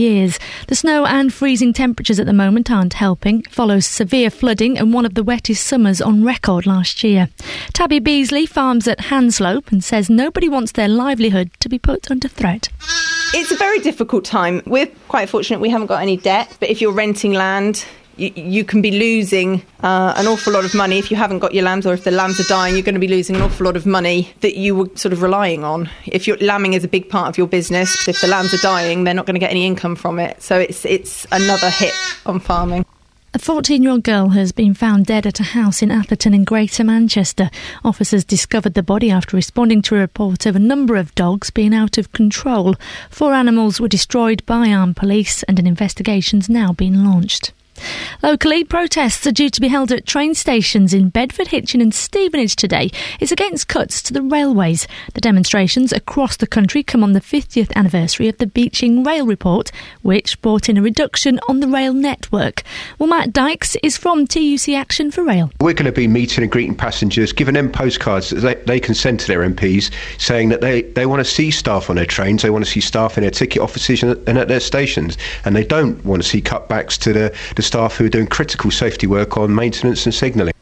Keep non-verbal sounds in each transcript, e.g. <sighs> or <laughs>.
years. The snow and freezing temperatures at the moment aren't helping. Follows severe flooding and one of the wettest summers on record last year. Tabby Beasley farms at Hanslope and says nobody wants their livelihood to be put under threat. It's a very difficult time. We're quite fortunate we haven't got any debt, but if you're renting land, you, you can be losing uh, an awful lot of money if you haven't got your lambs, or if the lambs are dying, you're going to be losing an awful lot of money that you were sort of relying on. If your lambing is a big part of your business, if the lambs are dying, they're not going to get any income from it. So it's it's another hit on farming. A 14 year old girl has been found dead at a house in Atherton in Greater Manchester. Officers discovered the body after responding to a report of a number of dogs being out of control. Four animals were destroyed by armed police, and an investigation's now been launched. Locally, protests are due to be held at train stations in Bedford, Hitchin, and Stevenage today. It's against cuts to the railways. The demonstrations across the country come on the 50th anniversary of the Beeching Rail Report, which brought in a reduction on the rail network. Well, Matt Dykes is from TUC Action for Rail. We're going to be meeting and greeting passengers, giving them postcards that they, they can send to their MPs saying that they, they want to see staff on their trains, they want to see staff in their ticket offices and at their stations, and they don't want to see cutbacks to the, the staff who are doing critical safety work on maintenance and signalling.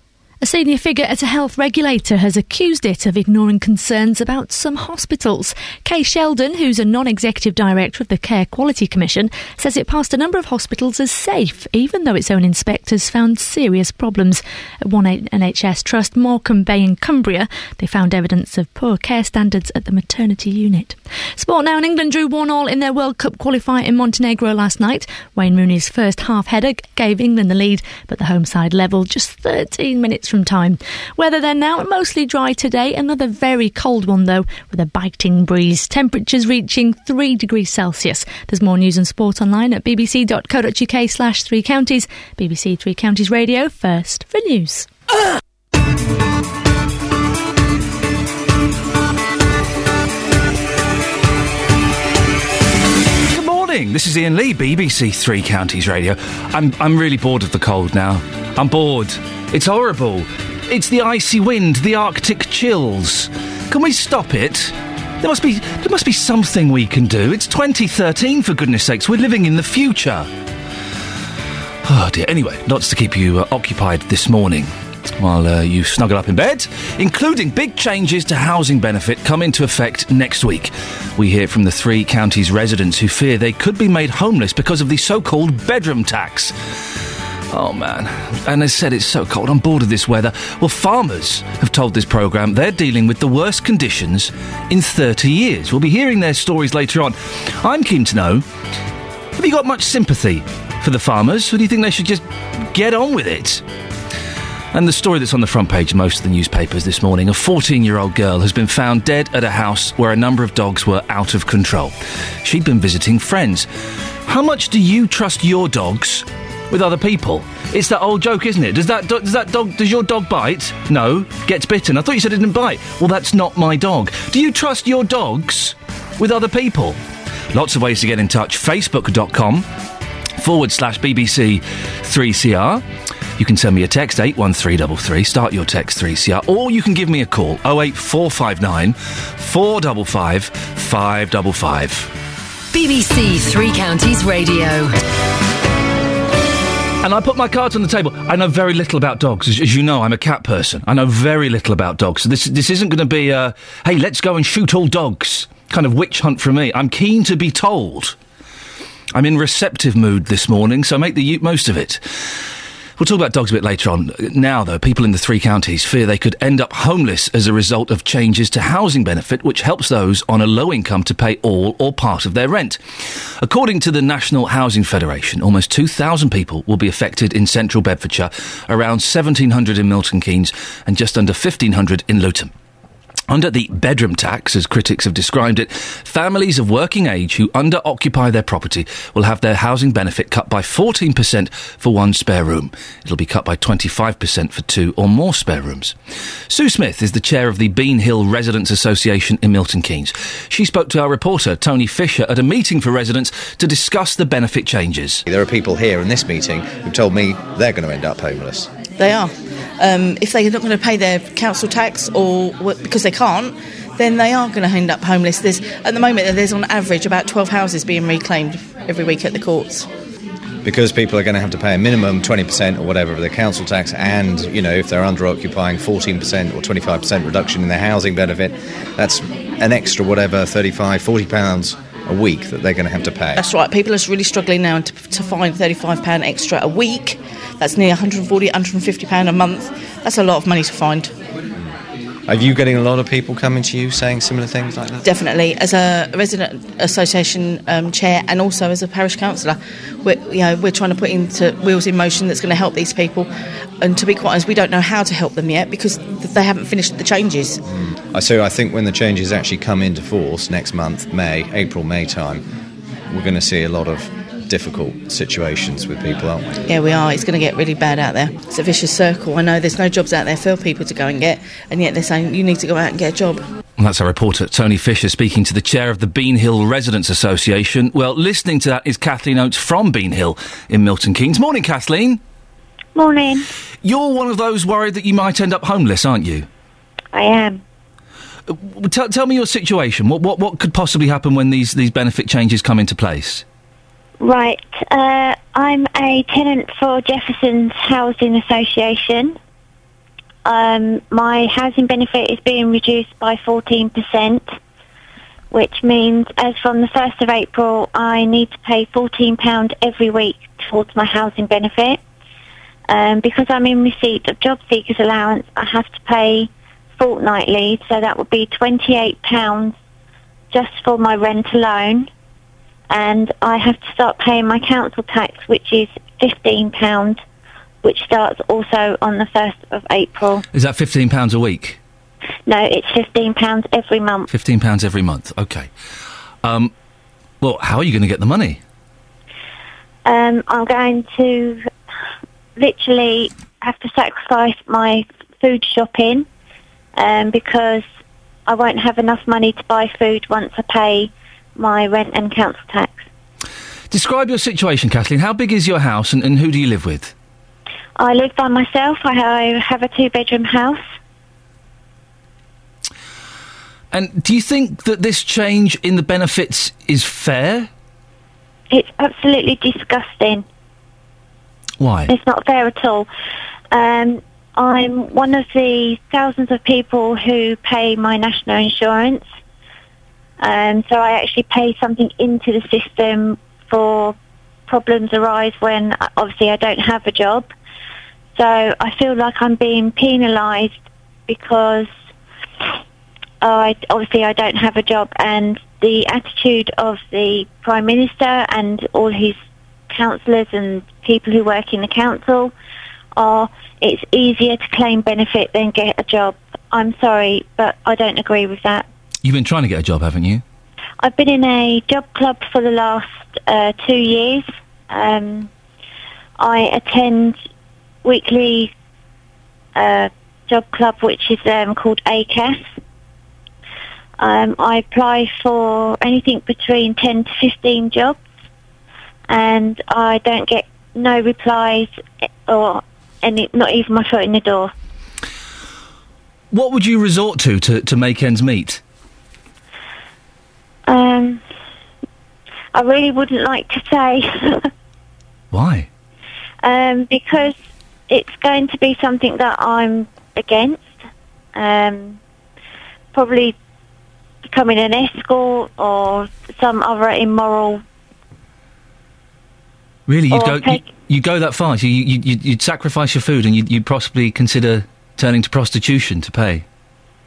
A senior figure at a health regulator has accused it of ignoring concerns about some hospitals. Kay Sheldon, who's a non executive director of the Care Quality Commission, says it passed a number of hospitals as safe, even though its own inspectors found serious problems. At one NHS trust, Morecambe Bay in Cumbria, they found evidence of poor care standards at the maternity unit. Sport now in England drew 1 all in their World Cup qualifier in Montenegro last night. Wayne Rooney's first half header gave England the lead, but the home side levelled just 13 minutes minutes from time. Weather then now mostly dry today. Another very cold one though, with a biting breeze. Temperatures reaching three degrees Celsius. There's more news and sport online at bbc.co.uk slash three counties. BBC Three Counties Radio first for news. This is Iain Lee, BBC Three Counties Radio. I'm I'm really bored of the cold now. I'm bored. It's horrible. It's the icy wind, the Arctic chills. Can we stop it? There must be there must be something we can do. It's 2013 for goodness sakes. We're living in the future. <sighs> Oh dear. Anyway, lots to keep you uh, occupied this morning while uh, you snuggle up in bed, including big changes to housing benefit come into effect next week. We hear from the three counties' residents who fear they could be made homeless because of the so-called bedroom tax. Oh man. And they said it's so cold. I'm bored of this weather. Well, farmers have told this programme they're dealing with the worst conditions in 30 years. We'll be hearing their stories later on. I'm keen to know have you got much sympathy for the farmers, or do you think they should just get on with it? And the story that's on the front page of most of the newspapers this morning a 14 year old girl has been found dead at a house where a number of dogs were out of control. She'd been visiting friends. How much do you trust your dogs with other people. It's that old joke, isn't it? Does that do- does that dog does your dog bite? No, gets bitten. I thought you said it didn't bite. Well, that's not my dog. Do you trust your dogs with other people? Lots of ways to get in touch. Facebook.com forward slash BBC 3CR. You can send me a text 81333, start your text 3CR, or you can give me a call 08459 455 555. BBC Three Counties Radio. And I put my cards on the table. I know very little about dogs. As, as, you know, I'm a cat person. I know very little about dogs. So this, this isn't going to be a, hey, let's go and shoot all dogs kind of witch hunt for me. I'm keen to be told. I'm in receptive mood this morning, so make the most of it. We'll talk about dogs a bit later on. Now, though, people in the three counties fear they could end up homeless as a result of changes to housing benefit, which helps those on a low income to pay all or part of their rent. According to the National Housing Federation, almost 2,000 people will be affected in central Bedfordshire, around 1,700 in Milton Keynes, and just under 1,500 in Luton. Under the bedroom tax, as critics have described it, families of working age who under occupy their property will have their housing benefit cut by 14% for one spare room. It'll be cut by 25% for two or more spare rooms. Sue Smith is the chair of the Bean Hill Residents Association in Milton Keynes. She spoke to our reporter, Tony Fisher, at a meeting for residents to discuss the benefit changes. There are people here in this meeting who told me they're going to end up homeless. They are. Um, if they're not going to pay their council tax or because they can't, then they are going to end up homeless. There's at the moment there's on average about 12 houses being reclaimed every week at the courts. Because people are going to have to pay a minimum 20% or whatever of their council tax, and you know if they're under occupying 14% or 25% reduction in their housing benefit, that's an extra whatever 35, 40 pounds a week that they're going to have to pay. That's right. People are really struggling now to, to find £35 extra a week. That's near 140, 150 pound a month. That's a lot of money to find. Are you getting a lot of people coming to you saying similar things like that? Definitely, as a resident association um, chair and also as a parish councillor, we're, you know, we're trying to put into wheels in motion that's going to help these people. And to be quite honest, we don't know how to help them yet because they haven't finished the changes. I So I think when the changes actually come into force next month, May, April, May time, we're going to see a lot of difficult situations with people, aren't we? Yeah, we are. It's going to get really bad out there. It's a vicious circle. I know there's no jobs out there for people to go and get, and yet they're saying you need to go out and get a job. And that's our reporter, Tony Fisher, speaking to the chair of the Bean Hill Residents Association. Well, listening to that is Kathleen Oates from Bean Hill in Milton Keynes. Morning, Kathleen. Morning. You're one of those worried that you might end up homeless, aren't you? I am. Uh, Tell, tell me your situation. What, what, what could possibly happen when these, these benefit changes come into place? Right. Uh, I'm a tenant for Jefferson's Housing Association. Um, my housing benefit is being reduced by 14%, which means as from the 1st of April, I need to pay £14 every week towards my housing benefit. Um, because I'm in receipt of job seekers allowance, I have to pay fortnightly, so that would be £28 just for my rent alone and I have to start paying my council tax, which is fifteen pound, which starts also on the first of April. Is that £15 a week? No, it's fifteen pounds every month. £15 every month. Okay. Um, well, how are you going to get the money? Um, I'm going to literally have to sacrifice my food shopping um, because I won't have enough money to buy food once I pay my rent and council tax. Describe your situation, Kathleen. How big is your house and, and who do you live with? I live by myself. I have a two-bedroom house. And do you think that this change in the benefits is fair? It's absolutely disgusting. Why? It's not fair at all. Um, I'm one of the thousands of people who pay my national insurance. Um, so I actually pay something into the system for problems arise when obviously I don't have a job. So I feel like I'm being penalised because I obviously I don't have a job, and the attitude of the prime minister and all his councillors and people who work in the council are it's easier to claim benefit than get a job. I'm sorry, but I don't agree with that. You've been trying to get a job, haven't you? I've been in a job club for the last uh, two years. Um, I attend weekly uh, job club, which is um, called ACAS. Um, I apply for anything between 10 to 15 jobs, and I don't get no replies or any, not even my foot in the door. What would you resort to to, to make ends meet? Um, I really wouldn't like to say. <laughs> Why? um, because it's going to be something that I'm against. Um, probably becoming an escort or some other immoral. Really, you'd go you, you go that far? So you, you, you'd, you'd sacrifice your food and you'd, you'd possibly consider turning to prostitution to pay?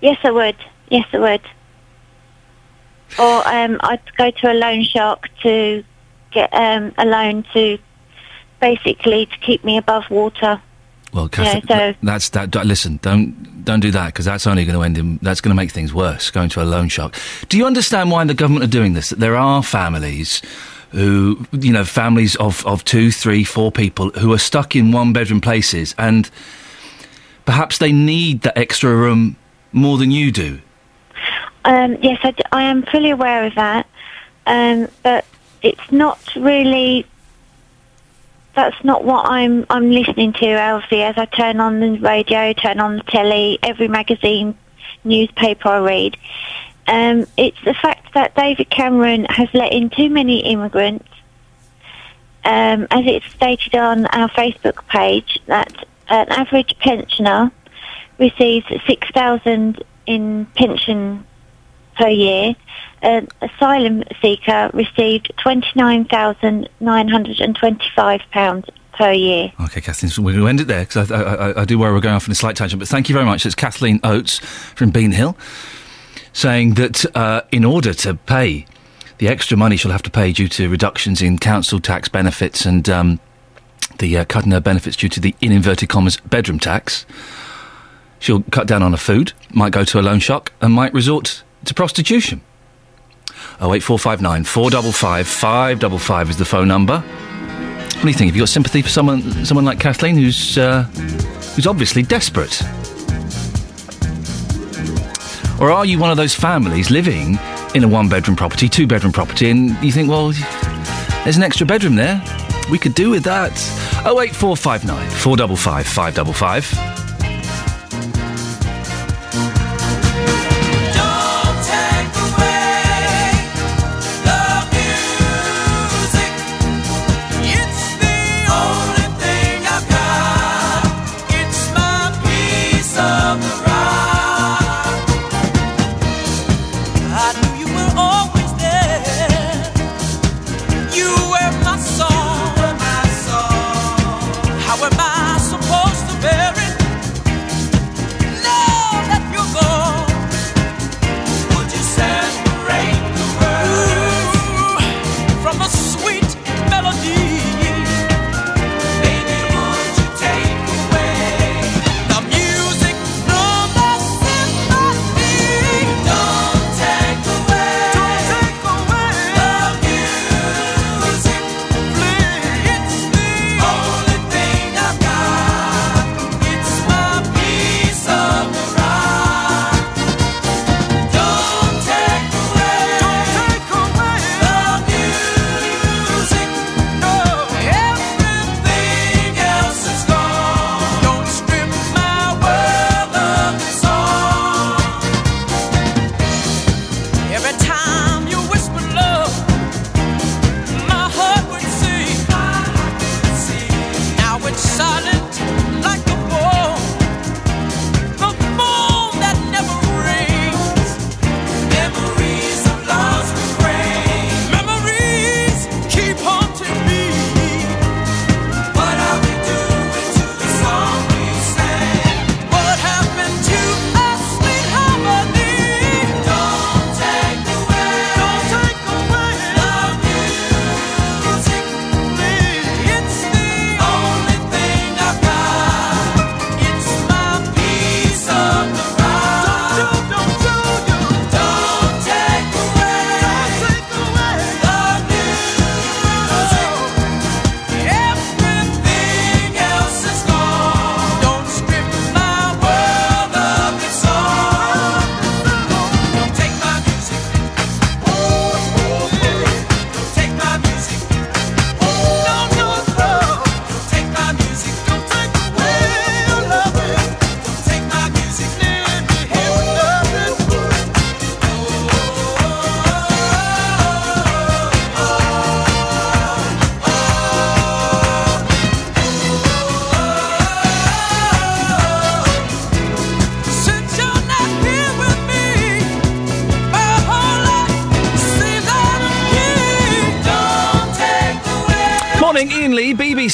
Yes, I would. Yes, I would. Or um, I'd go to a loan shark to get um, a loan to basically to keep me above water. Well, Kath, Yeah, so- that's that. d- Listen, don't don't do that because that's only going to end in. That's going to make things worse. Going to a loan shark. Do you understand why the government are doing this? That there are families who, you know, families of of two, three, four people who are stuck in one bedroom places, and perhaps they need that extra room more than you do. Um, yes, I, d- I am fully aware of that, um, but it's not really. That's not what I'm I'm listening to. Obviously, as I turn on the radio, turn on the telly, every magazine newspaper I read. Um, it's the fact that David Cameron has let in too many immigrants. Um, as it's stated on our Facebook page, that an average pensioner receives six thousand in pension per year. An asylum seeker received twenty nine thousand nine hundred and twenty five pounds per year. Okay, Kathleen, so to end it there because I, I, I, do worry we're going off on a slight tangent. But thank you very much. It's Kathleen Oates from Bean Hill saying that uh, in order to pay the extra money she'll have to pay due to reductions in council tax benefits and um, the uh, cutting her benefits due to the in inverted commas bedroom tax, she'll cut down on her food, might go to a loan shark, and might resort to prostitution. Oh eight four five nine four double five five double five is the phone number. What do you think? Have you got sympathy for someone someone like Kathleen who's uh, who's obviously desperate? Or are you one of those families living in a one bedroom property, two bedroom property, and you think, well, there's an extra bedroom there. We could do with that. 08459 455 555.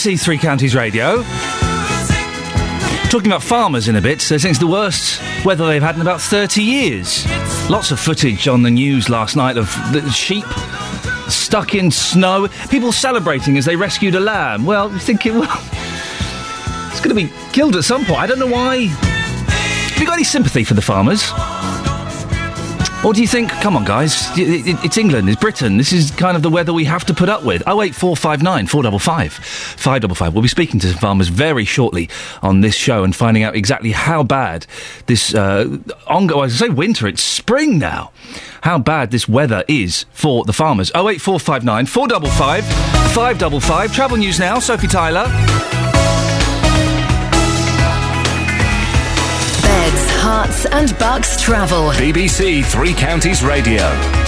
Three Counties Radio. Talking about farmers in a bit, so it's the worst weather they've had in about 30 years. Lots of footage on the news last night of the sheep stuck in snow, people celebrating as they rescued a lamb. Well, you're thinking, well, it's going to be killed at some point. I don't know why. Have you got any sympathy for the farmers? Or do you think, come on, guys, it's England, it's Britain, this is kind of the weather we have to put up with? 08459 455 555. We'll be speaking to some farmers very shortly on this show and finding out exactly how bad this, uh, ongoing, I say winter, it's spring now, how bad this weather is for the farmers. 08459 455 555. Travel news now, Sophie Tyler. Beds, Herts and Bucks travel. BBC Three Counties Radio.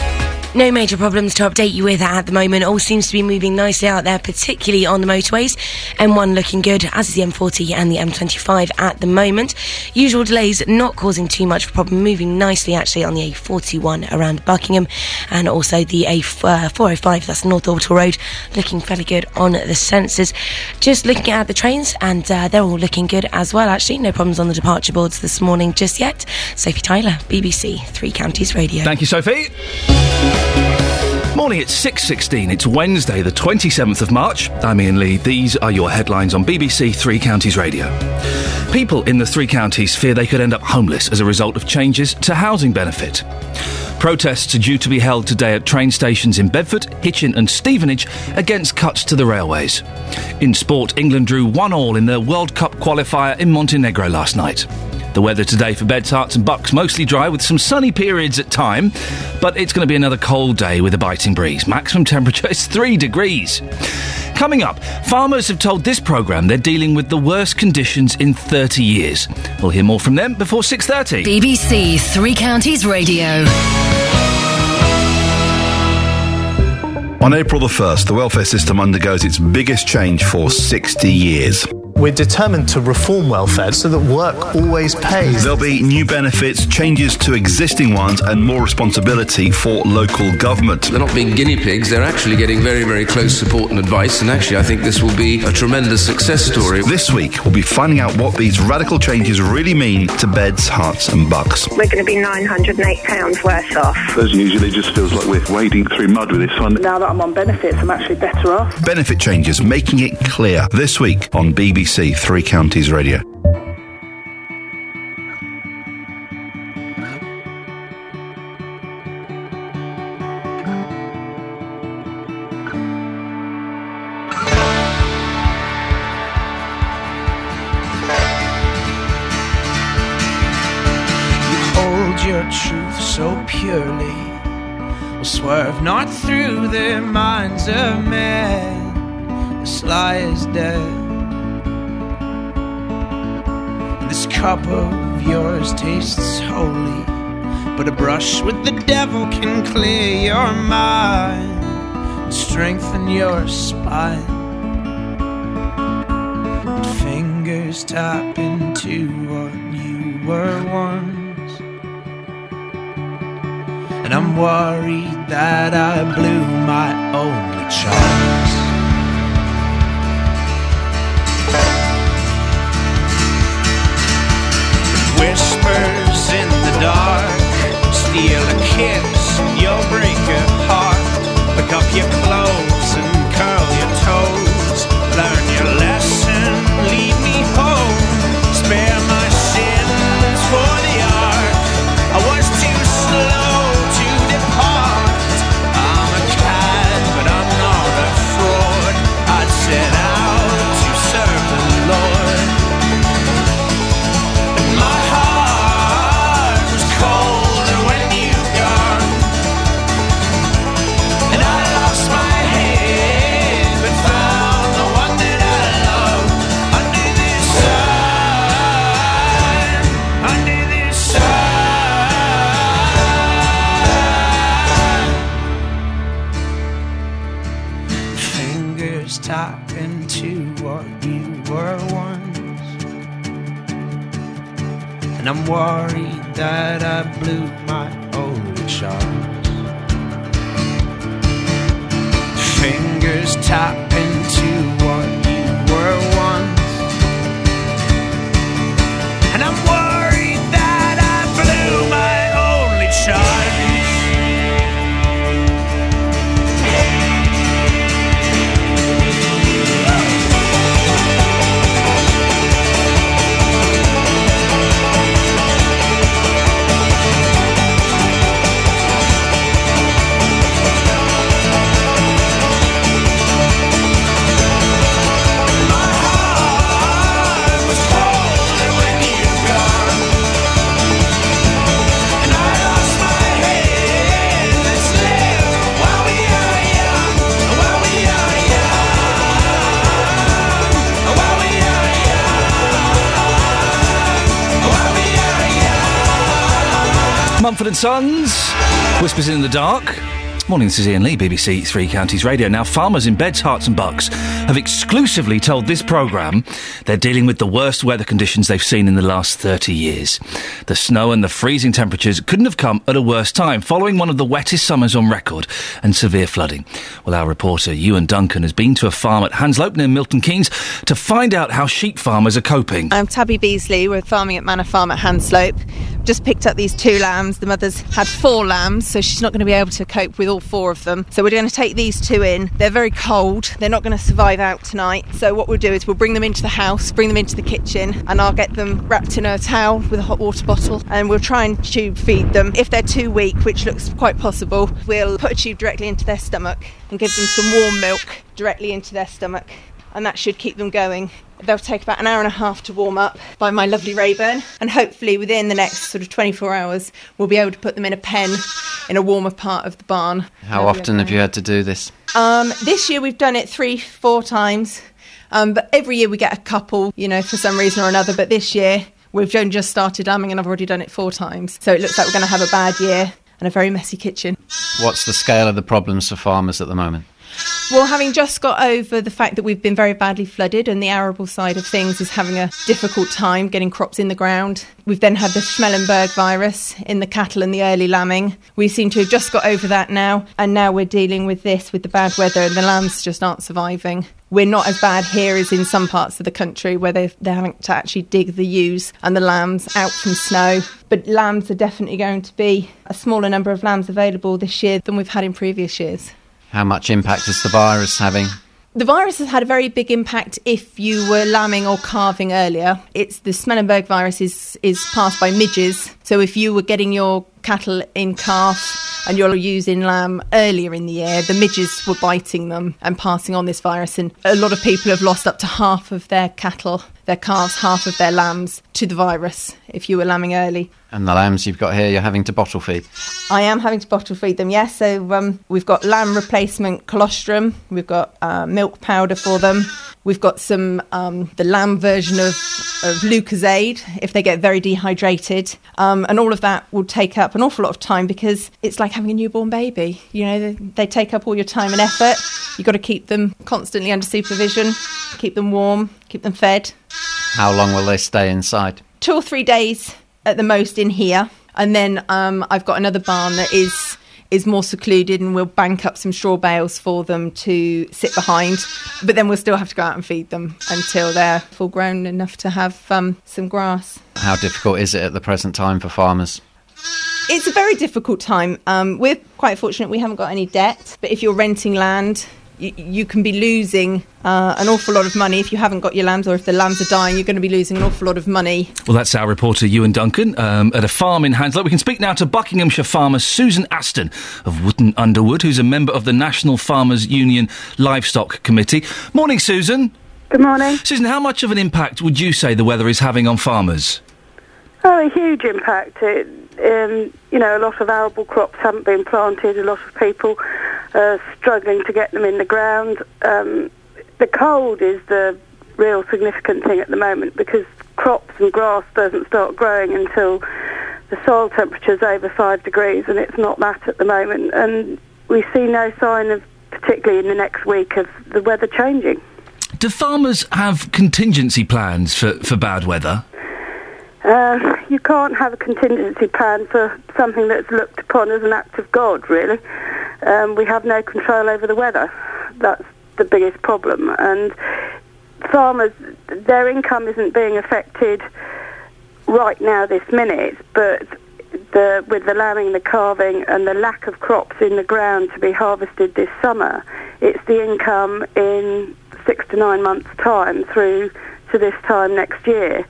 No major problems to update you with at the moment. All seems to be moving nicely out there, particularly on the motorways. M1 looking good, as is the M40 and the M25 at the moment. Usual delays not causing too much of a problem, moving nicely actually on the A41 around Buckingham and also the A405, that's the North Orbital Road, looking fairly good on the sensors. Just looking at the trains, and uh, they're all looking good as well actually. No problems on the departure boards this morning just yet. Sophie Tyler, BBC Three Counties Radio. Thank you, Sophie. Morning, it's 6.16. It's Wednesday, the 27th of March. I'm Iain Lee. These are your headlines on BBC Three Counties Radio. People in the three counties fear they could end up homeless as a result of changes to housing benefit. Protests are due to be held today at train stations in Bedford, Hitchin and Stevenage against cuts to the railways. In sport, England drew one all in their World Cup qualifier in Montenegro last night. The weather today for Beds, Herts and Bucks mostly dry with some sunny periods at time, but it's going to be another cold day with a biting breeze. Maximum temperature is 3 degrees. Coming up, farmers have told this programme they're dealing with the worst conditions in 30 years. We'll hear more from them before 6.30. BBC Three Counties Radio. On April the 1st, the welfare system undergoes its biggest change for 60 years. We're determined to reform welfare so that work always pays. There'll be new benefits, changes to existing ones, and more responsibility for local government. They're not being guinea pigs, they're actually getting very, very close support and advice, and actually, I think this will be a tremendous success story. This week, we'll be finding out what these radical changes really mean to beds, herts, and bucks. We're going to be £908 worse off. As usually, it just feels like we're wading through mud with this one. Now that I'm on benefits, I'm actually better off. Benefit changes, making it clear. This week on BBC Three Counties Radio. You hold your truth so purely, will swerve not through their minds of cup of yours tastes holy, but a brush with the devil can clear your mind and strengthen your spine. But fingers tap into what you were once. And I'm worried that I blew my only chance. Whispers in the dark, steal a kiss, you'll break a heart. Pick up your clothes and worried that I blew Mumford and Sons. Whispers in the dark. Morning, this is Iain Lee, BBC Three Counties Radio. Now, farmers in Beds, Herts and Bucks have exclusively told this programme they're dealing with the worst weather conditions they've seen in the last 30 years. The snow and the freezing temperatures couldn't have come at a worse time, following one of the wettest summers on record and severe flooding. Well, our reporter, Ewan Duncan, has been to a farm at Hanslope near Milton Keynes to find out how sheep farmers are coping. I'm Tabby Beasley. We're farming at Manor Farm at Hanslope. Just picked up these two lambs. The mother's had four lambs, so she's not going to be able to cope with all four of them. So we're going to take these two in. They're very cold. They're not going to survive out tonight. So what we'll do is we'll bring them into the house, bring them into the kitchen, and I'll get them wrapped in a towel with a hot water bottle, and we'll try and tube feed them. If they're too weak, which looks quite possible, we'll put a tube directly into their stomach and give them some warm milk directly into their stomach, and that should keep them going. They'll take about an hour and a half to warm up by my lovely Rayburn, and hopefully within the next sort of 24 hours, we'll be able to put them in a pen in a warmer part of the barn. How often have you had to do this? Um, this year we've done it three, four times, um, but every year we get a couple, you know, for some reason or another. But this year we've only just started lambing, and I've already done it four times. So it looks like we're going to have a bad year and a very messy kitchen. What's the scale of the problems for farmers at the moment? Well, having just got over the fact that we've been very badly flooded and the arable side of things is having a difficult time getting crops in the ground, we've then had the Schmallenberg virus in the cattle and the early lambing. We seem to have just got over that now, and now we're dealing with this with the bad weather, and the lambs just aren't surviving. We're not as bad here as in some parts of the country where they're, they're having to actually dig the ewes and the lambs out from snow. But lambs are definitely going to be a smaller number of lambs available this year than we've had in previous years. How much impact is the virus having? The virus has had a very big impact if you were lambing or calving earlier. It's the Schmallenberg virus is, is passed by midges. So if you were getting your cattle in calf and you're using lamb earlier in the year, the midges were biting them and passing on this virus. And a lot of people have lost up to half of their cattle, their calves, half of their lambs to the virus if you were lambing early. And the lambs you've got here, you're having to bottle feed. I am having to bottle feed them, yes. So um, we've got lamb replacement colostrum, we've got uh, milk powder for them, we've got some um, the lamb version of, of Lucozade if they get very dehydrated, um, and all of that will take up an awful lot of time because it's like having a newborn baby. You know, they, they take up all your time and effort. You've got to keep them constantly under supervision, keep them warm, keep them fed. How long will they stay inside? Two or three days at the most in here, and then um, I've got another barn that is is more secluded, and we'll bank up some straw bales for them to sit behind. But then we'll still have to go out and feed them until they're full grown enough to have um, some grass. How difficult is it at the present time for farmers? It's a very difficult time. Um, we're quite fortunate we haven't got any debt, but if you're renting land, you, you can be losing uh, an awful lot of money if you haven't got your lambs, or if the lambs are dying, you're going to be losing an awful lot of money. Well, that's our reporter Ewan Duncan um, at a farm in Hanslope. We can speak now to Buckinghamshire farmer Susan Aston of Wootton Underwood, who's a member of the National Farmers Union Livestock Committee. Morning, Susan. Good morning. Susan, how much of an impact would you say the weather is having on farmers? Oh, a huge impact. It, um, you know, a lot of arable crops haven't been planted. A lot of people are struggling to get them in the ground. Um, the cold is the real significant thing at the moment because crops and grass doesn't start growing until the soil temperature is over five degrees, and it's not that at the moment. And we see no sign of, particularly in the next week, of the weather changing. Do farmers have contingency plans for, for bad weather? Uh, you can't have a contingency plan for something that's looked upon as an act of God, really. Um, we have no control over the weather. That's the biggest problem. And farmers, their income isn't being affected right now, this minute, but the, with the lambing, the calving, and the lack of crops in the ground to be harvested this summer, it's the income in six to nine months' time through to this time next year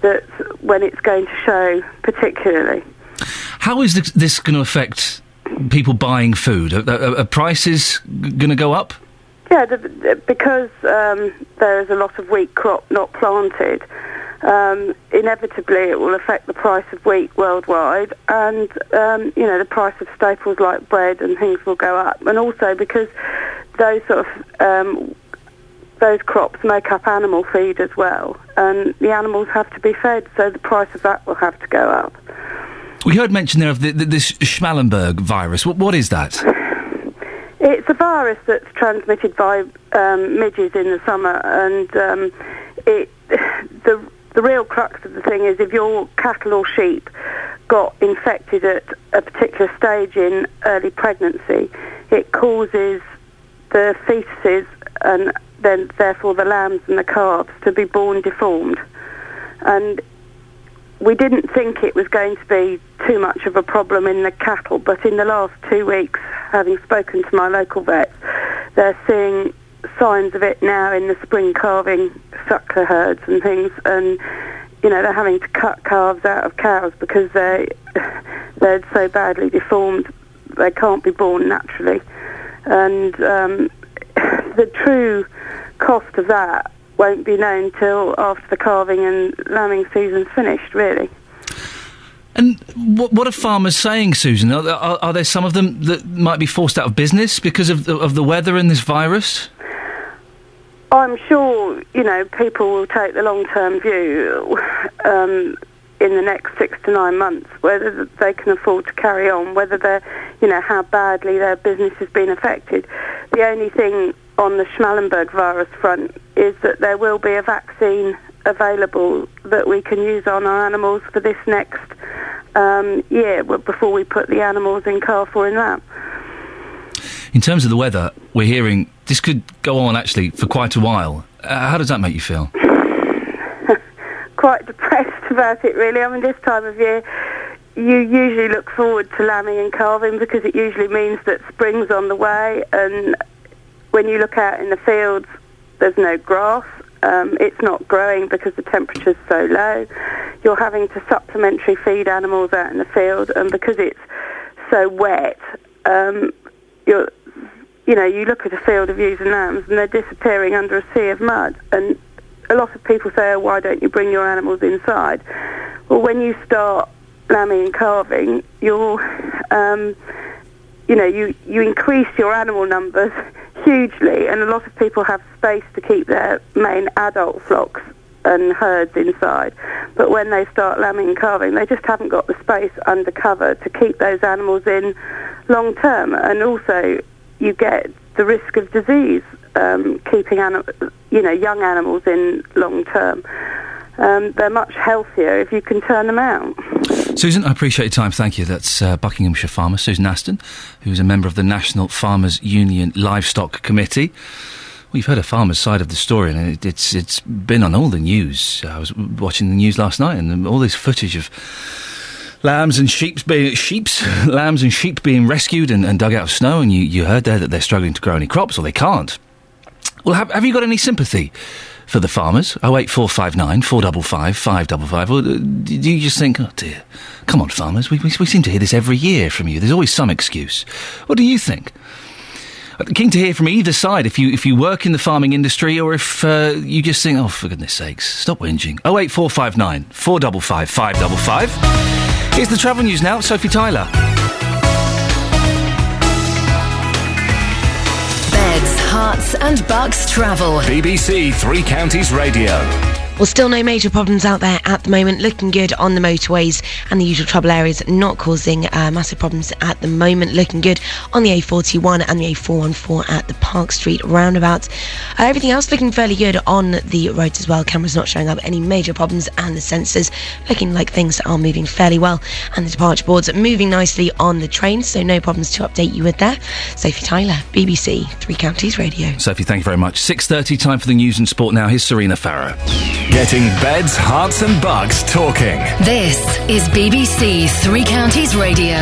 that's when it's going to show particularly. How is this, this going to affect people buying food? Are, are, are prices going to go up? Yeah, the, the, because um, there is a lot of wheat crop not planted, um, inevitably it will affect the price of wheat worldwide, and um, you know the price of staples like bread and things will go up, and also because those sort of um, those crops make up animal feed as well, and the animals have to be fed, so the price of that will have to go up. We heard mention there of the, the, this Schmallenberg virus. What, what is that? <sighs> It's a virus that's transmitted by um, midges in the summer, and um, it <sighs> the the real crux of the thing is if your cattle or sheep got infected at a particular stage in early pregnancy, it causes the fetuses and then therefore the lambs and the calves to be born deformed, and we didn't think it was going to be too much of a problem in the cattle, but in the last two weeks, having spoken to my local vets, they're seeing signs of it now in the spring calving suckler herds and things, and you know they're having to cut calves out of cows because they <laughs> they're so badly deformed they can't be born naturally, and um, the true cost of that won't be known till after the calving and lambing season's finished, really. And what, what are farmers saying, Susan? Are, there- are, are there some of them that might be forced out of business because of the, of the weather and this virus? I'm sure, you know, people will take the long-term view um, in the next six to nine months, whether they can afford to carry on, whether they're, you know, how badly their business has been affected. The only thing on the Schmallenberg virus front is that there will be a vaccine available that we can use on our animals for this next um, year before we put the animals in calf or in lamb. In terms of the weather, we're hearing this could go on actually for quite a while. Uh, how does that make you feel? <laughs> quite <laughs> depressed about it, really. I mean, this time of year, you usually look forward to lambing and calving because it usually means that spring's on the way. And when you look out in the fields, there's no grass. Um, it's not growing because the temperature's so low. You're having to supplementary feed animals out in the field, and because it's so wet, um, you're, you know, you look at a field of ewes and lambs, and they're disappearing under a sea of mud. And a lot of people say, oh, why don't you bring your animals inside? Well, when you start lambing and calving, you'll, um, you know, you, you increase your animal numbers <laughs> hugely, and a lot of people have space to keep their main adult flocks and herds inside. But when they start lambing and calving, they just haven't got the space under cover to keep those animals in long term. And also, you get the risk of disease um, keeping anim- you know young animals in long term. Um, they're much healthier if you can turn them out. Susan, I appreciate your time. Thank you. That's uh, Buckinghamshire farmer Susan Aston, who's a member of the National Farmers Union Livestock Committee. You've heard a farmer's side of the story, and it, it's it's been on all the news. I was watching the news last night, and all this footage of lambs and sheep being sheep's <laughs> lambs and sheep being rescued and, and dug out of snow, and you, you heard there that they're struggling to grow any crops, or they can't. Well, have, have you got any sympathy for the farmers? Oh eight four five nine four double five five double five. Or do you just think, oh dear, come on, farmers, we, we we seem to hear this every year from you. There's always some excuse. What do you think? Uh, Keen to hear from either side. If you if you work in the farming industry, or if uh, you just think, oh for goodness sakes, stop whinging. Oh eight four five nine four double five five double five. Here's the travel news now. Sophie Tyler. Hearts, and bucks travel. BBC Three Counties Radio. Well, still no major problems out there at the moment. Looking good on the motorways and the usual trouble areas, not causing uh, massive problems at the moment. Looking good on the A41 and the A414 at the Park Street roundabout. Uh, everything else looking fairly good on the roads as well. Cameras not showing up any major problems, and the sensors looking like things are moving fairly well. And the departure boards are moving nicely on the trains, so no problems to update you with there. Sophie Tyler, BBC Three Counties Radio. Sophie, thank you very much. Six thirty, time for the news and sport now. Here's Serena Farrow. Getting beds, herts, and bugs talking. This is BBC Three Counties Radio.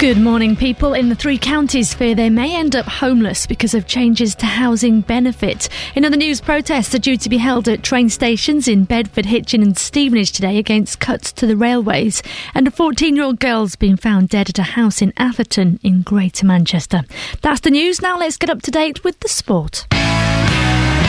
Good morning, people. In the three counties fear they may end up homeless because of changes to housing benefit. In other news, protests are due to be held at train stations in Bedford, Hitchin, and Stevenage today against cuts to the railways. And a 14 year old girl's been found dead at a house in Atherton in Greater Manchester. That's the news. Now let's get up to date with the sport.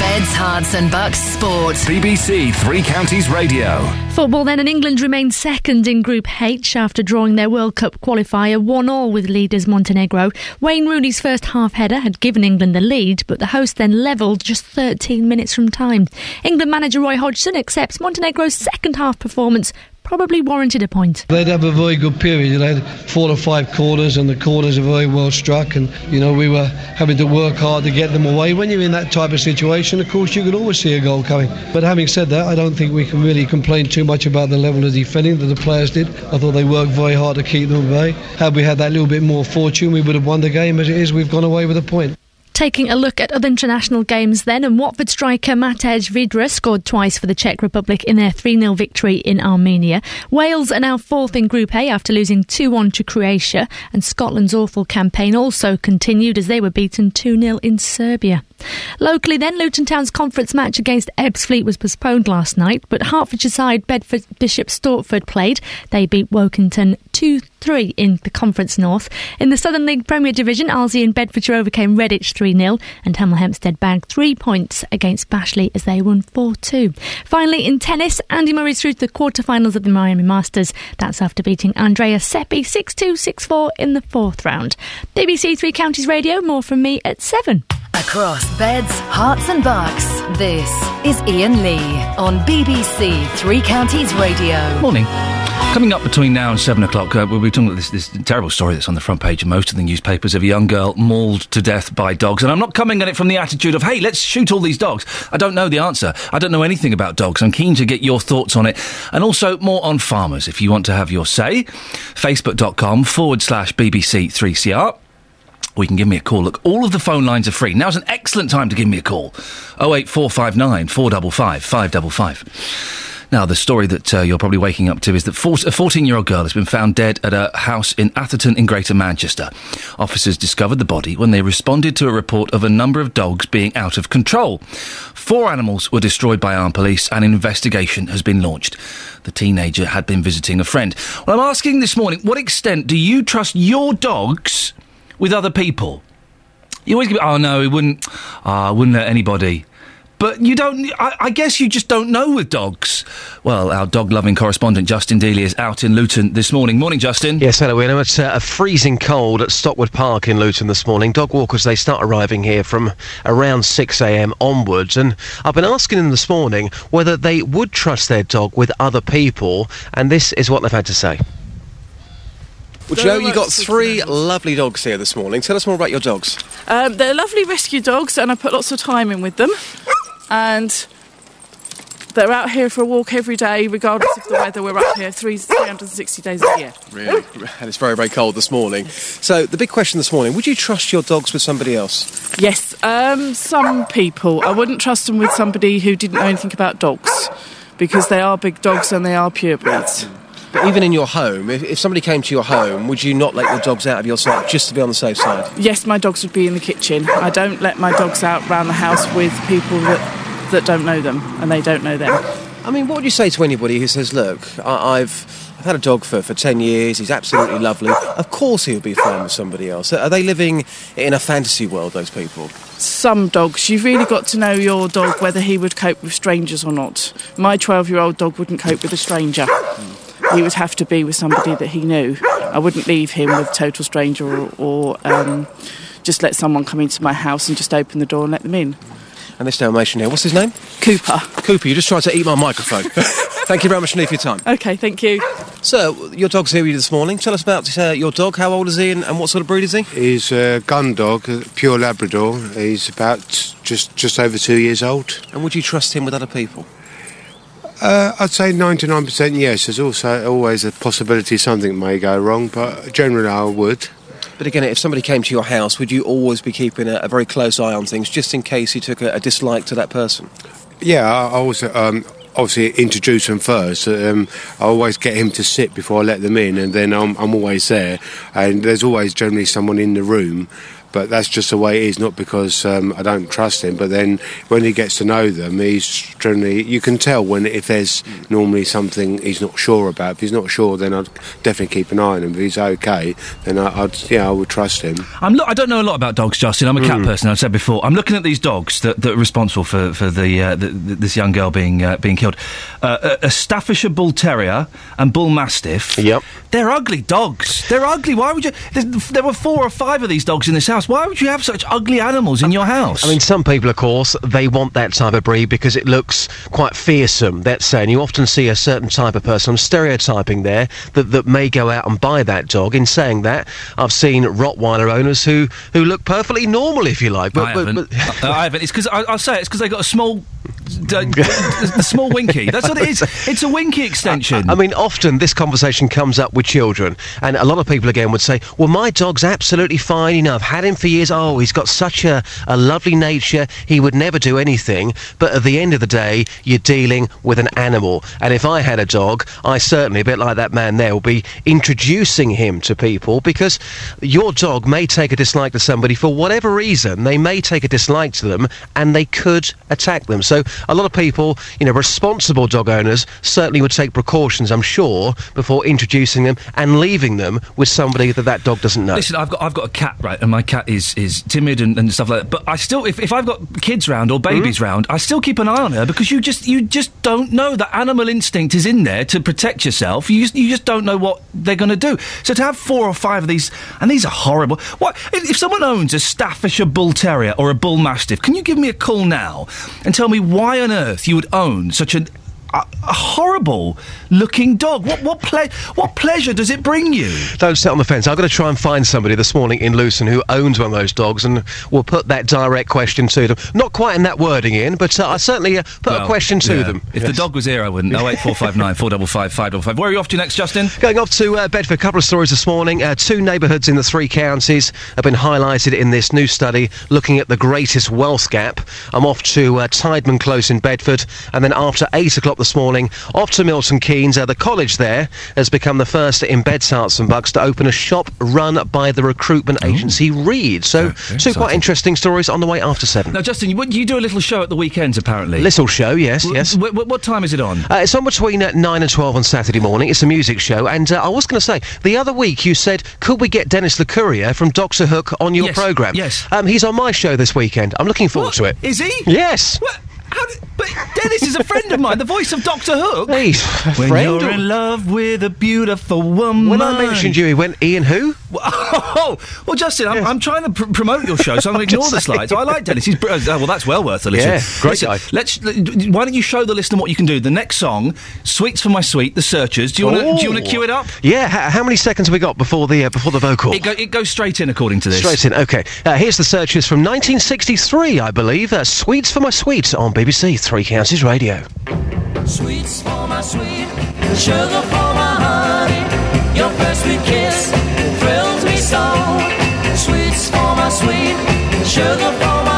Beds, Herts and Bucks Sport. BBC Three Counties Radio. Football then, and England remained second in Group H after drawing their World Cup qualifier 1 all with leaders Montenegro. Wayne Rooney's first half header had given England the lead, but the host then levelled just 13 minutes from time. England manager Roy Hodgson accepts Montenegro's second half performance probably warranted a point. They'd have a very good period. They had four or five corners, and the corners are very well struck. And you know, we were having to work hard to get them away. When you're in that type of situation, of course, you can always see a goal coming. But having said that, I don't think we can really complain too much about the level of defending that the players did. I thought they worked very hard to keep them away. Had we had that little bit more fortune, we would have won the game. As it is, we've gone away with a point. Taking a look at other international games then, and Watford striker Matej Vydra scored twice for the Czech Republic in their 3 0 victory in Armenia. Wales are now fourth in Group A after losing 2 1 to Croatia, and Scotland's awful campaign also continued as they were beaten 2 0 in Serbia. Locally then, Luton Town's conference match against Ebbsfleet was postponed last night, but Hertfordshire side Bedford Bishop Stortford played. They beat Workington 2 3 in the Conference North. In the Southern League Premier Division, Arlesey and Bedfordshire overcame Redditch 3 0, and Hemel Hempstead bagged three points against Bashley as they won 4 2. Finally, in tennis, Andy Murray's through to the quarterfinals of the Miami Masters. That's after beating Andrea Seppi 6 2 6 4 in the fourth round. BBC Three Counties Radio, more from me at 7. Across beds, herts and bucks, this is Iain Lee on BBC Three Counties Radio. Morning. Coming up between now and seven o'clock, uh, we'll be talking about this, this terrible story that's on the front page of most of the newspapers of a young girl mauled to death by dogs. And I'm not coming at it from the attitude of, hey, let's shoot all these dogs. I don't know the answer. I don't know anything about dogs. I'm keen to get your thoughts on it. And also more on farmers, if you want to have your say. Facebook.com forward slash BBC3CR. Or you can give me a call. Look, all of the phone lines are free. Now's an excellent time to give me a call. 08459 455 555. Now, the story that uh, you're probably waking up to is that four- a 14 year old girl has been found dead at a house in Atherton in Greater Manchester. Officers discovered the body when they responded to a report of a number of dogs being out of control. Four animals were destroyed by armed police, and an investigation has been launched. The teenager had been visiting a friend. Well, I'm asking this morning what extent do you trust your dogs with other people? You always give, oh no, he wouldn't, I wouldn't let anybody. But you don't. I, I guess you just don't know with dogs. Well, our dog-loving correspondent Justin Dealey is out in Luton this morning. Morning, Justin. Yes, hello, Iain. It's uh, a freezing cold at Stockwood Park in Luton this morning. Dog walkers, they start arriving here from around 6am onwards. And I've been asking them this morning whether they would trust their dog with other people. And this is what they've had to say. Well, you know, you got three lovely dogs here this morning. Tell us more about your dogs. Um, they're lovely rescue dogs, and I put lots of time in with them. And they're out here for a walk every day, regardless of the weather. We're up here three, 360 days a year. Really? And it's very, very cold this morning. So, the big question this morning would you trust your dogs with somebody else? Yes, um, some people. I wouldn't trust them with somebody who didn't know anything about dogs, because they are big dogs and they are purebreds. But even in your home, if, if somebody came to your home, would you not let your dogs out of your sight just to be on the safe side? Yes, my dogs would be in the kitchen. I don't let my dogs out round the house with people that, that don't know them, and they don't know them. I mean, what would you say to anybody who says, look, I, I've. I've had a dog for, for 10 years, he's absolutely lovely. Of course he would be fine with somebody else. Are they living in a fantasy world, those people? Some dogs, you've really got to know your dog whether he would cope with strangers or not. My 12 year old dog wouldn't cope with a stranger. Hmm. He would have to be with somebody that he knew. I wouldn't leave him with a total stranger or, or um, just let someone come into my house and just open the door and let them in. And this Dalmatian here, what's his name? Cooper. Cooper, you just tried to eat my microphone. <laughs> Thank you very much indeed for your time. Okay, thank you. So, your dog's here with you this morning. Tell us about uh, your dog. How old is he and, and what sort of breed is he? He's a gun dog, a pure Labrador. He's about just just over two years old. And would you trust him with other people? Uh, I'd say 99% yes. There's also always a possibility something may go wrong, but generally I would. But again, if somebody came to your house, would you always be keeping a, a very close eye on things just in case you took a, a dislike to that person? Yeah, I, I always um, obviously introduce them first. Um, I always get him to sit before I let them in, and then I'm, I'm always there. And there's always generally someone in the room. But that's just the way it is. Not because um, I don't trust him, but then when he gets to know them, he's generally you can tell when if there's normally something he's not sure about. If he's not sure, then I'd definitely keep an eye on him. If he's okay, then I, I'd yeah I would trust him. I'm lo- I don't know a lot about dogs, Justin. I'm a cat Mm. person. I've said before. I'm looking at these dogs that, that are responsible for for the, uh, the, the this young girl being uh, being killed. Uh, a, a Staffordshire Bull Terrier and Bull Mastiff. Yep. They're ugly dogs. They're ugly. Why would you? there's- There were four or five of these dogs in this house. Why would you have such ugly animals in your house? I mean, some people, of course, they want that type of breed because it looks quite fearsome. That's saying you often see a certain type of person. I'm stereotyping there that, that may go out and buy that dog. In saying that, I've seen Rottweiler owners who, who look perfectly normal, if you like. But, I but- haven't. but- Uh, I haven't. It's because I'll say it, it's because they got a small, d- d- a small winky. That's what it is. It's a winky extension. I mean, often this conversation comes up with children, and a lot of people again would say, "Well, my dog's absolutely fine. You know, I've had him for years. Oh, he's got such a, a lovely nature. He would never do anything." But at the end of the day, you're dealing with an animal, and if I had a dog, I certainly, a bit like that man there, will be introducing him to people because your dog may take a dislike to somebody for whatever reason. They may take a dislike to them, and they could attack them. So a lot of people, you know, responsible dog owners certainly would take precautions, I'm sure, before introducing them and leaving them with somebody that that dog doesn't know. Listen, I've got I've got a cat, right, and my cat is is timid and, and stuff like that. But I still, if, if I've got kids round or babies Hmm? round, I still keep an eye on her because you just you just don't know that animal instinct is in there to protect yourself. You just you just don't know what they're going to do. So to have four or five of these, and these are horrible. What if, if someone owns a Staffordshire Bull Terrier or a Bull Mastiff? Can you give me a call now and tell me why on earth you would own such an a, a horrible looking dog. What what ple- what pleasure does it bring you? Don't sit on the fence. I've got to try and find somebody this morning in Luton who owns one of those dogs, and we'll put that direct question to them. Not quite in that wording, in, but uh, I certainly uh, put a question to yeah. them. If the dog was here, I wouldn't. Oh <laughs> eight four five nine four double five five double five. Where are you off to next, Justin? Going off to uh, Bedford, a couple of stories this morning. Uh, two neighbourhoods in the three counties have been highlighted in this new study looking at the greatest wealth gap. I'm off to uh, Tideman Close in Bedford, and then after 8 o'clock this morning, off to Milton Keynes. Uh, the college there has become the first in Beds, Herts and Bucks to open a shop run by the recruitment agency Reed. So, two quite interesting stories on the way after 7. Now, Justin, you, you do a little show at the weekends, apparently. Little show, yes, W- yes. w- w- what time is it on? Uh, it's on between uh, 9 and 12 on Saturday morning. It's a music show. And uh, I was going to say, the other week you said, could we get Dennis Locorriere from Doctor Hook on your Yes, programme? yes. Um, he's on my show this weekend. I'm looking forward to it. Is he? Yes. But Dennis is a friend of mine, the voice of Doctor Hook. Hey, when friend you're or- in love with a beautiful woman. When I mentioned you, he went, Iain who? Oh, well, Justin, I'm, I'm trying to pr- promote your show, so I'm going to ignore just the slides. I like Dennis. He's br- uh, well, that's well worth a listen. Yeah, great Listen, guy. Let's. l- Why don't you show the listener what you can do? The next song, "Sweets for My Sweet," the Searchers. Do you want to? Do you want Oh. to cue it up? Yeah, h- how many seconds have we got before the uh, before the vocal? It, go, it goes straight in, according to this. Straight in, okay. Uh, here's the Searchers from 1963, I believe. Uh, Sweets for My Sweet on BBC Three Counties Radio. Sweets for my sweet, sugar for my honey. Your first sweet kiss thrills me so. Sweets for my sweet, sugar for my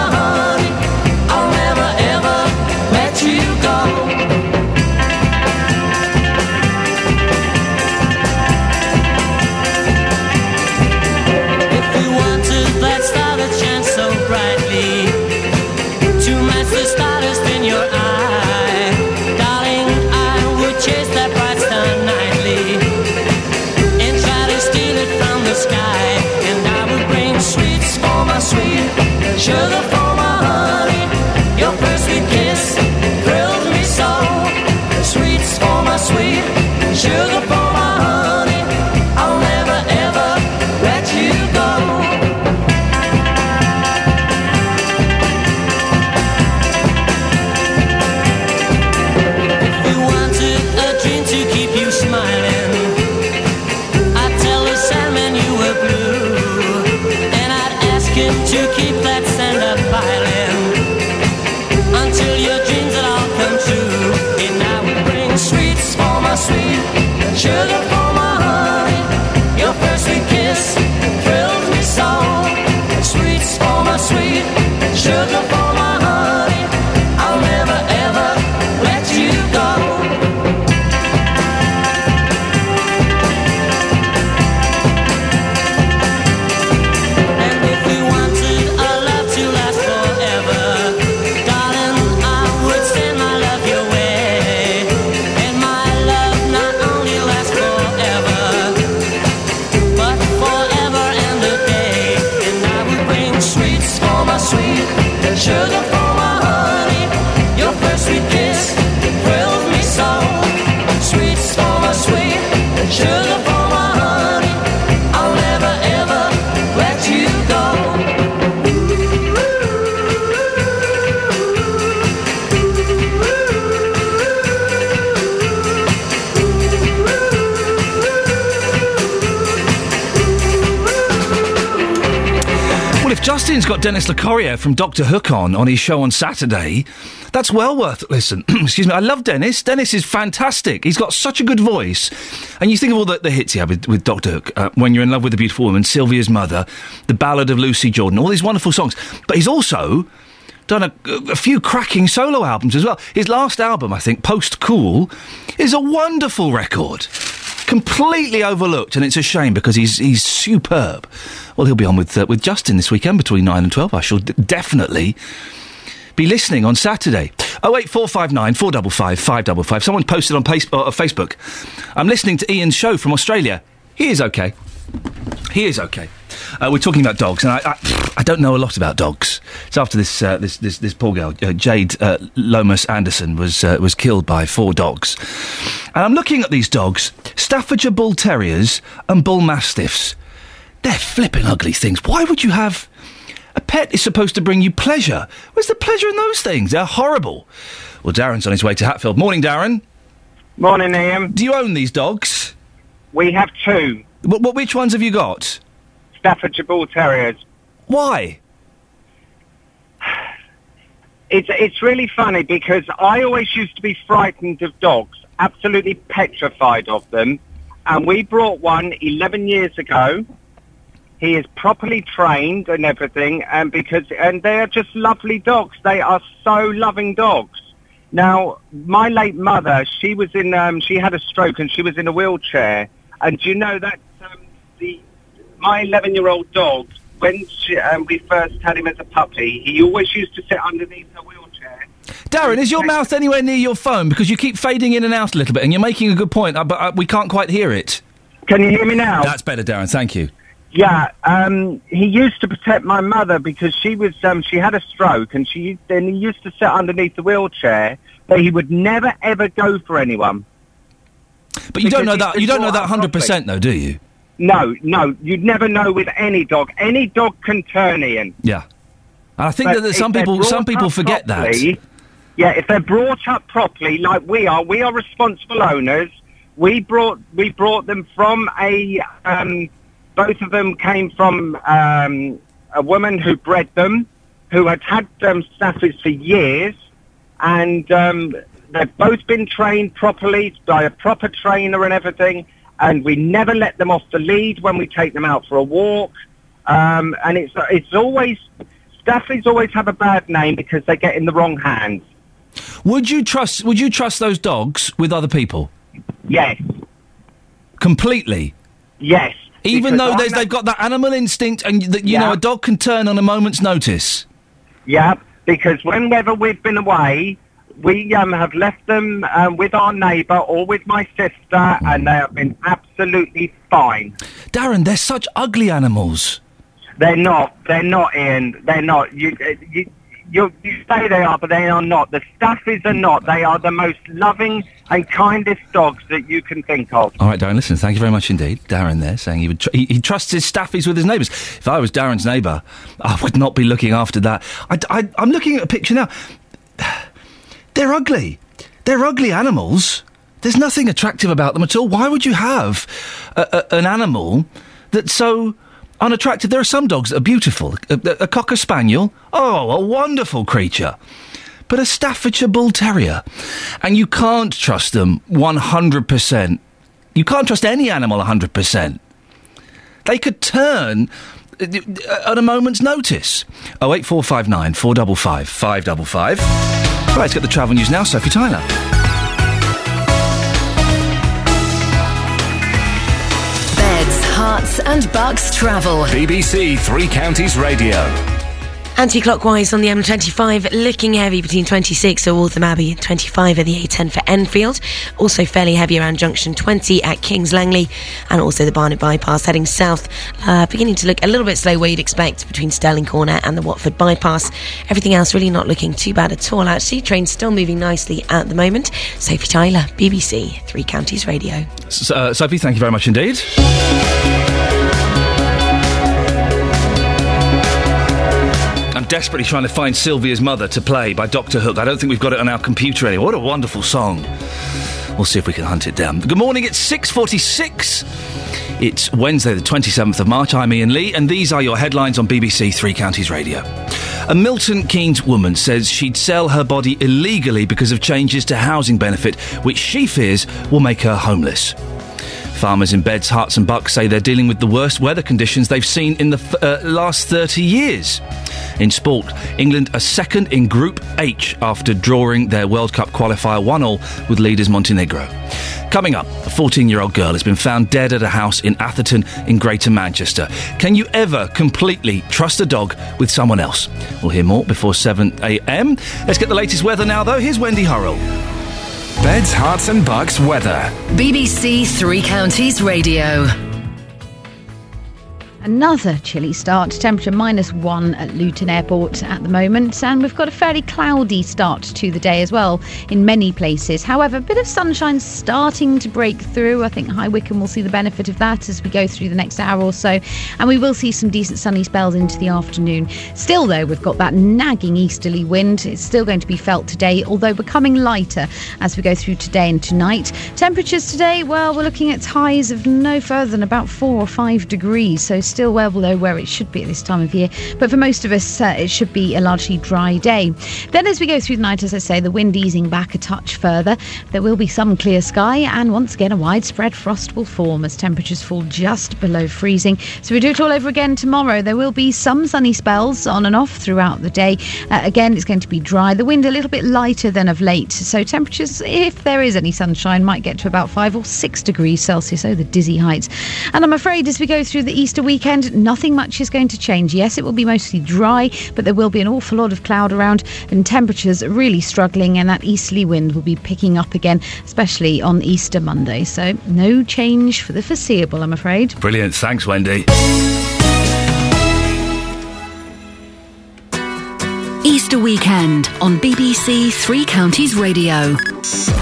got Dennis Locorriere from Doctor Hook on on his show on Saturday. That's well worth listen. <clears throat> Excuse me. I love Dennis. Dennis is fantastic. He's got such a good voice. And you think of all the, the hits he had with, with Doctor Hook, uh, When You're in Love with a Beautiful Woman, Sylvia's Mother, The Ballad of Lucy Jordan, all these wonderful songs. But he's also done a, a few cracking solo albums as well. His last album, I think, Post Cool, is a wonderful record. Completely overlooked, and it's a shame because he's he's superb. Well, he'll be on with uh, with Justin this weekend between nine and twelve. I shall d- definitely be listening on Saturday. Oh eight four five nine four double five five double five. Someone posted on pace- uh, Facebook. I'm listening to Iain's show from Australia. He is okay. He is okay. Uh, we're talking about dogs, and I, I, I don't know a lot about dogs. It's after this uh, this, this this poor girl, uh, Jade uh, Lomas Anderson, was uh, was killed by four dogs. And I'm looking at these dogs: Staffordshire Bull Terriers and Bull Mastiffs. They're flipping ugly things. Why would you have a pet? Is supposed to bring you pleasure. Where's the pleasure in those things? They're horrible. Well, Darren's on his way to Hatfield. Morning, Darren. Morning, Iain. Do you own these dogs? We have two Wh- wh- which ones have you got? Staffordshire Bull Terriers. Why? <sighs> It's it's really funny because I always used to be frightened of dogs, absolutely petrified of them. And we brought one 11 years ago. He is properly trained and everything, and because and they are just lovely dogs. They are so loving dogs. Now, my late mother, she was in, um, she had a stroke and she was in a wheelchair. And do you know that my 11-year-old dog, when she, um, we first had him as a puppy, he always used to sit underneath her wheelchair. Darren, is your mouth anywhere near your phone? Because you keep fading in and out a little bit, and you're making a good point, uh, but uh, we can't quite hear it. Can you hear me now? That's better, Darren. Thank you. Yeah, um, he used to protect my mother because she was um, she had a stroke, and she then he used to sit underneath the wheelchair, but he would never ever go for anyone. But you don't know that. You don't know that hundred percent, though, do you? No, no, you'd never know with any dog. Any dog can turn Iain. Yeah. And I think But that, some people some people forget properly- that. Yeah, if they're brought up properly, like we are, we are responsible owners. We brought we brought them from a. Um, both of them came from um, a woman who bred them, who had had um, staffies for years, and um, they've both been trained properly by a proper trainer and everything. And we never let them off the lead when we take them out for a walk. Um, and it's it's always staffies always have a bad name because they get in the wrong hands. Would you trust? Would you trust those dogs with other people? Yes. Completely. Yes. Even though they've got that animal instinct, and that you know a dog can turn on a moment's notice. Yeah, because whenever we've been away, we um, have left them um, with our neighbour or with my sister, and they have been absolutely fine. Darren, they're such ugly animals. They're not. They're not, Iain. They're not. You, uh, you, you, you say they are, but they are not. The staffies are not. They are the most loving and kindest dogs that you can think of. All right, Darren, listen, thank you very much indeed. Darren there saying he would tr- he, he trusts his staffies with his neighbours. If I was Darren's neighbour, I would not be looking after that. I, am looking at a picture now. They're ugly. They're ugly animals. There's nothing attractive about them at all. Why would you have a, a, an animal that's so unattractive? There are some dogs that are beautiful. A, a, cocker spaniel, oh, a wonderful creature but a Staffordshire Bull Terrier. And you can't trust them 100%. You can't trust any animal 100%. They could turn uh, at a moment's notice. 08459 455 555. Right, let's get the travel news now. Sophie Tyler. Beds, herts, and bucks travel. BBC Three Counties Radio. Anti-clockwise on the M25, looking heavy between 26 at Waltham Abbey and 25 at the A10 for Enfield. Also fairly heavy around junction 20 at Kings Langley, and also the Barnet bypass heading south, uh, beginning to look a little bit slow where you'd expect between Stirling Corner and the Watford bypass. Everything else really not looking too bad at all. Actually, trains still moving nicely at the moment. Sophie Tyler, BBC Three Counties Radio. S- uh, Sophie, thank you very much indeed. I'm desperately trying to find Sylvia's Mother to play by Dr. Hook. I don't think we've got it on our computer anymore. What a wonderful song. We'll see if we can hunt it down. Good morning, it's 6.46. It's Wednesday, the 27th of March. I'm Iain Lee, and these are your headlines on BBC Three Counties Radio. A Milton Keynes woman says she'd sell her body illegally because of changes to housing benefit, which she fears will make her homeless. Farmers in Beds, Herts and Bucks say they're dealing with the worst weather conditions they've seen in the uh, last 30 years. In sport, England are second in Group H after drawing their World Cup qualifier 1 0 with leaders Montenegro. Coming up, a 14 year old girl has been found dead at a house in Atherton in Greater Manchester. Can you ever completely trust a dog with someone else? We'll hear more before 7am. Let's get the latest weather now, though. Here's Wendy Hurrell. Beds, Herts and Bucks weather. BBC Three Counties Radio. Another chilly start, temperature minus one at Luton Airport at the moment, and we've got a fairly cloudy start to the day as well in many places. However, a bit of sunshine starting to break through. I think High Wycombe will see the benefit of that as we go through the next hour or so, and we will see some decent sunny spells into the afternoon. Still, though, we've got that nagging easterly wind. It's still going to be felt today, although becoming lighter as we go through today and tonight. Temperatures today, well, we're looking at highs of no further than about four or five degrees, so still well below where it should be at this time of year. But for most of us, uh, it should be a largely dry day. Then, as we go through the night, as I say, the wind easing back a touch further. There will be some clear sky, and once again, a widespread frost will form as temperatures fall just below freezing. So we do it all over again tomorrow. There will be some sunny spells on and off throughout the day. Uh, again, it's going to be dry. The wind a little bit lighter than of late, so temperatures, if there is any sunshine, might get to about five or six degrees Celsius. Oh, the dizzy heights. And I'm afraid as we go through the Easter weekend, nothing much is going to change. Yes, it will be mostly dry, but there will be an awful lot of cloud around and temperatures really struggling, and that easterly wind will be picking up again, especially on Easter Monday. So, no change for the foreseeable, I'm afraid. Brilliant. Thanks, Wendy. Easter weekend on BBC Three Counties Radio.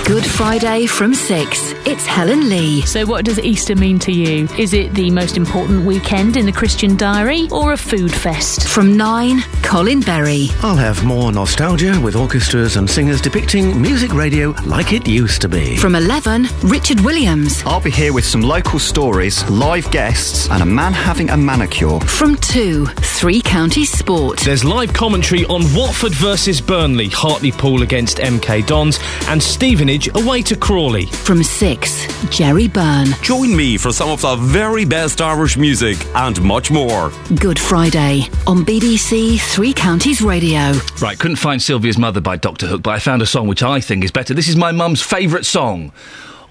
Good Friday from 6. It's Helen Lee. So, what does Easter mean to you? Is it the most important weekend in the Christian diary or a food fest? From 9, Colin Berry. I'll have more nostalgia with orchestras and singers depicting music radio like it used to be. From 11, Richard Williams. I'll be here with some local stories, live guests, and a man having a manicure. From 2, Three Counties Sport. There's live commentary on Watford versus Burnley, Hartley Hartlepool against MK Dons, and Stevenage away to Crawley. From 6, Jerry Byrne. Join me for some of the very best Irish music and much more. Good Friday on BBC Three Counties Radio. Right, couldn't find Sylvia's Mother by Dr. Hook, but I found a song which I think is better. This is my mum's favourite song.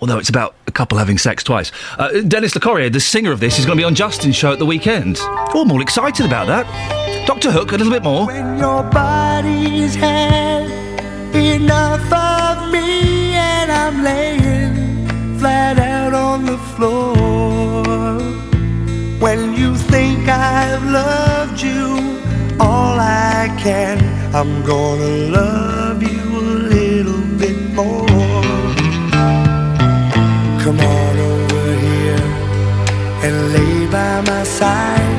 Although it's about a couple having sex twice. Uh, Dennis Locorriere, the singer of this, is going to be on Justin's show at the weekend. Oh, I'm all excited about that. Dr. Hook, a little bit more. I'm laying flat out on the floor. When you think I've loved you all I can, I'm gonna love you a little bit more. Come on over here and lay by my side.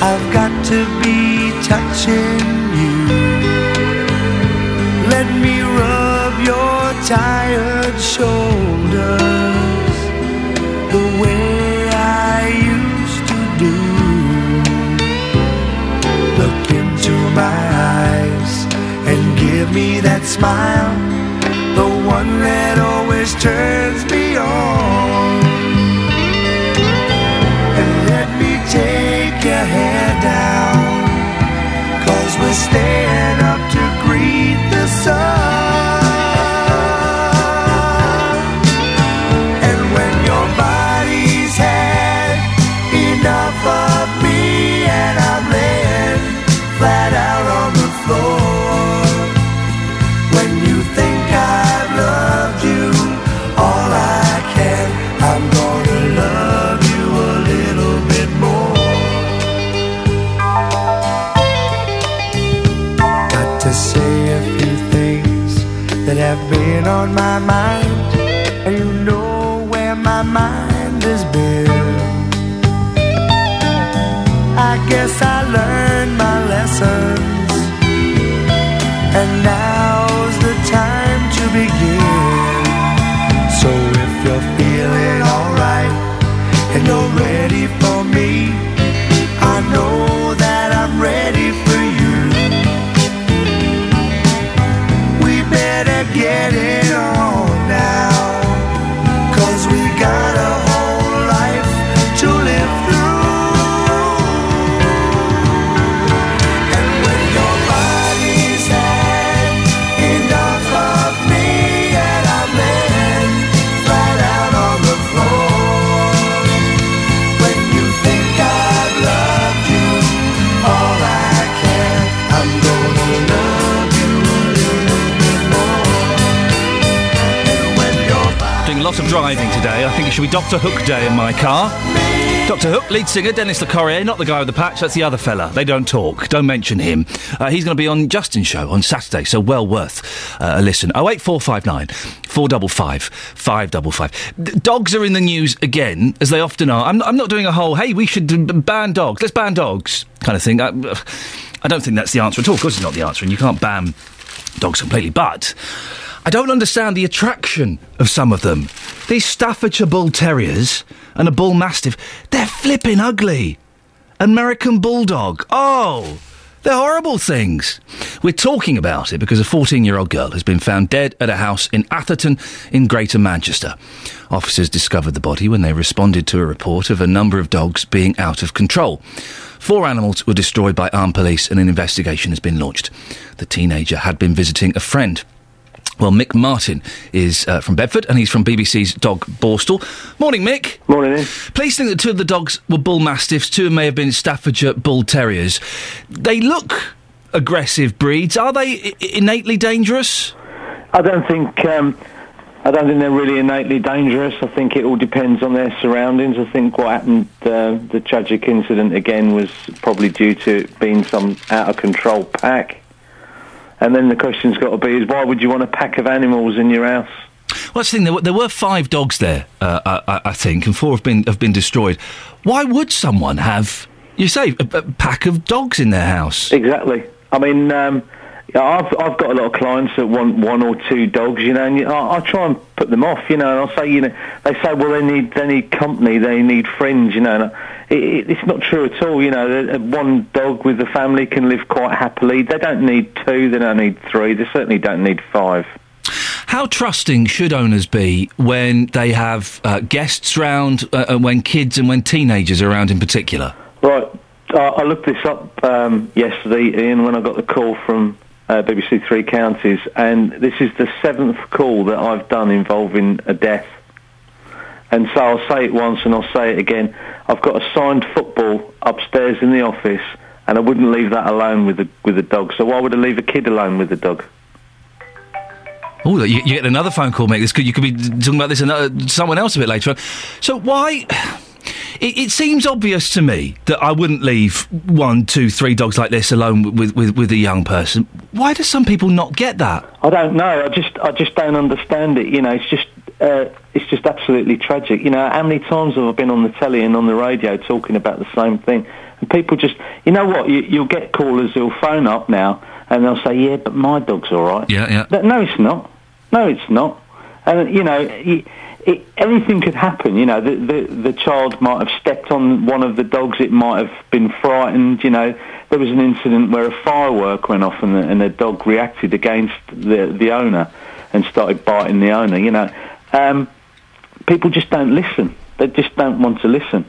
I've got to be touching you. Let me rub your tired shoulders the way I used to do. Look into my eyes and give me that smile, the one that always turns me on. And let me take your hair down, cause we're staying lot of driving today. I think it should be Doctor Hook Day in my car. Doctor Hook, lead singer Dennis Locorriere, not the guy with the patch, that's the other fella. They don't talk. Don't mention him. Uh, he's going to be on Justin's show on Saturday, so well worth uh, a listen. 08459 455 555. D- dogs are in the news again, as they often are. I'm, I'm not doing a whole, hey, we should ban dogs, let's ban dogs kind of thing. I, I don't think that's the answer at all. Of course, it's not the answer, and you can't ban dogs completely. But I don't understand the attraction of some of them. These Staffordshire Bull Terriers and a Bull Mastiff, they're flipping ugly. American Bulldog, oh, they're horrible things. We're talking about it because a 14 year old girl has been found dead at a house in Atherton in Greater Manchester. Officers discovered the body when they responded to a report of a number of dogs being out of control. Four animals were destroyed by armed police and an investigation has been launched. The teenager had been visiting a friend. Well, Mick Martin is uh, from Bedford and he's from BBC's Dog Borstal. Morning, Mick. Morning. Iain. Police think that two of the dogs were Bull Mastiffs, two may have been Staffordshire Bull Terriers. They look aggressive breeds. Are they I- innately dangerous? I don't think um, I don't think they're really innately dangerous. I think it all depends on their surroundings. I think what happened, uh, the tragic incident again, was probably due to it being some out of control pack. And then the question's got to be: is why would you want a pack of animals in your house? Well, that's the thing. There were, there were five dogs there, uh, I, I think, and four have been have been destroyed. Why would someone have, you say, a, a pack of dogs in their house? Exactly. I mean, um, I've I've got a lot of clients that want one or two dogs, you know, and I, I try and put them off, you know. And I'll say, you know, they say, well, they need they need company, they need friends, you know. And it, it, it's not true at all, you know. One dog with the family can live quite happily. They don't need two, they don't need three, they certainly don't need five. How trusting should owners be when they have uh, guests round, uh, and when kids and when teenagers are around in particular? Right. I, I looked this up um, yesterday, Iain, when I got the call from uh, BBC Three Counties, and this is the seventh call that I've done involving a death. And so I'll say it once and I'll say it again. I've got a signed football upstairs in the office, and I wouldn't leave that alone with the with the dog. So why would I leave a kid alone with the dog? Oh, you, you get another phone call, mate. This could, you could be talking about this another, someone else a bit later on. So why? It, it seems obvious to me that I wouldn't leave one, two, three dogs like this alone with, with, with a young person. Why do some people not get that? I don't know. I just I just don't understand it. You know, it's just uh, it's just absolutely tragic. You know, how many times have I been on the telly and on the radio talking about the same thing? And people just, you know what? You, you'll get callers who'll phone up now and they'll say, "Yeah, but my dog's all right." Yeah, yeah. But no, it's not. No, it's not. And you know, it, it, anything could happen. You know, the, the the child might have stepped on one of the dogs. It might have been frightened. You know, there was an incident where a firework went off and the, and the dog reacted against the the owner and started biting the owner. You know, um, people just don't listen. They just don't want to listen.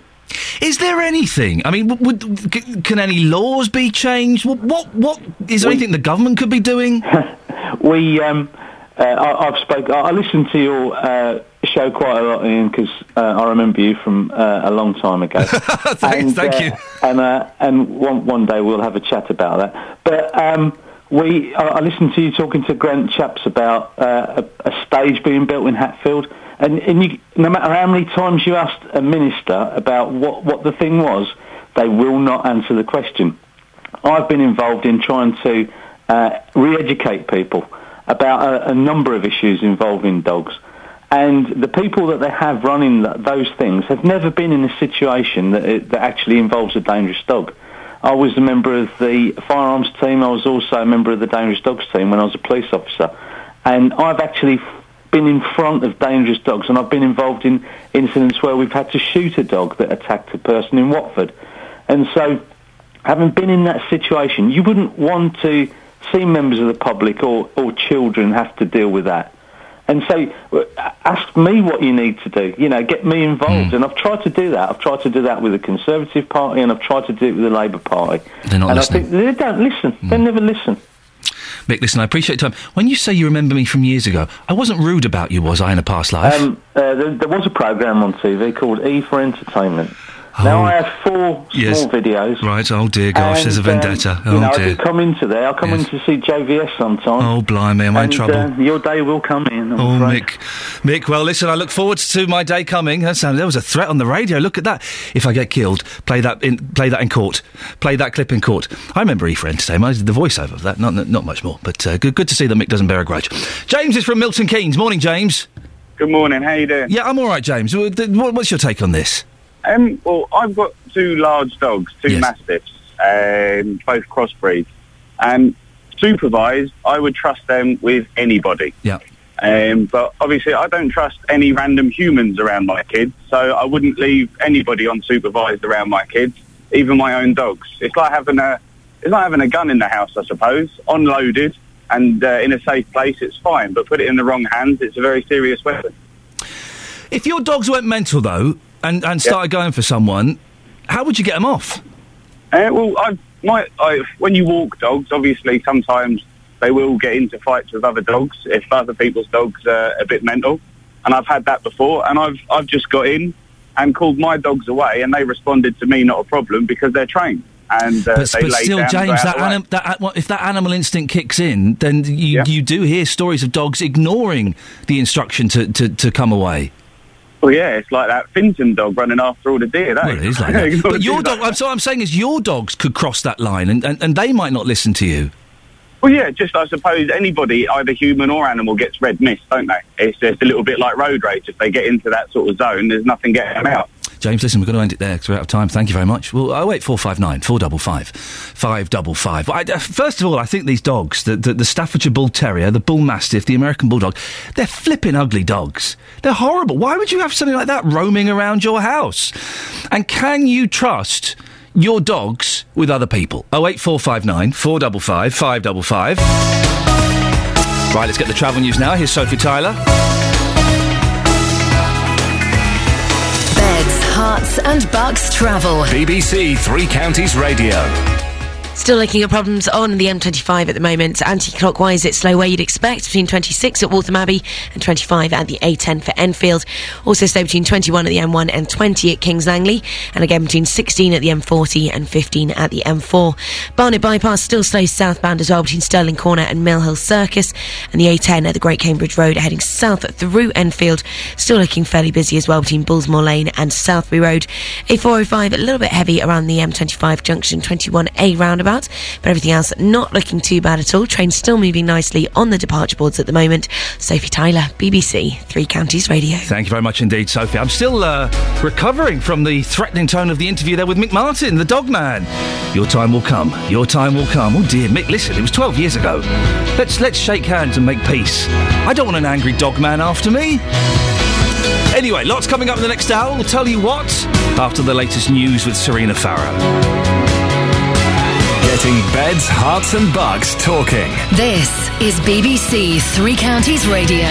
Is there anything? I mean, would, c- can any laws be changed? What, what, what is there anything the government could be doing? <laughs> we, um, uh, I, I've spoke. I, I listen to your uh, show quite a lot, Iain, because uh, I remember you from uh, a long time ago. <laughs> Thanks, and, thank uh, you. And uh, and one one day we'll have a chat about that. But um, we, I, listened to you talking to Grant Shapps about uh, a, a stage being built in Hatfield. And, and you, no matter how many times you asked a minister about what, what the thing was, they will not answer the question. I've been involved in trying to uh, re-educate people about a, a number of issues involving dogs. And the people that they have running those things have never been in a situation that, it, that actually involves a dangerous dog. I was a member of the firearms team. I was also a member of the dangerous dogs team when I was a police officer. And I've actually been in front of dangerous dogs and I've been involved in incidents where we've had to shoot a dog that attacked a person in Watford. And so having been in that situation, you wouldn't want to see members of the public or, or children have to deal with that. And uh, ask me what you need to do. You know, get me involved. And I've tried to do that. I've tried to do that with the Conservative Party and I've tried to do it with the Labour Party. They're not and listening. I think they don't listen. They never listen. Mick, listen, I appreciate your time. When you say you remember me from years ago, I wasn't rude about you, was I, in a past life? Um, uh, there, there was a program on TV called E for Entertainment, Now Oh. I have four Yes. small videos. Right, oh dear gosh, there's a And, um, vendetta. you oh know, I dear. do come into there. I come in to see JVS sometimes. Oh, blimey, am I in trouble? Uh, your day will come in. I'm Oh, afraid. Mick. Mick, well, listen, I look forward to my day coming. That sounded, there was a threat on the radio. Look at that. If I get killed, play that in, play that in court. Play that clip in court. I remember E for Entertainment. I did the voiceover of that. Not, not much more, but uh, good, good to see that Mick doesn't bear a grudge. James is from Milton Keynes. Morning, James. Good morning. How you doing? Yeah, I'm all right, James. What- what- What's your take on this? Um, well, I've got two large dogs, two mastiffs, um, both crossbreeds, and supervised, I would trust them with anybody. Yeah. Um, but obviously, I don't trust any random humans around my kids, so I wouldn't leave anybody unsupervised around my kids, even my own dogs. It's like having a, it's like having a gun in the house, I suppose, unloaded and uh, in a safe place. It's fine, but put it in the wrong hands, it's a very serious weapon. If your dogs went mental, though, and, and started going for someone, how would you get them off? Uh, well, I, my, I, when you walk dogs, obviously sometimes they will get into fights with other dogs if other people's dogs are a bit mental, and I've had that before. And I've I've just got in and called my dogs away, and they responded to me not a problem because they're trained and uh, but, but still, James, that, anim- that well, if that animal instinct kicks in, then you you do hear stories of dogs ignoring the instruction to, to, to come away. Well, yeah, it's like that Fenton dog running after all the deer. That Well, it is like that. <laughs> but your dog, I'm, so I'm saying is your dogs could cross that line, and, and, and they might not listen to you. Well, yeah, just I suppose anybody, either human or animal, gets red mist, don't they? It's just a little bit like road rage. If they get into that sort of zone, there's nothing getting them out. James, listen, we're going to end it there because we're out of time. Thank you very much. Well, oh wait, four five nine four double five five double five. I, uh, first of all, I think these dogs, the, the the Staffordshire Bull Terrier, the Bull Mastiff, the American Bulldog, they're flipping ugly dogs. They're horrible. Why would you have something like that roaming around your house? And can you trust? Your dogs with other people. Oh eight four five nine four double five five double five. Right, let's get the travel news now. Here's Sophie Tyler. Beds, Herts and Bucks travel. BBC Three Counties Radio. Still looking at problems on the M25 at the moment. Anti-clockwise, it's slow where you'd expect between 26 at Waltham Abbey and 25 at the A10 for Enfield. Also slow between 21 at the M1 and 20 at Kings Langley, and again between 16 at the M40 and 15 at the M4. Barnet Bypass still slow southbound as well between Stirling Corner and Mill Hill Circus, and the A10 at the Great Cambridge Road heading south through Enfield. Still looking fairly busy as well between Bullsmoor Lane and Southbury Road. A405 a little bit heavy around the M25 junction 21A roundabout, but everything else not looking too bad at all. Trains still moving nicely on the departure boards at the moment. Sophie Tyler, BBC Three Counties Radio. Thank you very much indeed, Sophie. I'm still uh, recovering from the threatening tone of the interview there with Mick Martin, the dog man. Your time will come. Your time will come. Oh dear, Mick, listen, it was 12 years ago. Let's let's shake hands and make peace. I don't want an angry dog man after me. Anyway, lots coming up in the next hour. We'll tell you what after the latest news with Serena Farrow. Getting beds, herts, and bucks talking. This is BBC Three Counties Radio.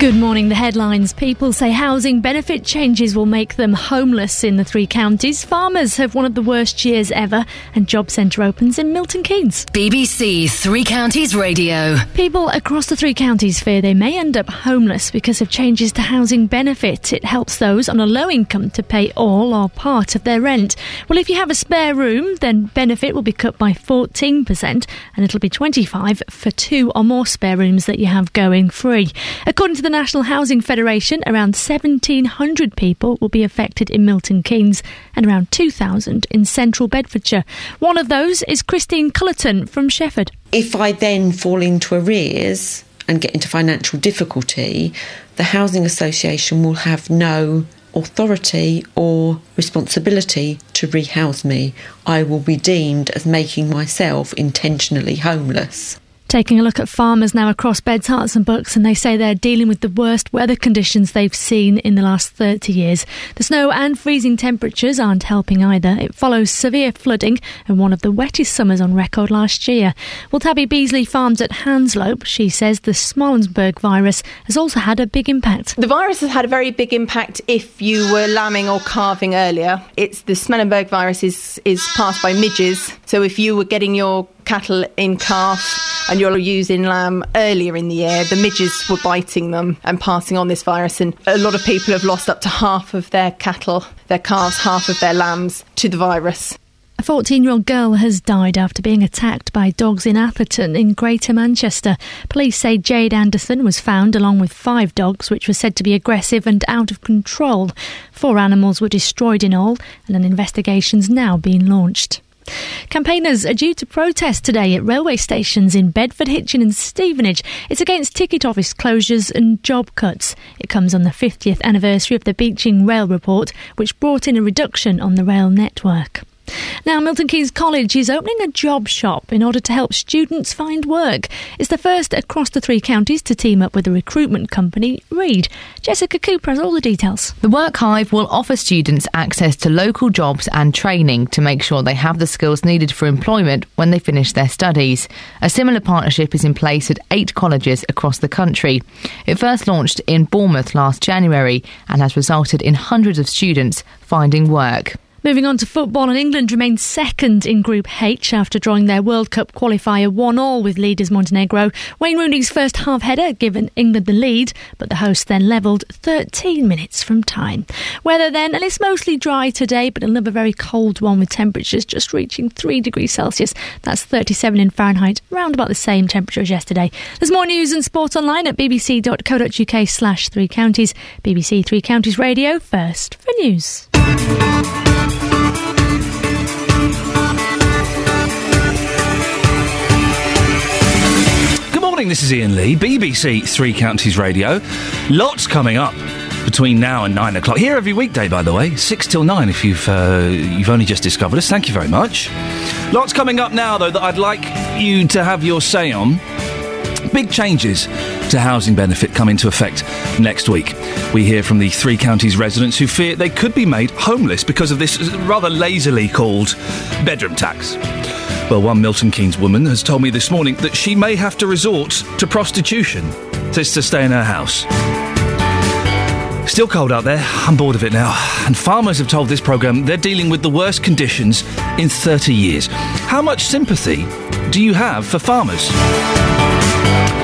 Good morning. The headlines. People say housing benefit changes will make them homeless in the three counties. Farmers have one of the worst years ever, and Job Centre opens in Milton Keynes. BBC Three Counties Radio. People across the three counties fear they may end up homeless because of changes to housing benefit. It helps those on a low income to pay all or part of their rent. Well, if you have a spare room, then benefit will be cut by 14% and it'll be 25 for two or more spare rooms that you have going free. According to the National Housing Federation, around 1,700 people will be affected in Milton Keynes and around 2,000 in central Bedfordshire. One of those is Christine Cullerton from Shefford. If I then fall into arrears and get into financial difficulty, the Housing Association will have no authority or responsibility to rehouse me. I will be deemed as making myself intentionally homeless. Taking a look at farmers now across Beds, Herts and Bucks, and they say they're dealing with the worst weather conditions they've seen in the last 30 years. The snow and freezing temperatures aren't helping either. It follows severe flooding and one of the wettest summers on record last year. Well, Tabby Beasley Farms at Hanslope, she says the Schmallenberg virus has also had a big impact. The virus has had a very big impact if you were lambing or calving earlier. It's the Schmallenberg virus is, is passed by midges. So if you were getting your cattle in calf and you're using lamb earlier in the year, the midges were biting them and passing on this virus. And a lot of people have lost up to half of their cattle, their calves, half of their lambs to the virus. A 14 year old girl has died after being attacked by dogs in Atherton in Greater Manchester. Police say Jade Anderson was found along with five dogs, which were said to be aggressive and out of control. Four animals were destroyed in all, and an investigation's now being launched. Campaigners are due to protest today at railway stations in Bedford, Hitchin, and Stevenage. It's against ticket office closures and job cuts. It comes on the 50th anniversary of the Beeching Rail Report, which brought in a reduction on the rail network. Now, Milton Keynes College is opening a job shop in order to help students find work. It's the first across the three counties to team up with a recruitment company, Reed. Jessica Cooper has all the details. The Work Hive will offer students access to local jobs and training to make sure they have the skills needed for employment when they finish their studies. A similar partnership is in place at eight colleges across the country. It first launched in Bournemouth last January and has resulted in hundreds of students finding work. Moving on to football, and England remained second in Group H after drawing their World Cup qualifier 1 all with leaders Montenegro. Wayne Rooney's first half header given England the lead, but the hosts then levelled 13 minutes from time. Weather then, and it's mostly dry today, but another very cold one with temperatures just reaching 3 degrees Celsius. That's 37 in Fahrenheit, around about the same temperature as yesterday. There's more news and sport online at bbc.co.uk slash three counties. BBC Three Counties Radio, first for news. Morning, this is Iain Lee, BBC Three Counties Radio. Lots coming up between now and nine o'clock. Here every weekday, by the way, six till nine. If you've uh, you've only just discovered us, thank you very much. Lots coming up now, though, that I'd like you to have your say on. Big changes to housing benefit come into effect next week. We hear from the three counties residents who fear they could be made homeless because of this rather lazily called bedroom tax. Well, one Milton Keynes woman has told me this morning that she may have to resort to prostitution just to stay in her house. Still cold out there. I'm bored of it now. And farmers have told this programme they're dealing with the worst conditions in 30 years. How much sympathy do you have for farmers?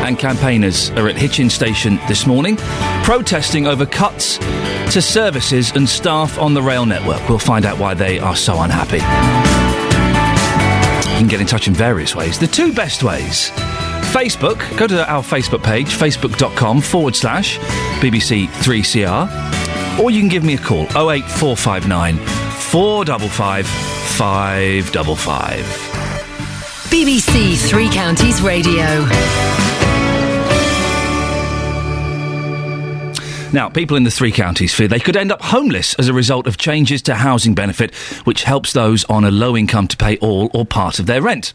And campaigners are at Hitchin Station this morning, protesting over cuts to services and staff on the rail network. We'll find out why they are so unhappy. You can get in touch in various ways. The two best ways Facebook, go to our Facebook page, facebook.com forward slash BBC3CR, or you can give me a call 08459 455 555. BBC Three Counties Radio. Now, people in the three counties fear they could end up homeless as a result of changes to housing benefit, which helps those on a low income to pay all or part of their rent.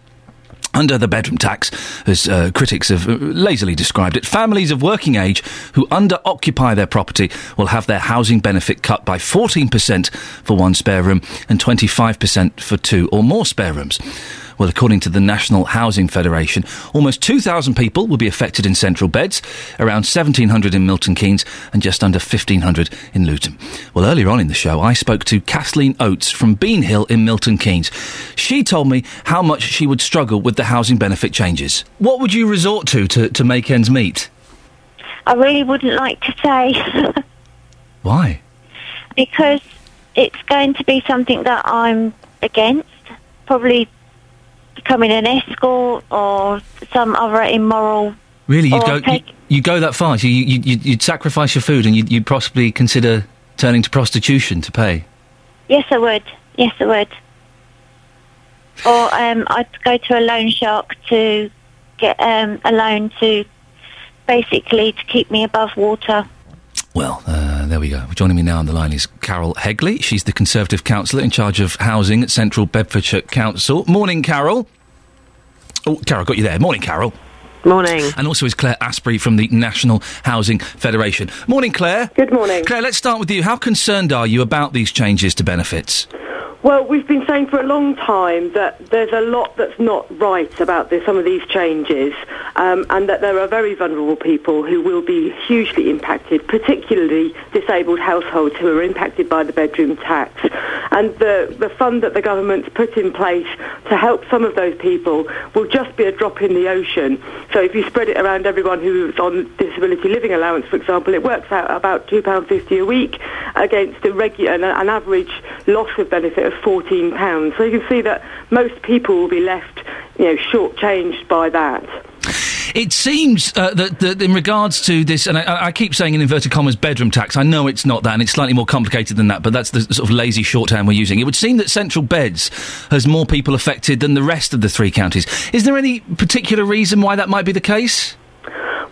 Under the bedroom tax, as uh, critics have uh, lazily described it, families of working age who under occupy their property will have their housing benefit cut by 14% for one spare room and 25% for two or more spare rooms. Well, according to the National Housing Federation, almost 2,000 people will be affected in central beds, around 1,700 in Milton Keynes, and just under 1,500 in Luton. Well, earlier on in the show, I spoke to Kathleen Oates from Bean Hill in Milton Keynes. She told me how much she would struggle with the housing benefit changes. What would you resort to to, to make ends meet? I really wouldn't like to say <laughs> Why? because it's going to be something that I'm against. Probably becoming an escort or some other immoral. Really, you'd go take- you, you go that far? You, you, you'd, you'd sacrifice your food and you'd, you'd possibly consider turning to prostitution to pay? Yes, I would. Yes, I would. Or um, I'd go to a loan shark to get um, a loan to basically to keep me above water. Well, uh, there we go. Joining me now on the line is Carol Hegley. She's the Conservative councillor in charge of housing at Central Bedfordshire Council. Morning, Carol. Oh, Carol, got you there. Morning, Carol. Morning. And also is Claire Asprey from the National Housing Federation. Morning, Claire. Good morning. Claire, let's start with you. How concerned are you about these changes to benefits? Well, we've been saying for a long time that there's a lot that's not right about this, some of these changes, um, and that there are very vulnerable people who will be hugely impacted, particularly disabled households who are impacted by the bedroom tax. And the, the fund that the government's put in place to help some of those people will just be a drop in the ocean. So if you spread it around everyone who's on disability living allowance, for example, it works out about £2.50 a week against a regu- an, an average loss of benefit of £14. So you can see that most people will be left, you know, shortchanged by that. It seems uh, that, that in regards to this, and I, I keep saying in inverted commas bedroom tax, I know it's not that, and it's slightly more complicated than that, but that's the sort of lazy shorthand we're using. It would seem that central beds has more people affected than the rest of the three counties. Is there any particular reason why that might be the case?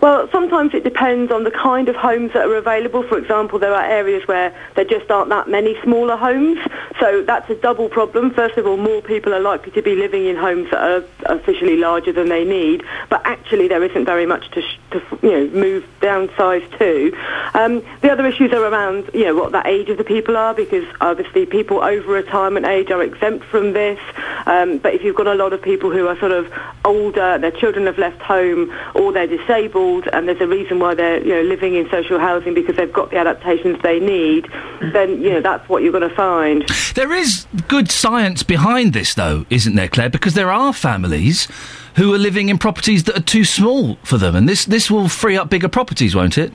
Well, sometimes it depends on the kind of homes that are available. For example, there are areas where there just aren't that many smaller homes. So that's a double problem. First of all, more people are likely to be living in homes that are officially larger than they need, but actually there isn't very much to, sh- to you know, move downsize to. Um, the other issues are around, you know, what the age of the people are, because obviously people over retirement age are exempt from this. Um, but if you've got a lot of people who are sort of older, their children have left home, or they're disabled, and there's a reason why they're you know living in social housing because they've got the adaptations they need, then you know that's what you're going to find. There is good science behind this, though, isn't there, Claire? Because there are families who are living in properties that are too small for them, and this this will free up bigger properties, won't it?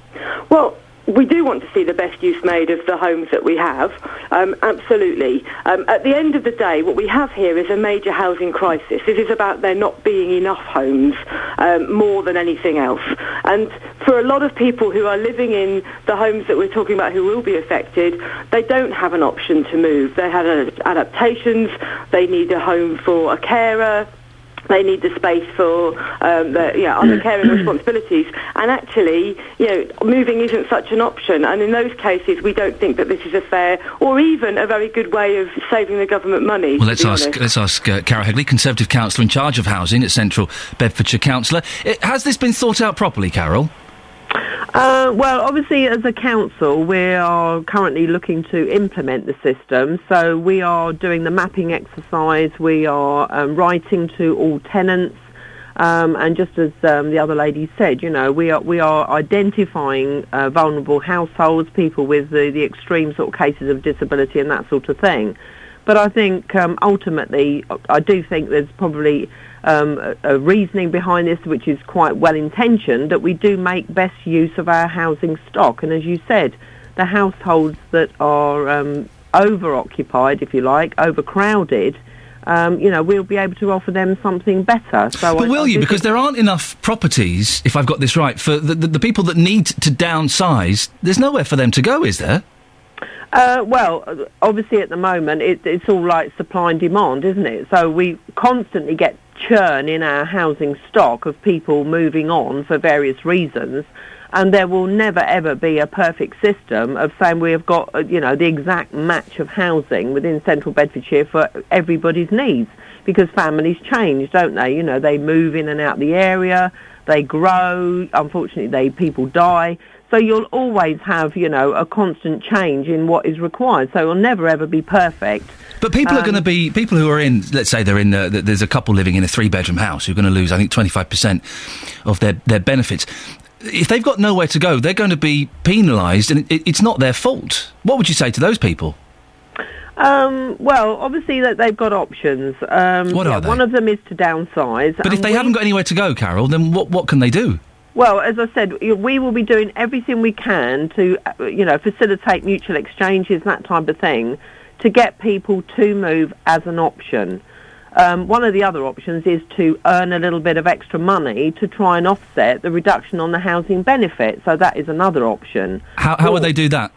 Well, we do want to see the best use made of the homes that we have, um, absolutely. Um, at the end of the day, what we have here is a major housing crisis. This is about there not being enough homes um, more than anything else. And for a lot of people who are living in the homes that we're talking about who will be affected, they don't have an option to move. They have adaptations, they need a home for a carer, they need the space for um, the, you know, other caring responsibilities. And actually, you know, moving isn't such an option. And in those cases, we don't think that this is a fair or even a very good way of saving the government money. Well, let's ask honest. let's ask uh, Cara Hegley, Conservative councillor in charge of housing at Central Bedfordshire Councillor. Uh, has this been thought out properly, Carol? Uh, well, obviously, as a council, we are currently looking to implement the system. So we are doing the mapping exercise. We are um, writing to all tenants. Um, and just as um, the other lady said, you know, we are we are identifying uh, vulnerable households, people with the, the extreme sort of cases of disability and that sort of thing. But I think um, ultimately, I do think there's probably um, a, a reasoning behind this, which is quite well intentioned, that we do make best use of our housing stock. And as you said, the households that are um, over occupied, if you like, overcrowded. Um, you know, we'll be able to offer them something better. So But I- will I you? Because there aren't enough properties, if I've got this right, for the, the, the people that need to downsize. There's nowhere for them to go, is there? Uh, well, obviously at the moment it, it's all like supply and demand, isn't it? So we constantly get churn in our housing stock of people moving on for various reasons, and there will never ever be a perfect system of saying we have got uh, you know the exact match of housing within Central Bedfordshire for everybody's needs because families change, don't they? You know they move in and out the area, they grow. Unfortunately, they people die. So you'll always have, you know, a constant change in what is required. So it'll never ever be perfect. But people are Um, going to be people who are in. Let's say they're in. Uh, there's a couple living in a three-bedroom house who are going to lose, I think, 25 percent of their their benefits. If they've got nowhere to go, they're going to be penalised, and it, it's not their fault. What would you say to those people? Um, well, obviously that they've got options. Um, What yeah, are they? One of them is to downsize. But if they we- haven't got anywhere to go, Carol, then what what can they do? Well, as I said, we will be doing everything we can to, uh, you know, facilitate mutual exchanges, that type of thing, to get people to move as an option. Um, one of the other options is to earn a little bit of extra money to try and offset the reduction on the housing benefit. So that is another option. How how would they do that?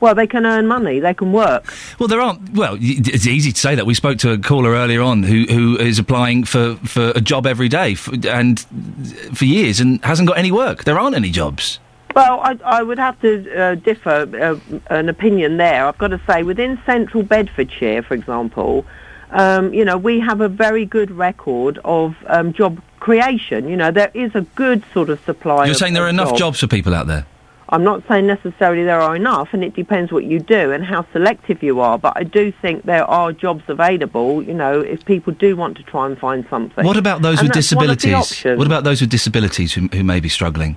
Well, they can earn money. They can work. Well, there aren't. Well, it's easy to say that. We spoke to a caller earlier on who who is applying for, for a job every day f and for years and hasn't got any work. There aren't any jobs. Well, I, I would have to uh, differ uh, an opinion there. I've got to say, within central Bedfordshire, for example, um, you know, we have a very good record of um, job creation. You know, there is a good sort of supply. You're of- saying there are enough jobs. jobs for people out there. I'm not saying necessarily there are enough, and it depends what you do and how selective you are. But I do think there are jobs available. You know, if people do want to try and find something. What about those And with that's one of the disabilities? What about those with disabilities who, who may be struggling?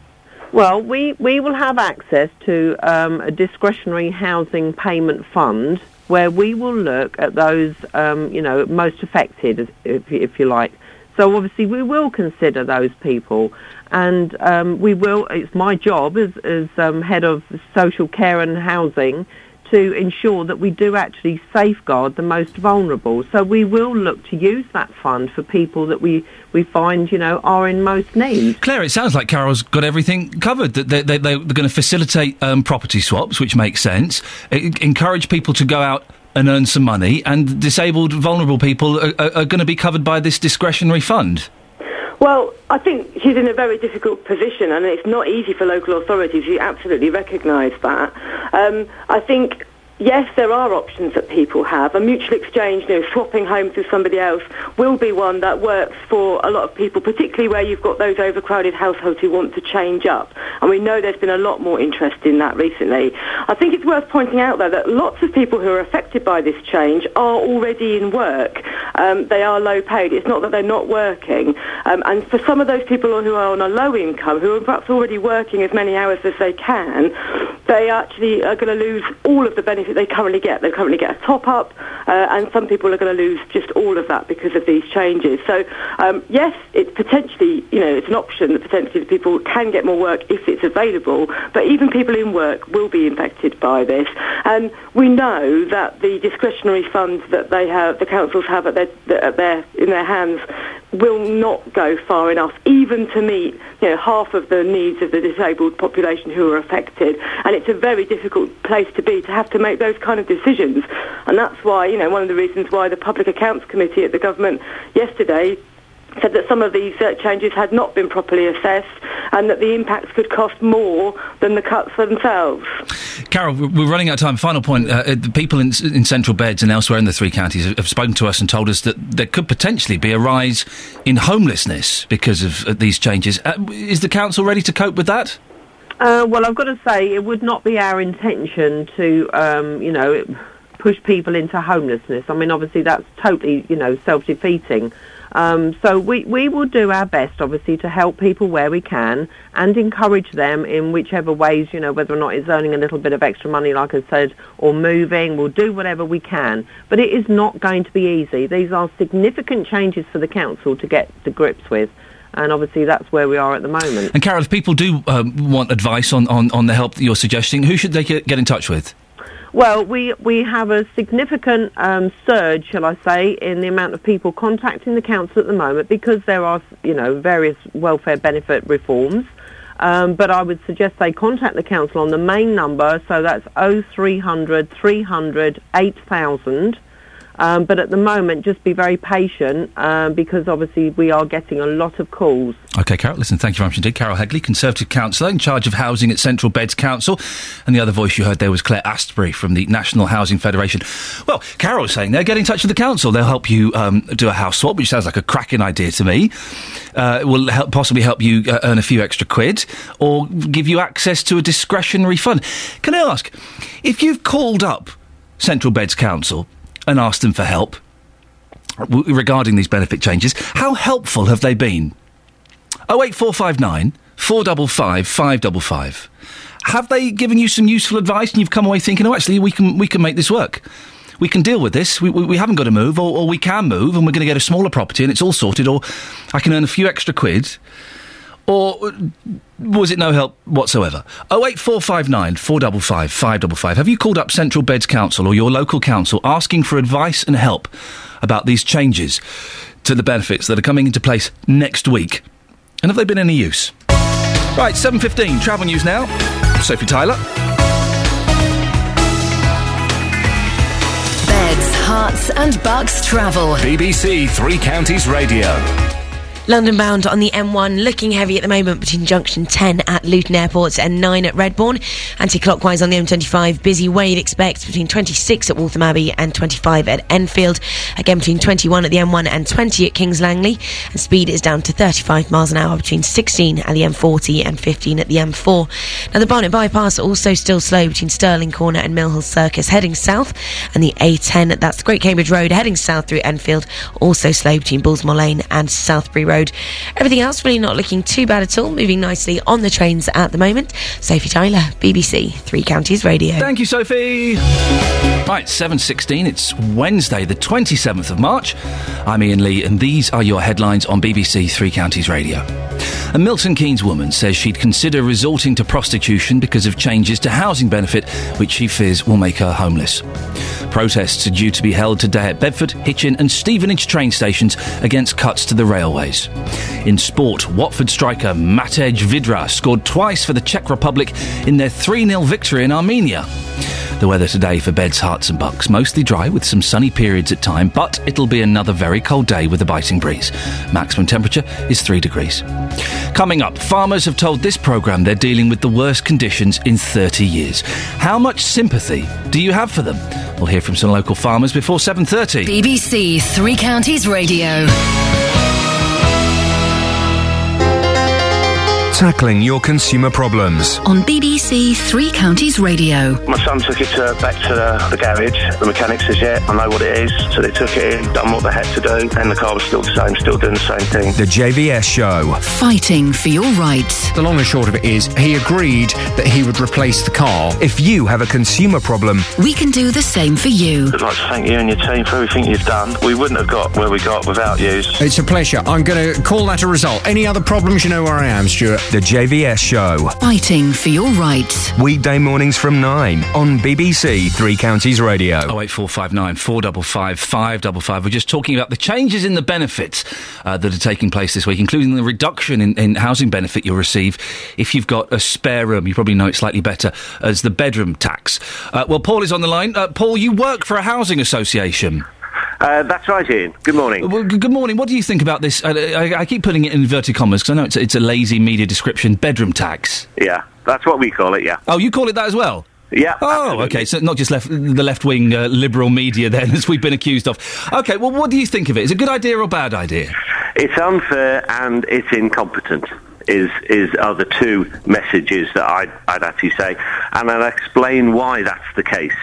Well, we, we will have access to um, a discretionary housing payment fund, where we will look at those, um, you know, most affected, if, if you like. So obviously we will consider those people, and um, we will. It's my job as, as um, head of social care and housing to ensure that we do actually safeguard the most vulnerable. So we will look to use that fund for people that we, we find, you know, are in most need. Claire, it sounds like Carol's got everything covered. That they, they, they're going to facilitate um, property swaps, which makes sense. E- encourage people to go out and earn some money, and disabled, vulnerable people are, are, are going to be covered by this discretionary fund. Well, I think she's in a very difficult position, and it's not easy for local authorities. You absolutely recognise that. Um, I think. Yes, there are options that people have. A mutual exchange, you know, swapping homes with somebody else will be one that works for a lot of people, particularly where you've got those overcrowded households who want to change up. And we know there's been a lot more interest in that recently. I think it's worth pointing out, though, that lots of people who are affected by this change are already in work. Um, they are low paid. It's not that they're not working. Um, and for some of those people who are on a low income, who are perhaps already working as many hours as they can, they actually are going to lose all of the benefit they currently get. They currently get a top up, uh, and some people are going to lose just all of that because of these changes. So, um, yes, it's potentially, you know, it's an option that potentially people can get more work if it's available, but even people in work will be impacted by this. And we know that the discretionary funds that they have, the councils have at their, at their, in their hands, will not go far enough, even to meet you know, half of the needs of the disabled population who are affected. And it's a very difficult place to be to have to make those kind of decisions. And that's why, you know, one of the reasons why the Public Accounts Committee at the government yesterday said that some of these uh, changes had not been properly assessed and that the impacts could cost more than the cuts themselves. Carol, we're we're running out of time. Final point: uh, uh, the people in, in central beds and elsewhere in the three counties have, have spoken to us and told us that there could potentially be a rise in homelessness because of uh, these changes. Uh, is the council ready to cope with that? Uh, well, I've got to say, it would not be our intention to, um, you know, push people into homelessness. I mean, obviously, that's totally, you know, self-defeating. Um, so we, we will do our best, obviously, to help people where we can and encourage them in whichever ways, you know, whether or not it's earning a little bit of extra money, like I said, or moving. We'll do whatever we can. But it is not going to be easy. These are significant changes for the council to get to grips with. And obviously, that's where we are at the moment. And Carol, if people do um, want advice on, on, on the help that you're suggesting, who should they get, get in touch with? Well, we, we have a significant um, surge, shall I say, in the amount of people contacting the council at the moment because there are, you know, various welfare benefit reforms. Um, but I would suggest they contact the council on the main number, so that's 0300 300 8000. Um, but at the moment, just be very patient um, because obviously we are getting a lot of calls. Okay, Carol, listen, thank you very much indeed. Carol Hegley, Conservative Councillor in charge of housing at Central Beds Council. And the other voice you heard there was Claire Astbury from the National Housing Federation. Well, Carol's saying there, get in touch with the council. They'll help you um, do a house swap, which sounds like a cracking idea to me. Uh, it will help, possibly help you uh, earn a few extra quid or give you access to a discretionary fund. Can I ask, if you've called up Central Beds Council and asked them for help w- regarding these benefit changes, how helpful have they been? 08459 455 555. Have they given you some useful advice and you've come away thinking, oh, actually, we can, we can make this work? We can deal with this. We, we, we haven't got to move, or, or we can move and we're going to get a smaller property and it's all sorted, or I can earn a few extra quid. Or uh, was it no help whatsoever? 08459 455 555. Have you called up Central Beds Council or your local council asking for advice and help about these changes to the benefits that are coming into place next week? And have they been any use? Right, 7.15, travel news now. Sophie Tyler. Beds, Herts and Bucks travel. BBC Three Counties Radio. London bound on the M1, looking heavy at the moment between junction 10 at Luton Airport and 9 at Redbourn. Anti clockwise on the M25, busy way you'd expect between 26 at Waltham Abbey and 25 at Enfield. Again between 21 at the M1 and 20 at Kings Langley. And speed is down to 35 miles an hour between 16 at the M40 and 15 at the M4. Now the Barnet bypass also still slow between Stirling Corner and Mill Hill Circus heading south. And the A10, that's Great Cambridge Road heading south through Enfield, also slow between Bullsmoor Lane and Southbury Road. Road. Everything else really not looking too bad at all, moving nicely on the trains at the moment. Sophie Tyler, BBC Three Counties Radio. Thank you, Sophie. Right, 7.16, it's Wednesday, the 27th of March. I'm Iain Lee, and these are your headlines on BBC Three Counties Radio. A Milton Keynes woman says she'd consider resorting to prostitution because of changes to housing benefit, which she fears will make her homeless. Protests are due to be held today at Bedford, Hitchin, and Stevenage train stations against cuts to the railways. In sport, Watford striker Matej Vydra scored twice for the Czech Republic in their 3 0 victory in Armenia. The weather today for Beds, Herts and Bucks. Mostly dry with some sunny periods at time, but it'll be another very cold day with a biting breeze. Maximum temperature is 3 degrees. Coming up, farmers have told this programme they're dealing with the worst conditions in 30 years. How much sympathy do you have for them? We'll hear from some local farmers before 7.30. BBC Three Counties Radio. Tackling your consumer problems. On BBC Three Counties Radio. My son took it to, back to the, the garage. The mechanic says, yeah, I know what it is. So they took it in, done what they had to do, and the car was still the same, still doing the same thing. The JVS Show. Fighting for your rights. The long and short of it is, he agreed that he would replace the car. If you have a consumer problem, We can do the same for you. I'd like to thank you and your team for everything you've done. We wouldn't have got where we got without you. It's a pleasure. I'm going to call that a result. Any other problems, you know where I am, Stuart. The JVS Show. Fighting for your rights. Weekday mornings from 9 on BBC Three Counties Radio. Oh eight four five nine four double five five double five. We're just talking about the changes in the benefits uh, that are taking place this week, including the reduction in, in housing benefit you'll receive if you've got a spare room. You probably know it slightly better as the bedroom tax. Uh, well, Paul is on the line. Uh, Paul, you work for a housing association. Uh, that's right, Ian. Good morning. Well, good morning. What do you think about this? Uh, I, I keep putting it in inverted commas because I know it's, a- it's a lazy media description. Bedroom tax. Yeah, that's what we call it, yeah. Oh, you call it that as well? Yeah. Oh, okay. So not just left the left wing uh, liberal media then, <laughs> as we've been accused of. Okay. Well, what do you think of it? Is it a good idea or a bad idea? It's unfair and it's incompetent. Is is are the two messages that I'd, I'd actually say, and I'll explain why that's the case.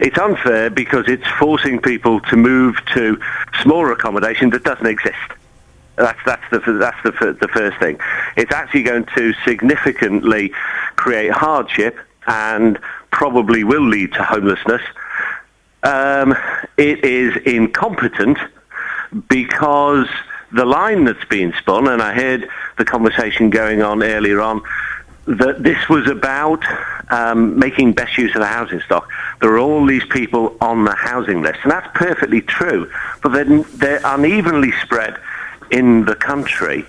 It's unfair because it's forcing people to move to smaller accommodation that doesn't exist. That's that's the that's the the first thing. It's actually going to significantly create hardship and probably will lead to homelessness. Um, it is incompetent because the line that's been spun, and I heard the conversation going on earlier on, that this was about um, making best use of the housing stock. There are all these people on the housing list, and that's perfectly true, but they're, they're unevenly spread in the country.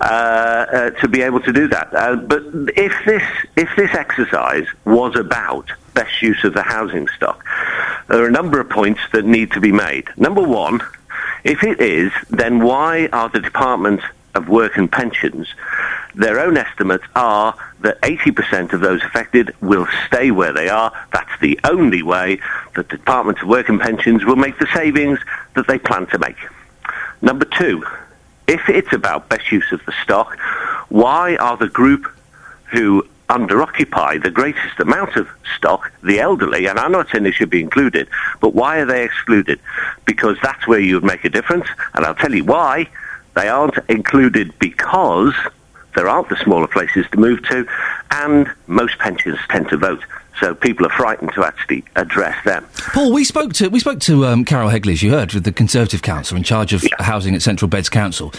Uh, uh, to be able to do that, uh, but if this if this exercise was about best use of the housing stock, there are a number of points that need to be made. Number one, if it is, then why are the Department of Work and Pensions, their own estimates are that 80% of those affected will stay where they are. That's the only way that the Department of Work and Pensions will make the savings that they plan to make. Number two, if it's about best use of the stock, why are the group who under-occupy the greatest amount of stock, the elderly, and I'm not saying they should be included, but why are they excluded? Because that's where you would make a difference, and I'll tell you why. They aren't included because there aren't the smaller places to move to, and most pensions tend to vote. So people are frightened to actually address them. Paul, we spoke to we spoke to um, Carol Hegley, as you heard, with the Conservative Council in charge of housing at Central Beds Council,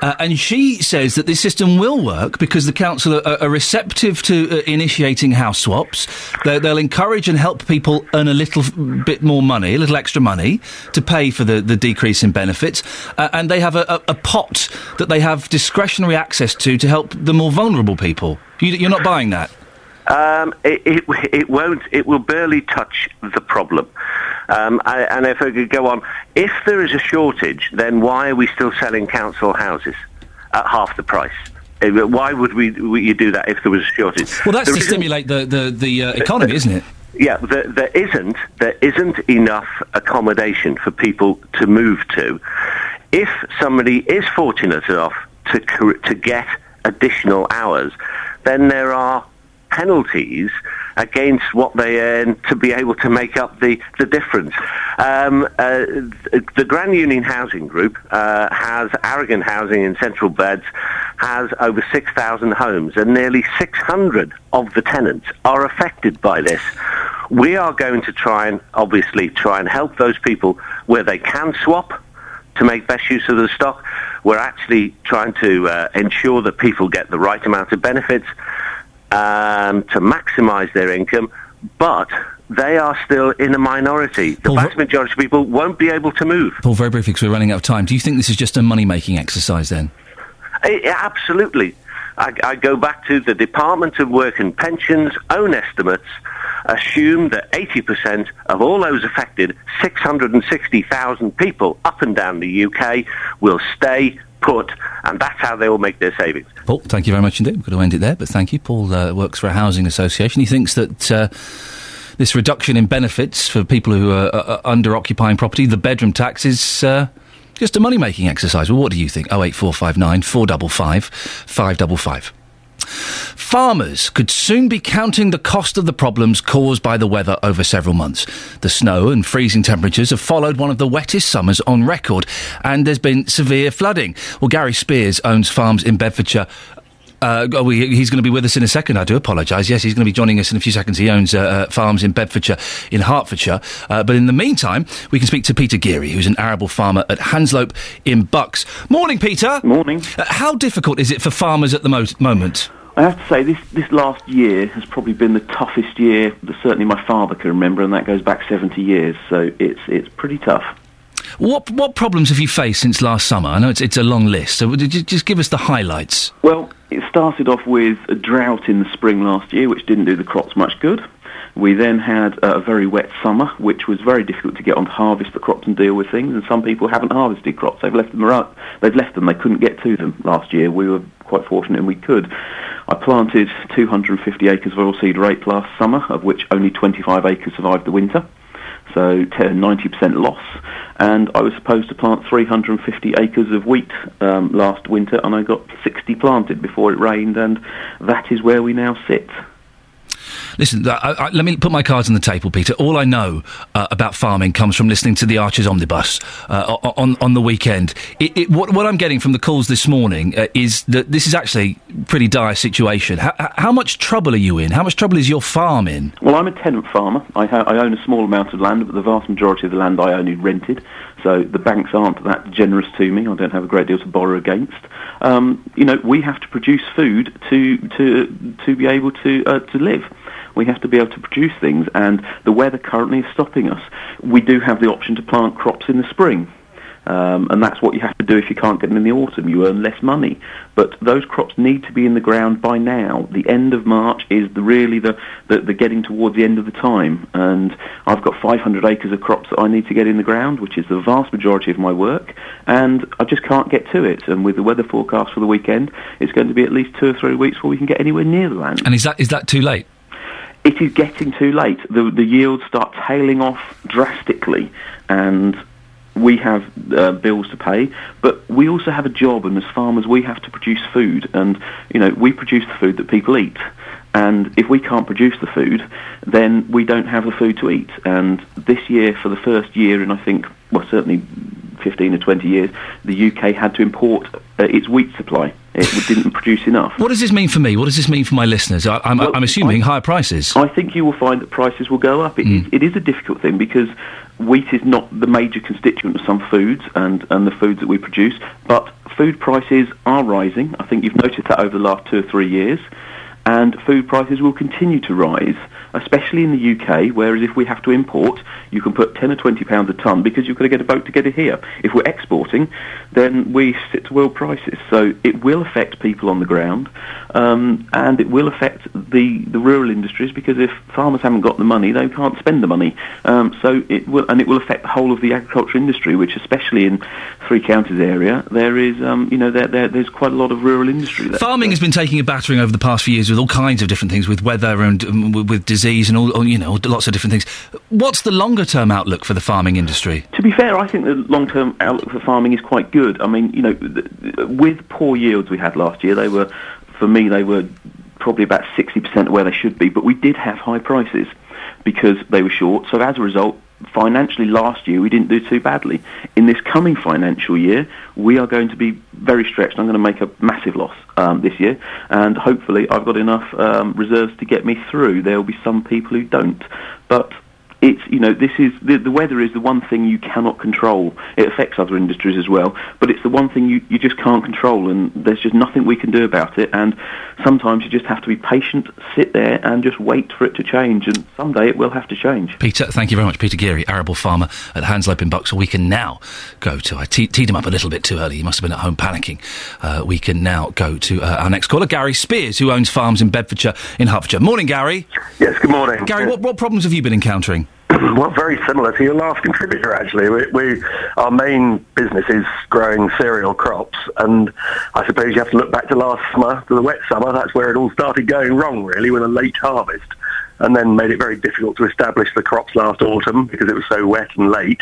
uh, and she says that this system will work because the council are, are receptive to uh, initiating house swaps. They, they'll encourage and help people earn a little bit more money, a little extra money, to pay for the, the decrease in benefits, uh, and they have a, a, a pot that they have discretionary access to to help the more vulnerable people. You, you're not buying that. Um, it, it, it won't. It will barely touch the problem. Um, I, and if I could go on, if there is a shortage, then why are we still selling council houses at half the price? Uh, Why would we, we you do that if there was a shortage? Well, that's There to stimulate the the, the uh, economy, isn't it? Yeah, there, there isn't there isn't enough accommodation for people to move to. If somebody is fortunate enough to to get additional hours, then there are penalties against what they earn to be able to make up the, the difference. Um, uh, the Grand Union Housing Group uh, has Aragon Housing in Central Beds, has over 6,000 homes, and nearly 600 of the tenants are affected by this. We are going to try and obviously try and help those people where they can swap to make best use of the stock. We're actually trying to uh, ensure that people get the right amount of benefits um, to maximise their income, but they are still in a minority. The vast majority of people won't be able to move. Paul, very briefly, because we're running out of time. Do you think this is just a money making exercise then? Eh, yeah, absolutely. I, I go back to the Department of Work and Pensions' own estimates assume that 80% of all those affected, 660,000 people up and down the UK, will stay put, and that's how they will make their savings. Paul, thank you very much indeed. We're going to end it there, but thank you. Paul uh, works for a housing association. He thinks that uh, this reduction in benefits for people who are, are under occupying property, the bedroom tax, is uh, just a money making exercise. Well, what do you think? 08459 455 555. Farmers could soon be counting the cost of the problems caused by the weather over several months. The snow and freezing temperatures have followed one of the wettest summers on record, and there's been severe flooding. Well, Gary Spears owns farms in Bedfordshire. Uh, oh, he's going to be with us in a second. I do apologise. Yes, he's going to be joining us in a few seconds. He owns uh, uh, farms in Bedfordshire, in Hertfordshire. Uh, but in the meantime, we can speak to Peter Geary, who's an arable farmer at Hanslope in Bucks. Morning, Peter. Morning. Uh, how difficult is it for farmers at the mo- moment? I have to say, this, this last year has probably been the toughest year that certainly my father can remember, and that goes back 70 years, so it's, it's pretty tough. What what problems have you faced since last summer? I know it's it's a long list, so just give us the highlights? Well, it started off with a drought in the spring last year, which didn't do the crops much good. We then had a very wet summer, which was very difficult to get on to harvest the crops and deal with things. And some people haven't harvested crops; they've left them around. They've left them; they couldn't get to them last year. We were quite fortunate, and we could. I planted 250 acres of oilseed rape last summer, of which only 25 acres survived the winter. So t- 90% loss. And I was supposed to plant 350 acres of wheat um, last winter, and I got 60 planted before it rained, and that is where we now sit. Listen, I, I, let me put my cards on the table, Peter. All I know uh, about farming comes from listening to the Archers Omnibus uh, on on the weekend. It, it, what, what I'm getting from the calls this morning uh, is that this is actually a pretty dire situation. How, how much trouble are you in? How much trouble is your farm in? Well, I'm a tenant farmer. I, ha- I own a small amount of land, but the vast majority of the land I own is rented. So the banks aren't that generous to me. I don't have a great deal to borrow against. Um, you know, we have to produce food to to to be able to uh, to live. We have to be able to produce things, and the weather currently is stopping us. We do have the option to plant crops in the spring. Um, and that's what you have to do if you can't get them in the autumn. You earn less money. But those crops need to be in the ground by now. The end of March is the, really the, the, the getting towards the end of the time. And I've got 500 acres of crops that I need to get in the ground, which is the vast majority of my work. And I just can't get to it. And with the weather forecast for the weekend, it's going to be at least two or three weeks before we can get anywhere near the land. And is that is that too late? It is getting too late. The, the yields start tailing off drastically, and we have uh, bills to pay, but we also have a job, and as farmers, we have to produce food, and you know we produce the food that people eat. And if we can't produce the food, then we don't have the food to eat. And this year, for the first year in I think, well, certainly 15 or 20 years, the UK had to import uh, its wheat supply. It didn't produce enough. What does this mean for me? What does this mean for my listeners? I, I'm, I'm assuming higher prices. I think you will find that prices will go up. It, Hmm. is, it is a difficult thing because wheat is not the major constituent of some foods and, and the foods that we produce, but food prices are rising. I think you've noticed that over the last two or three years. And food prices will continue to rise, especially in the UK, whereas if we have to import, you can put 10 or 20 pounds a tonne because you've got to get a boat to get it here. If we're exporting, then we sit to world prices. So it will affect people on the ground, um, and it will affect the, the rural industries because if farmers haven't got the money, they can't spend the money. Um, so it will, and it will affect the whole of the agriculture industry, which especially in Three Counties area, there is, um, you know, there, there, there's quite a lot of rural industry there. Farming has been taking a battering over the past few years with all kinds of different things, with weather and um, with- disease and all, you know, lots of different things. What's the longer term outlook for the farming industry? To be fair, I think the long-term outlook for farming is quite good. I mean, you know, th- with poor yields we had last year, they were, for me, they were probably about 60% of where they should be, but we did have high prices because they were short. So as a result, financially last year we didn't do too badly. In this coming financial year, we are going to be very stretched. I'm going to make a massive loss um, this year, and hopefully I've got enough um, reserves to get me through. There will be some people who don't, but it's you know this is the, the weather is the one thing you cannot control. It affects other industries as well, but it's the one thing you, you just can't control, and there's just nothing we can do about it. And sometimes you just have to be patient, sit there, and just wait for it to change. And someday it will have to change. Peter, thank you very much. Peter Geary, arable farmer at Hanslope in Buxall. We can now go to. I te- teed him up a little bit too early. He must have been at home panicking. Uh, we can now go to uh, our next caller, Gary Spears, who owns farms in Bedfordshire, in Hertfordshire. Morning, Gary. Yes, good morning. Gary, what, what problems have you been encountering? <clears throat> well, very similar to your last contributor, actually. We, we, our main business is growing cereal crops, and I suppose you have to look back to last summer, to the wet summer. That's where it all started going wrong, really, with a late harvest, and then made it very difficult to establish the crops last autumn because it was so wet and late.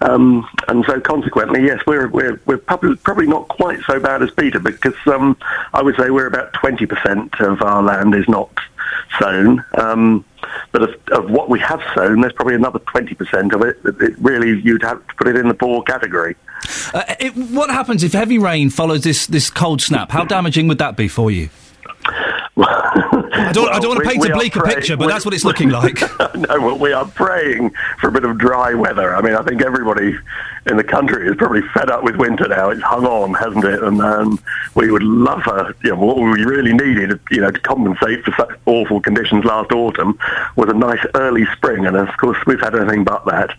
Um, and so, consequently, yes, we're we're we're probably, probably not quite so bad as Peter because um, I would say we're about twenty percent of our land is not sown. Um, but of, of what we have sown, there's probably another 20% of it that it really you'd have to put it in the poor category. Uh, it, what happens if heavy rain follows this, this cold snap? How damaging would that be for you? <laughs> I don't, I don't want to paint a bleaker praying- picture, but we- that's what it's <laughs> looking like. <laughs> no, well, we are praying for a bit of dry weather. I mean, I think everybody in the country is probably fed up with winter now. It's hung on, hasn't it? And um, we would love a, you know, what we really needed, you know, to compensate for such awful conditions last autumn was a nice early spring. And of course, we've had anything but that.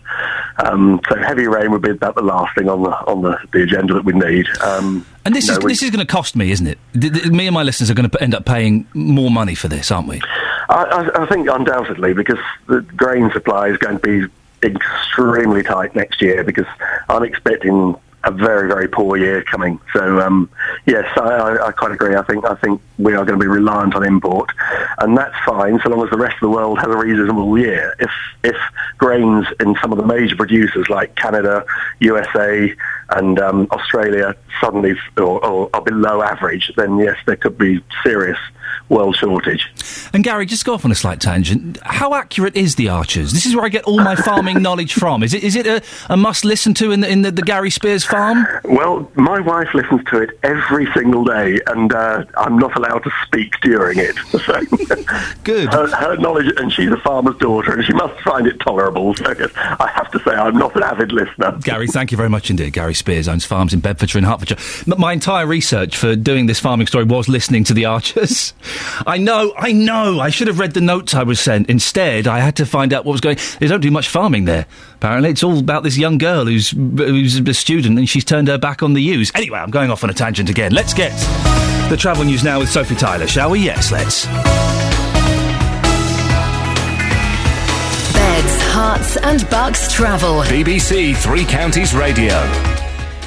Um, so heavy rain would be about the last thing on the on the, the agenda that we need. Um, And this you is we- this is going to cost me, isn't it? D- d- me and my listeners are going to end up paying more money for this, aren't we? I, I, I think undoubtedly because the grain supply is going to be extremely tight next year because I'm expecting a very very poor year coming. So um, yes, I, I, I quite agree. I think I think we are going to be reliant on import, and that's fine so long as the rest of the world has a reasonable year. If if grains in some of the major producers like Canada, USA, and um, Australia suddenly f- or, or are below average, then yes, there could be serious world shortage. And Gary, just go off on a slight tangent. How accurate is the Archers? This is where I get all my farming <laughs> knowledge from. Is it is it a, a must listen to in the in the, the Gary Spears farm? Well, my wife listens to it every single day, and uh, I'm not allowed to speak during it. <laughs> So Good. Her, her knowledge, and she's a farmer's daughter, and she must find it tolerable. So yes, I have to say I'm not an avid listener. Gary, thank you very much indeed. Gary Spears owns farms in Bedfordshire and Hertfordshire. M- my entire research for doing this farming story was listening to the Archers. <laughs> I know, I know. I should have read the notes I was sent. Instead, I had to find out what was going. They don't do much farming there. Apparently, it's all about this young girl who's who's a student and she's turned her back on the ewes. Anyway, I'm going off on a tangent again. Let's get the travel news now with Sophie Tyler, shall we? Yes, let's. Beds, Herts and Bucks travel. BBC Three Counties Radio.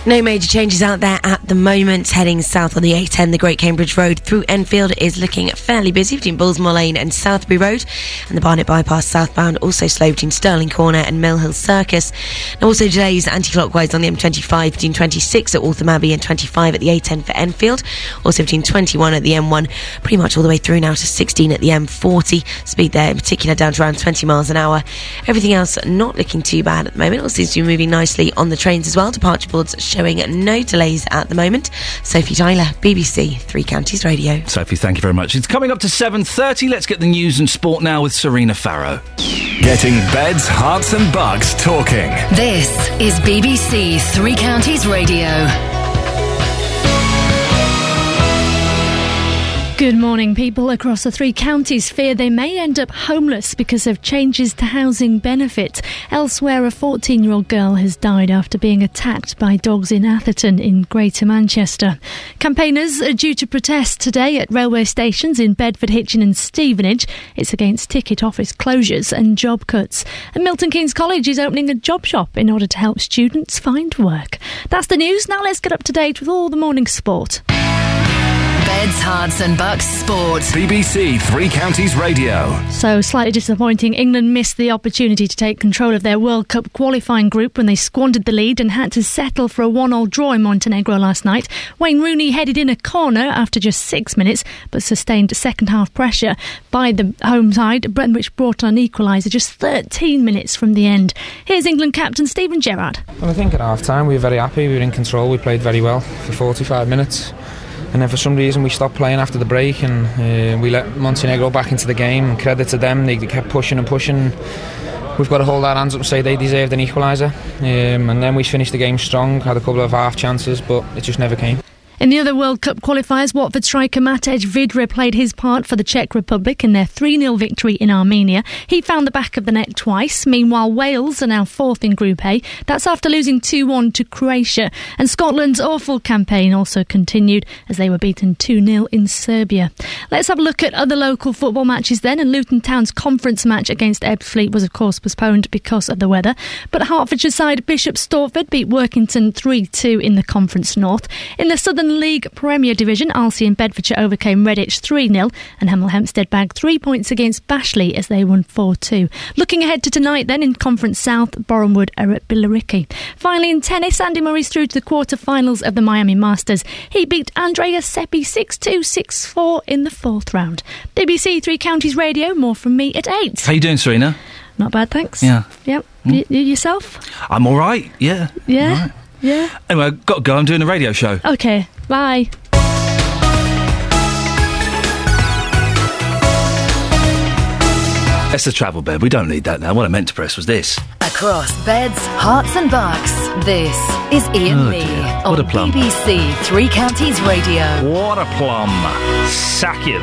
No major changes out there at the moment. Heading south on the A10, the Great Cambridge Road through Enfield is looking fairly busy between Bullsmoor Lane and Southbury Road. And the Barnet Bypass southbound also slow between Stirling Corner and Mill Hill Circus. And also delays anti-clockwise on the M25 between 26 at Waltham Abbey and 25 at the A10 for Enfield. Also between 21 at the M1, pretty much all the way through now to 16 at the M40. Speed there in particular down to around 20 miles an hour. Everything else not looking too bad at the moment. All seems to be moving nicely on the trains as well. Departure boards showing no delays at the moment. Sophie Tyler, BBC Three Counties Radio. Sophie, thank you very much. It's coming up to 7.30. Let's get the news and sport now with Serena Farrow. Getting beds, herts, and bucks talking. This is BBC Three Counties Radio. Good morning. People across the three counties fear they may end up homeless because of changes to housing benefit. Elsewhere, a 14 year old girl has died after being attacked by dogs in Atherton in Greater Manchester. Campaigners are due to protest today at railway stations in Bedford, Hitchin, and Stevenage. It's against ticket office closures and job cuts. And Milton Keynes College is opening a job shop in order to help students find work. That's the news. Now let's get up to date with all the morning sport. Beds, Herts and Bucks Sport. BBC Three Counties Radio. So, slightly disappointing. England missed the opportunity to take control of their World Cup qualifying group when they squandered the lead and had to settle for a one-all draw in Montenegro last night. Wayne Rooney headed in a corner after just six minutes, but sustained second-half pressure by the home side, which brought on an equaliser just 13 minutes from the end. Here's England captain Steven Gerrard. Well, I think at half time we were very happy, we were in control, we played very well for 45 minutes. And then for some reason we stopped playing after the break and uh, we let Montenegro back into the game. And credit to them, they, kept pushing and pushing. We've got to hold our hands up and say they deserved an equaliser. Um, and then we finished the game strong, had a couple of half chances, but it just never came. In the other World Cup qualifiers, Watford striker Matej Vydra played his part for the Czech Republic in their 3 0 victory in Armenia. He found the back of the net twice. Meanwhile, Wales are now fourth in Group A. That's after losing 2 1 to Croatia. And Scotland's awful campaign also continued as they were beaten 2 0 in Serbia. Let's have a look at other local football matches then. And Luton Town's conference match against Ebbsfleet was, of course, postponed because of the weather. But Hertfordshire side Bishop Stortford beat Workington 3 2 in the Conference North. In the Southern League Premier Division, Arlesey and Bedfordshire overcame Redditch 3 0, and Hemel Hempstead bagged three points against Bashley as they won 4 2. Looking ahead to tonight, then in Conference South, Bournemouth are at Billericay. Finally, in tennis, Andy Murray's through to the quarter-finals of the Miami Masters. He beat Andrea Seppi 6 2 6 4 in the fourth round. BBC Three Counties Radio, more from me at 8. How you doing, Serena? Not bad, thanks. Yeah. Yep. Hmm. Y- y- yourself? I'm all right. Yeah. Yeah. Yeah. Anyway, I've got to go. I'm doing a radio show. Okay. Bye. That's the travel bed. We don't need that now. What I meant to press was this. Across beds, herts and bucks, this is Iain Oh, Lee dear. on a plum. BBC Three Counties Radio. What a plum. Sack him.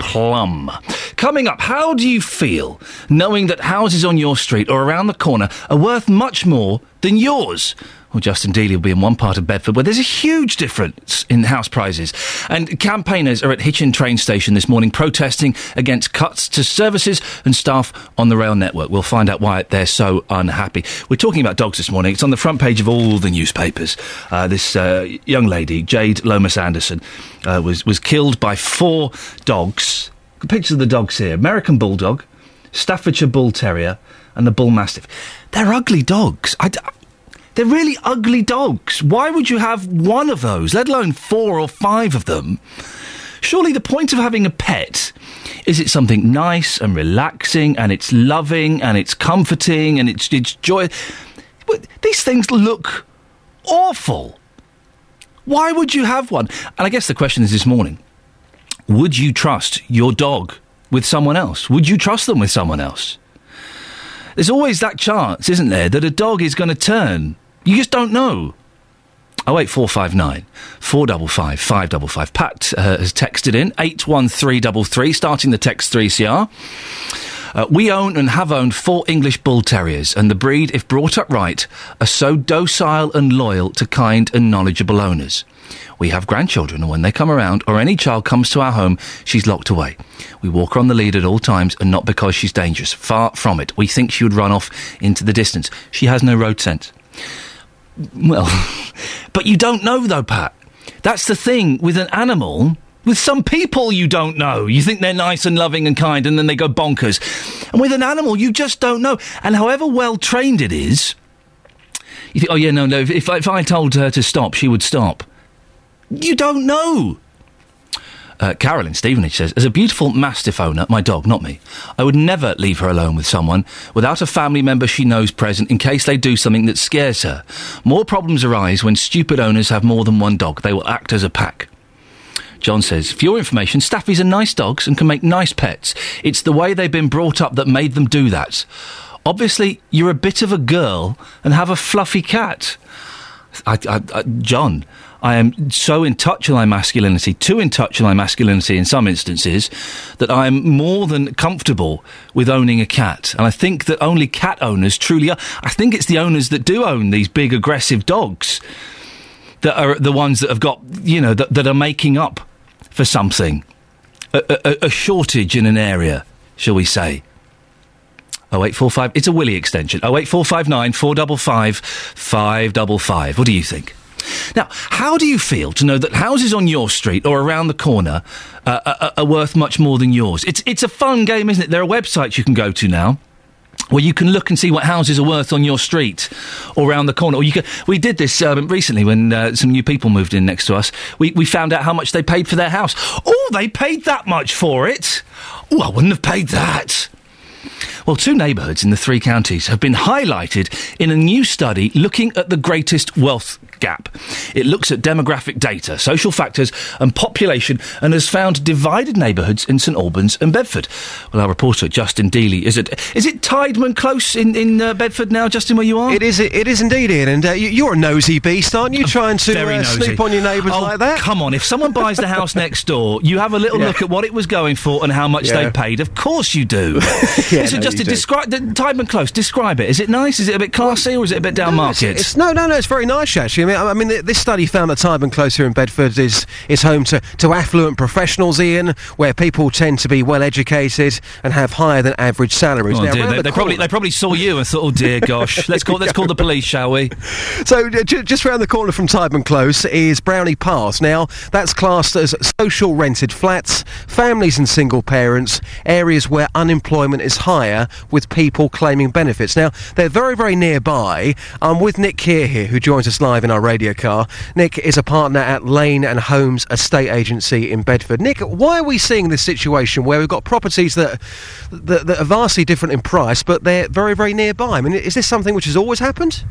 Plum. Coming up, how do you feel knowing that houses on your street or around the corner are worth much more than yours? Well, Justin Dealey will be in one part of Bedford where there's a huge difference in house prices. And campaigners are at Hitchin train station this morning protesting against cuts to services and staff on the rail network. We'll find out why they're so unhappy. We're talking about dogs this morning. It's on the front page of all the newspapers. Uh, this uh, young lady, Jade Lomas Anderson, uh, was, was killed by four dogs. Pictures of the dogs here American Bulldog, Staffordshire Bull Terrier, and the Bull Mastiff. They're ugly dogs. I d- they're really ugly dogs. Why would you have one of those, let alone four or five of them? Surely the point of having a pet is it's something nice and relaxing and it's loving and it's comforting and it's, it's joy. But these things look awful. Why would you have one? And I guess the question is this morning would you trust your dog with someone else? Would you trust them with someone else? There's always that chance, isn't there, that a dog is going to turn. You just don't know. Oh eight four five nine four double five five double five. Pat uh, has texted in eight one three double three, starting the text three CR. Uh, we own and have owned four English Bull Terriers, and the breed, if brought up right, are so docile and loyal to kind and knowledgeable owners. We have grandchildren, and when they come around, or any child comes to our home, she's locked away. We walk her on the lead at all times, and not because she's dangerous. Far from it. We think she would run off into the distance. She has no road sense. Well, <laughs> but you don't know, though, Pat. That's the thing with an animal. With some people, you don't know. You think they're nice and loving and kind, and then they go bonkers. And with an animal, you just don't know. And however well trained it is, you think, oh, yeah, no, no, if, if, I- I told her to stop, she would stop. You don't know. Uh, Carolyn Stevenage says, as a beautiful Mastiff owner, my dog, not me, I would never leave her alone with someone without a family member she knows present in case they do something that scares her. More problems arise when stupid owners have more than one dog. They will act as a pack. John says, for your information, Staffies are nice dogs and can make nice pets. It's the way they've been brought up that made them do that. Obviously, you're a bit of a girl and have a fluffy cat. I, I, I, John, I am so in touch with my masculinity, too in touch with my masculinity in some instances, that I am more than comfortable with owning a cat. And I think that only cat owners truly are. I think it's the owners that do own these big aggressive dogs that are the ones that have got, you know, that, that are making up for something. A, a, a shortage in an area, shall we say. 0845, it's a Willie extension. 08459 455 555. What do you think? Now, how do you feel to know that houses on your street or around the corner uh, are, are worth much more than yours? It's it's a fun game, isn't it? There are websites you can go to now where you can look and see what houses are worth on your street or around the corner. Or you can, we did this um, recently when uh, some new people moved in next to us. We, we found out how much they paid for their house. Oh, they paid that much for it. Oh, I wouldn't have paid that. Well, two neighbourhoods in the three counties have been highlighted in a new study looking at the greatest wealth gap. It looks at demographic data, social factors, and population, and has found divided neighbourhoods in St Albans and Bedford. Well, our reporter Justin Dealey is it is it Tideman Close in in uh, Bedford now, Justin, where you are? It is. It is indeed, Iain. And uh, you, you're a nosy beast, aren't you? Trying to uh, on your neighbours Oh, like that? Come on, if someone buys the house next door, you have a little <laughs> Yeah. look at what it was going for and how much Yeah. they paid. Of course you do. <laughs> Yeah, Listen, no, Justin, do. describe the Tideman Close. Describe it. Is it nice? Is it a bit classy, or is it a bit down market? It's, no, no, no. It's very nice, actually. I mean, I I mean, this study found that Tyburn Close here in Bedford is is home to, to affluent professionals, Iain, where people tend to be well educated and have higher than average salaries. Oh, Now, dear, they, the they probably they probably saw you and thought, "Oh dear, gosh, let's call let's call the police, shall we?" <laughs> So, uh, ju- just round the corner from Tyburn Close is Brownie Pass. Now, that's classed as social rented flats, families and single parents, areas where unemployment is higher with people claiming benefits. Now, they're very, very nearby. I'm with Nick Keir here, who joins us live in our radio car. Nick is a partner at Lane and Holmes Estate Agency in Bedford. Nick, why are we seeing this situation where we've got properties that, that, that are vastly different in price, but they're very, very nearby? I mean, is this something which has always happened?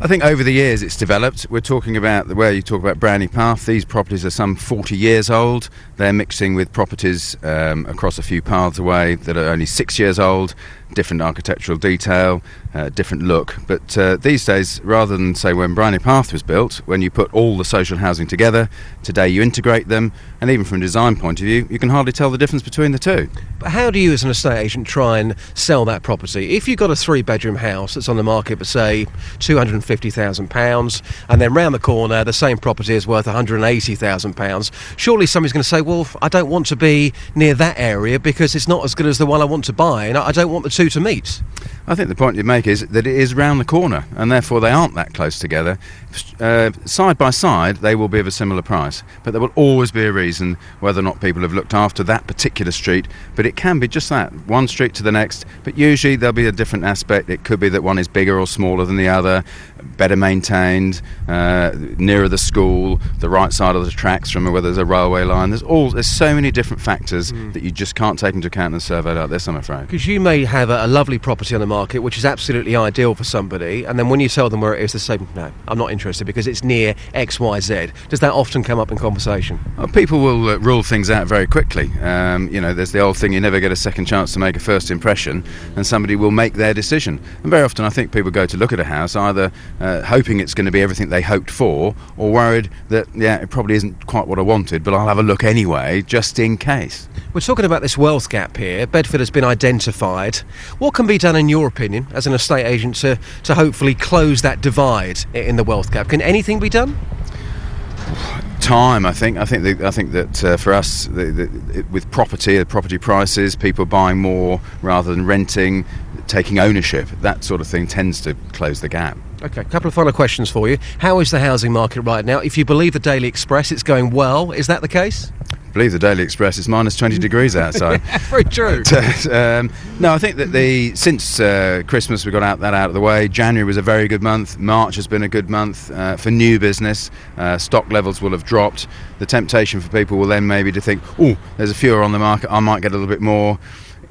I think over the years it's developed. We're talking about the where you talk about Brownie Path. These properties are some 40 years old. They're mixing with properties um, across a few paths away that are only six years old. Different architectural detail, uh, different look. But uh, these days, rather than say when Brownie Path was built, when you put all the social housing together, today you integrate them, and even from a design point of view, you can hardly tell the difference between the two. But how do you, as an estate agent, try and sell that property? If you've got a three-bedroom house that's on the market for, say, two hundred and then round the corner the same property is worth one hundred and eighty thousand pounds, surely somebody's going to say, "Well, I don't want to be near that area because it's not as good as the one I want to buy, and I I don't want the two to meet." I think the point you make is that it is round the corner, and therefore they aren't that close together. Uh, side by side, they will be of a similar price, but there will always be a reason whether or not people have looked after that particular street. But it can be just that one street to the next, but usually there'll be a different aspect. It could be that one is bigger or smaller than the other, better maintained, uh, nearer the school, the right side of the tracks from where there's a railway line. There's all there's so many different factors that you just can't take into account in a survey like this. I'm afraid. Because you may have a, a lovely property on the market which is absolutely ideal for somebody, and then when you tell them where it is, they say, "No, I'm not interested because it's near X, Y, Z." Does that often come up in conversation? Well, people will uh, rule things out very quickly. Um, you know, there's the old thing: you never get a second chance to make a first impression, and somebody will make their decision. And very often, I think people go to look at a house either uh, hoping it's going to be everything they hoped for, or worried that yeah, it probably isn't quite what I wanted, but I'll have a look anyway, just in case. We're talking about this wealth gap here. Bedford has been identified. What can be done, in your opinion, as an estate agent, to, to hopefully close that divide in the wealth gap? Can anything be done? time. I think. I think. The, I think that uh, for us, the, the, it- with property, uh, property prices, people buying more rather than renting, taking ownership, that sort of thing tends to close the gap. Okay, a couple of final questions for you. How is the housing market right now? If you believe the Daily Express, it's going well. Is that the case? I believe the Daily Express It's minus 20 degrees outside. <laughs> Very true. But, uh, um, no, I think that the since uh, Christmas we got out that out of the way. January was a very good month. March has been a good month uh, for new business. Uh, stock levels will have dropped. The temptation for people will then maybe to think, oh, there's a fewer on the market. I might get a little bit more.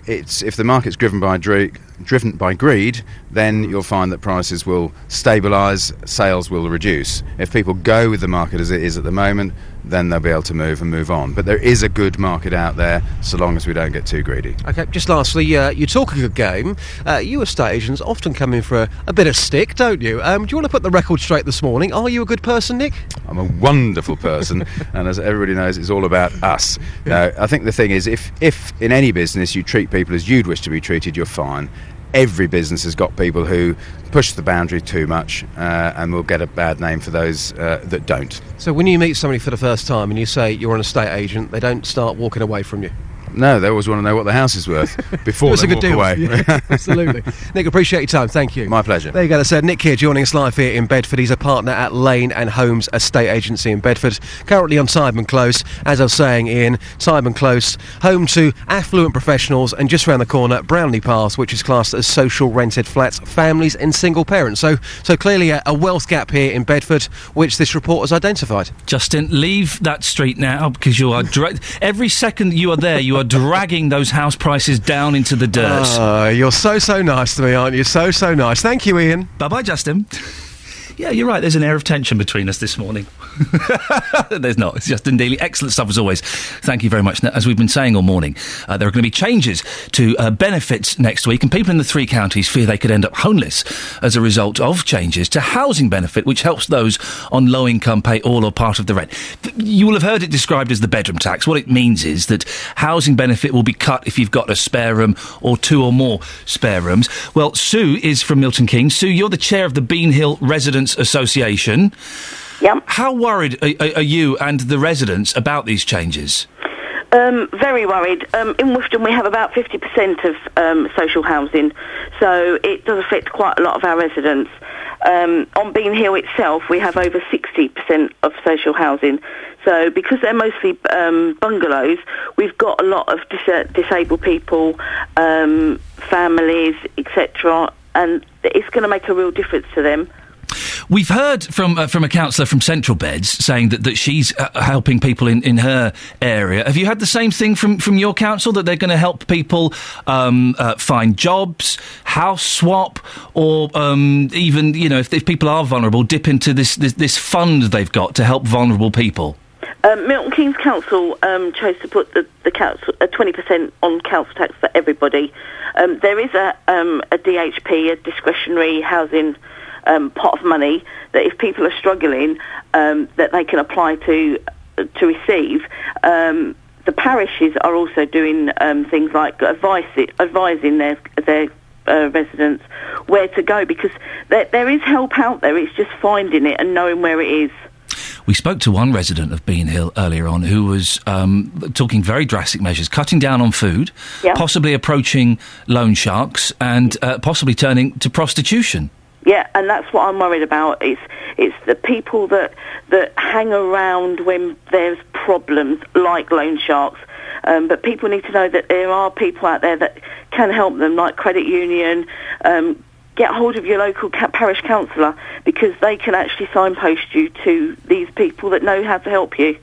It's if the market's driven by driven by greed, then you'll find that prices will stabilise, sales will reduce. If people go with the market as it is at the moment, then they'll be able to move and move on. But there is a good market out there, so long as we don't get too greedy. Okay, just lastly, uh, you talk a good game. Uh, you estate agents often come in for a, a bit of stick, don't you? Um, do you want to put the record straight this morning? Are you a good person, Nick? I'm a wonderful person, <laughs> and as everybody knows, it's all about us. Now, I think the thing is, if if in any business you treat people as you'd wish to be treated, you're fine. Every business has got people who push the boundary too much, uh, and will get a bad name for those uh, that don't. So when you meet somebody for the first time and you say you're an estate agent, they don't start walking away from you. No, they always want to know what the house is worth <laughs> before Give us they a good walk deal. away. Yeah, <laughs> absolutely. Nick, appreciate your time. Thank you. My pleasure. There you go. That's uh, Nick here joining us live here in Bedford. He's a partner at Lane and Holmes Estate Agency in Bedford, currently on Simon Close. As I was saying, Iain, Simon Close, home to affluent professionals, and just round the corner, Brownlee Pass, which is classed as social rented flats, families and single parents. So, so clearly a, a wealth gap here in Bedford, which this report has identified. Justin, leave that street now because you are dra- every second you are there, you are dragging those house prices down into the dirt. Oh, you're so, so nice to me, aren't you? So, so nice. Thank you, Iain. Bye bye, Justin. Yeah, you're right. There's an air of tension between us this morning. <laughs> There's not. It's Justin Daly. Excellent stuff as always. Thank you very much. Now, As we've been saying all morning, uh, there are going to be changes to uh, benefits next week, and people in the three counties fear they could end up homeless as a result of changes to housing benefit, which helps those on low income pay all or part of the rent. You will have heard it described as the bedroom tax. What it means is that housing benefit will be cut if you've got a spare room or two or more spare rooms. Well, Sue is from Milton Keynes. Sue, you're the chair of the Bean Hill Residents Association. Yep. How worried are, are, you and the residents about these changes? Um, very worried. Um, in Worcester, we have about 50% of um, social housing, so it does affect quite a lot of our residents. Um, on Bean Hill itself, we have over 60% of social housing. So because they're mostly um, bungalows, we've got a lot of dis- disabled people, um, families, etc., and it's going to make a real difference to them. We've heard from uh, from a councillor from Central Beds saying that, that she's uh, helping people in, in her area. Have you had the same thing from, from your council that they're going to help people um, uh, find jobs, house swap, or um, even you know if, if people are vulnerable, dip into this, this this fund they've got to help vulnerable people? Um, Milton Keynes Council um, chose to put the, the council a twenty percent on council tax for everybody. Um, there is a um, a DHP, a discretionary housing um, pot of money that if people are struggling, um, that they can apply to to receive. Um, the parishes are also doing um, things like advice, advising their their uh, residents where to go because there, there is help out there. It's just finding it and knowing where it is. We spoke to one resident of Bean Hill earlier on who was um, talking very drastic measures, cutting down on food, Yeah. possibly approaching loan sharks, and uh, possibly turning to prostitution. Yeah, and that's what I'm worried about. It's it's the people that that hang around when there's problems, like loan sharks. Um, but people need to know that there are people out there that can help them, like credit union. Um, get hold of your local ca- parish councillor because they can actually signpost you to these people that know how to help you.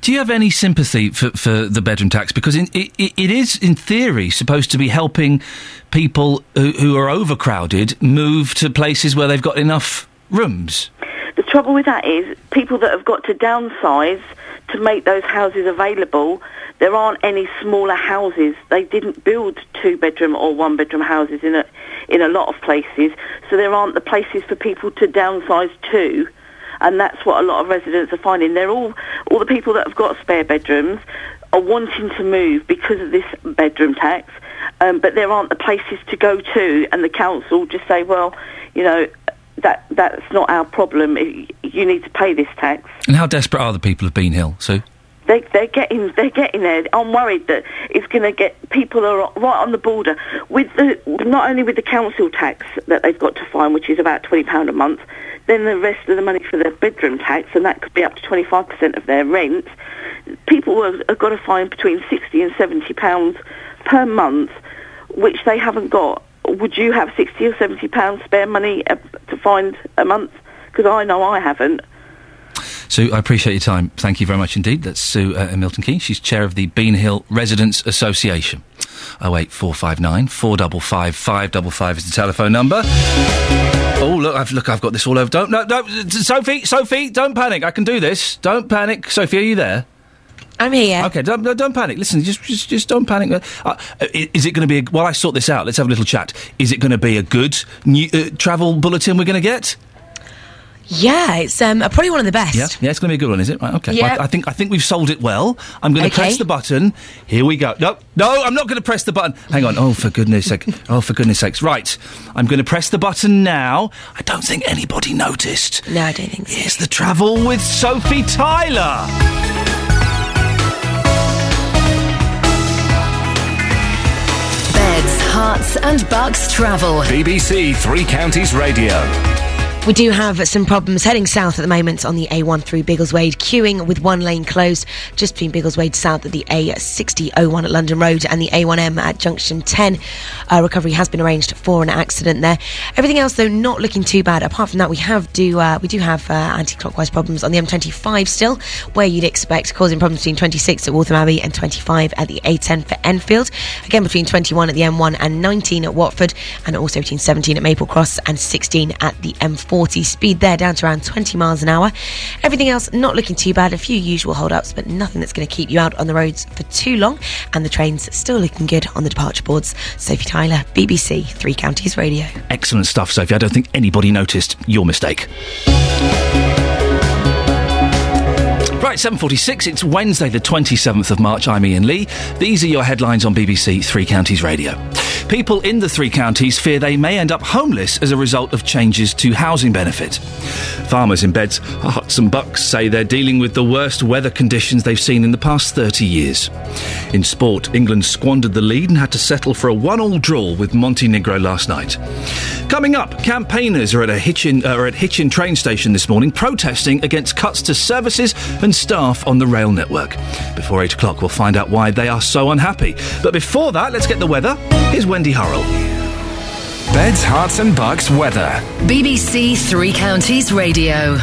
Do you have any sympathy for, for the bedroom tax? Because in, it, it is, in theory, supposed to be helping people who, who are overcrowded move to places where they've got enough rooms. The trouble with that is people that have got to downsize to make those houses available, there aren't any smaller houses. They didn't build two bedroom or one bedroom houses in a in a lot of places, so there aren't the places for people to downsize to. And that's what a lot of residents are finding. They're all all the people that have got spare bedrooms are wanting to move because of this bedroom tax, um, but there aren't the places to go to, and the council just say, well, you know, that that's not our problem. You need to pay this tax. And how desperate are the people of Bean Hill, Sue? They, they're getting they're getting there. I'm worried that it's going to get people are right on the border with the not only with the council tax that they've got to find, which is about twenty pound a month, then the rest of the money for their bedroom tax, and that could be up to twenty five percent of their rent. People have, have got to find between sixty and seventy pounds per month, which they haven't got. Would you have sixty or seventy pounds spare money uh, to find a month? Because I know I haven't. Sue, I appreciate your time. Thank you very much indeed. That's Sue uh, Milton Keynes. She's chair of the Bean Hill Residents Association. 08459 455 555 is the telephone number. Oh, look, I've, look, I've got this all over. Don't, no, no, Sophie, Sophie, don't panic. I can do this. Don't panic. Sophie, are you there? I'm here. Okay, don't, no, don't panic. Listen, just, just, just don't panic. Uh, is it going to be, a, while I sort this out, let's have a little chat. Is it going to be a good new, uh, travel bulletin we're going to get? Yeah, it's um, probably one of the best. Yeah, yeah, it's going to be a good one, is it? Right, okay. Yeah. I, I think I think we've sold it well. I'm going to Okay. press the button. Here we go. No, no, I'm not going to press the button. Hang on. Oh, for goodness sake. <laughs> Oh, for goodness sakes. Right. I'm going to press the button now. I don't think anybody noticed. No, I don't think so. Here's the travel with Sophie Tyler. Beds, herts, and bucks travel. BBC Three Counties Radio. We do have some problems heading south at the moment on the A1 through Biggleswade, queuing with one lane closed just between Biggleswade South at the A6001 at London Road and the A1M at Junction 10. Uh, recovery has been arranged for an accident there. Everything else, though, not looking too bad. Apart from that, we have do uh, we do have uh, anti-clockwise problems on the M25 still, where you'd expect causing problems between 26 at Waltham Abbey and 25 at the A10 for Enfield. Again, between 21 at the M1 and 19 at Watford, and also between 17 at Maple Cross and 16 at the M4. 40. Speed there down to around 20 miles an hour. Everything else not looking too bad. A few usual hold ups, but nothing that's going to keep you out on the roads for too long. And the trains still looking good on the departure boards. Sophie Tyler, BBC Three Counties Radio. Excellent stuff, Sophie. I don't think anybody noticed your mistake. Right, 7.46, it's Wednesday the 27th of March, I'm Iain Lee. These are your headlines on BBC Three Counties Radio. People in the three counties fear they may end up homeless as a result of changes to housing benefit. Farmers in Beds, Herts and Bucks say they're dealing with the worst weather conditions they've seen in the past 30 years. In sport, England squandered the lead and had to settle for a one-all draw with Montenegro last night. Coming up, campaigners are at a Hitchin, uh, at Hitchin train station this morning protesting against cuts to services and staff on the rail network. Before 8 o'clock, we'll find out why they are so unhappy. But before that, let's get the weather. Here's Wendy Hurrell. Beds, Herts and Bucks weather. BBC Three Counties Radio.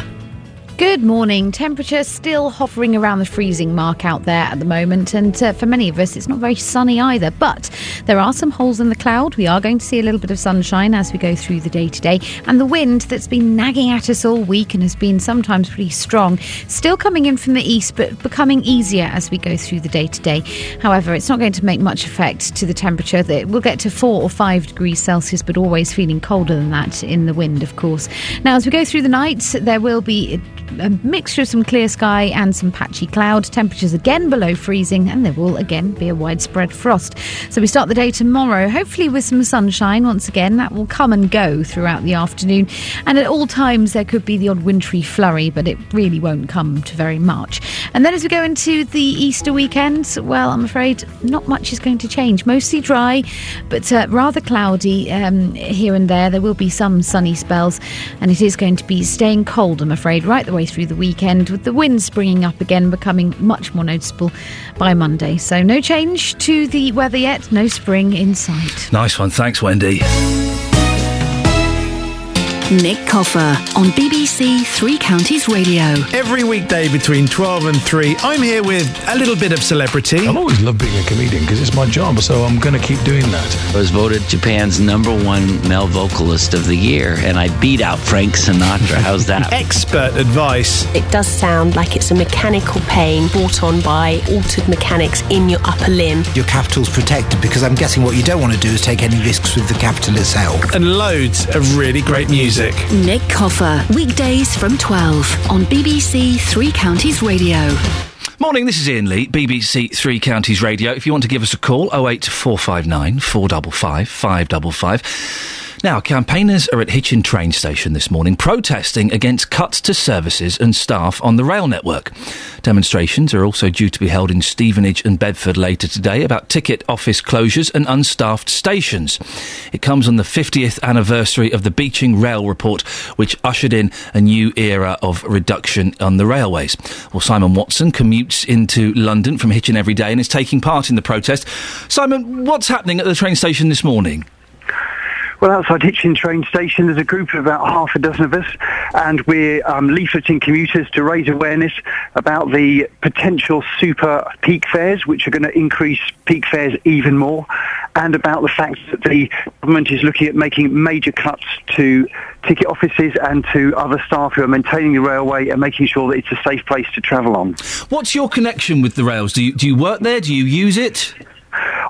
Good morning. Temperature still hovering around the freezing mark out there at the moment, and uh, for many of us, it's not very sunny either. But there are some holes in the cloud. We are going to see a little bit of sunshine as we go through the day today, and the wind that's been nagging at us all week and has been sometimes pretty strong, still coming in from the east, but becoming easier as we go through the day today. However, it's not going to make much effect to the temperature. That we'll get to four or five degrees Celsius, but always feeling colder than that in the wind, of course. Now, as we go through the night, there will be a mixture of some clear sky and some patchy cloud. Temperatures again below freezing, and there will again be a widespread frost. So we start the day tomorrow, hopefully with some sunshine once again. That will come and go throughout the afternoon, and at all times there could be the odd wintry flurry, but it really won't come to very much. And then as we go into the Easter weekend, well, I'm afraid not much is going to change. Mostly dry, but uh, rather cloudy um, here and there. There will be some sunny spells, and it is going to be staying cold, I'm afraid, right the way through the weekend, with the wind springing up again, becoming much more noticeable by Monday. So, no change to the weather yet, no spring in sight. Nice one. Thanks, Wendy. Nick Coffer on BBC Three Counties Radio. Every weekday between 12 and 3, I'm here with a little bit of celebrity. I've always loved being a comedian because it's my job, so I'm going to keep doing that. I was voted Japan's number one male vocalist of the year, and I beat out Frank Sinatra. How's that? <laughs> Expert advice. It does sound like it's a mechanical pain brought on by altered mechanics in your upper limb. Your capital's protected because I'm guessing what you don't want to do is take any risks with the capital itself. And loads of really great music. Nick Coffer, weekdays from 12 on BBC Three Counties Radio. Morning, this is Iain Lee, BBC Three Counties Radio. If you want to give us a call, 08459 455 555. Now, campaigners are at Hitchin train station this morning protesting against cuts to services and staff on the rail network. Demonstrations are also due to be held in Stevenage and Bedford later today about ticket office closures and unstaffed stations. It comes on the 50th anniversary of the Beeching Rail Report, which ushered in a new era of reduction on the railways. Well, Simon Watson commutes into London from Hitchin every day and is taking part in the protest. Simon, what's happening at the train station this morning? Well, outside Hitchin train station, there's a group of about half a dozen of us, and we're um, leafleting commuters to raise awareness about the potential super peak fares, which are going to increase peak fares even more, and about the fact that the government is looking at making major cuts to ticket offices and to other staff who are maintaining the railway and making sure that it's a safe place to travel on. What's your connection with the rails? Do you, do you work there? Do you use it?